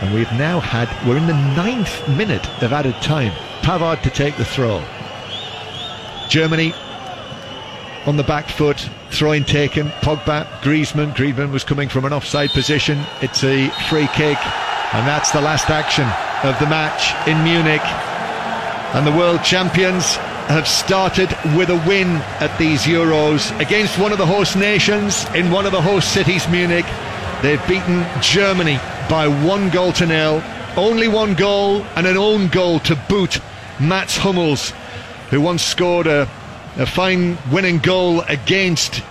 S2: And we've now had, we're in the ninth minute of added time. Pavard to take the throw. Germany on the back foot, throwing taken. Pogba, Griezmann. Griezmann was coming from an offside position. It's a free kick, and that's the last action of the match in Munich. And the world champions have started with a win at these Euros against one of the host nations in one of the host cities, Munich. They've beaten Germany by one goal to nil. Only one goal and an own goal to boot. Mats Hummels, who once scored a, a fine winning goal against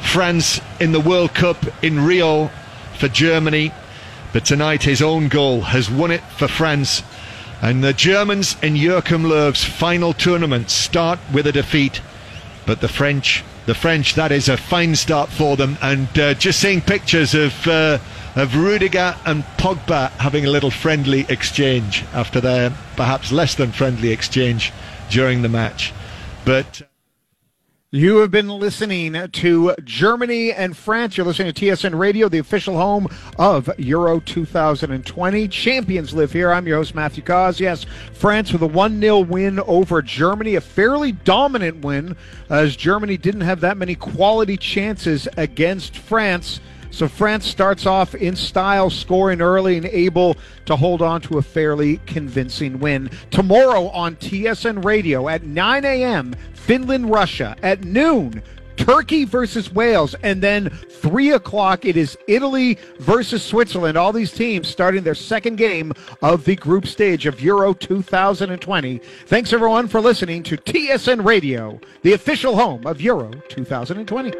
S2: France in the World Cup in Rio for Germany. But tonight his own goal has won it for France. And the Germans in Joachim Löw's final tournament start with a defeat. But the French, the French, that is a fine start for them. And uh, just seeing pictures of uh, of Rudiger and Pogba having a little friendly exchange after their perhaps less than friendly exchange during the match. But
S1: You have been listening to Germany and France. You're listening to TSN Radio, the official home of Euro 2020. Champions live here. I'm your host, Matthew Cauz. Yes, France with a 1 0 win over Germany, a fairly dominant win, as Germany didn't have that many quality chances against France. So France starts off in style, scoring early and able to hold on to a fairly convincing win. Tomorrow on TSN Radio at 9 a.m., Finland, Russia. At noon, Turkey versus Wales. And then 3 o'clock, it is Italy versus Switzerland. All these teams starting their second game of the group stage of Euro 2020. Thanks, everyone, for listening to TSN Radio, the official home of Euro 2020.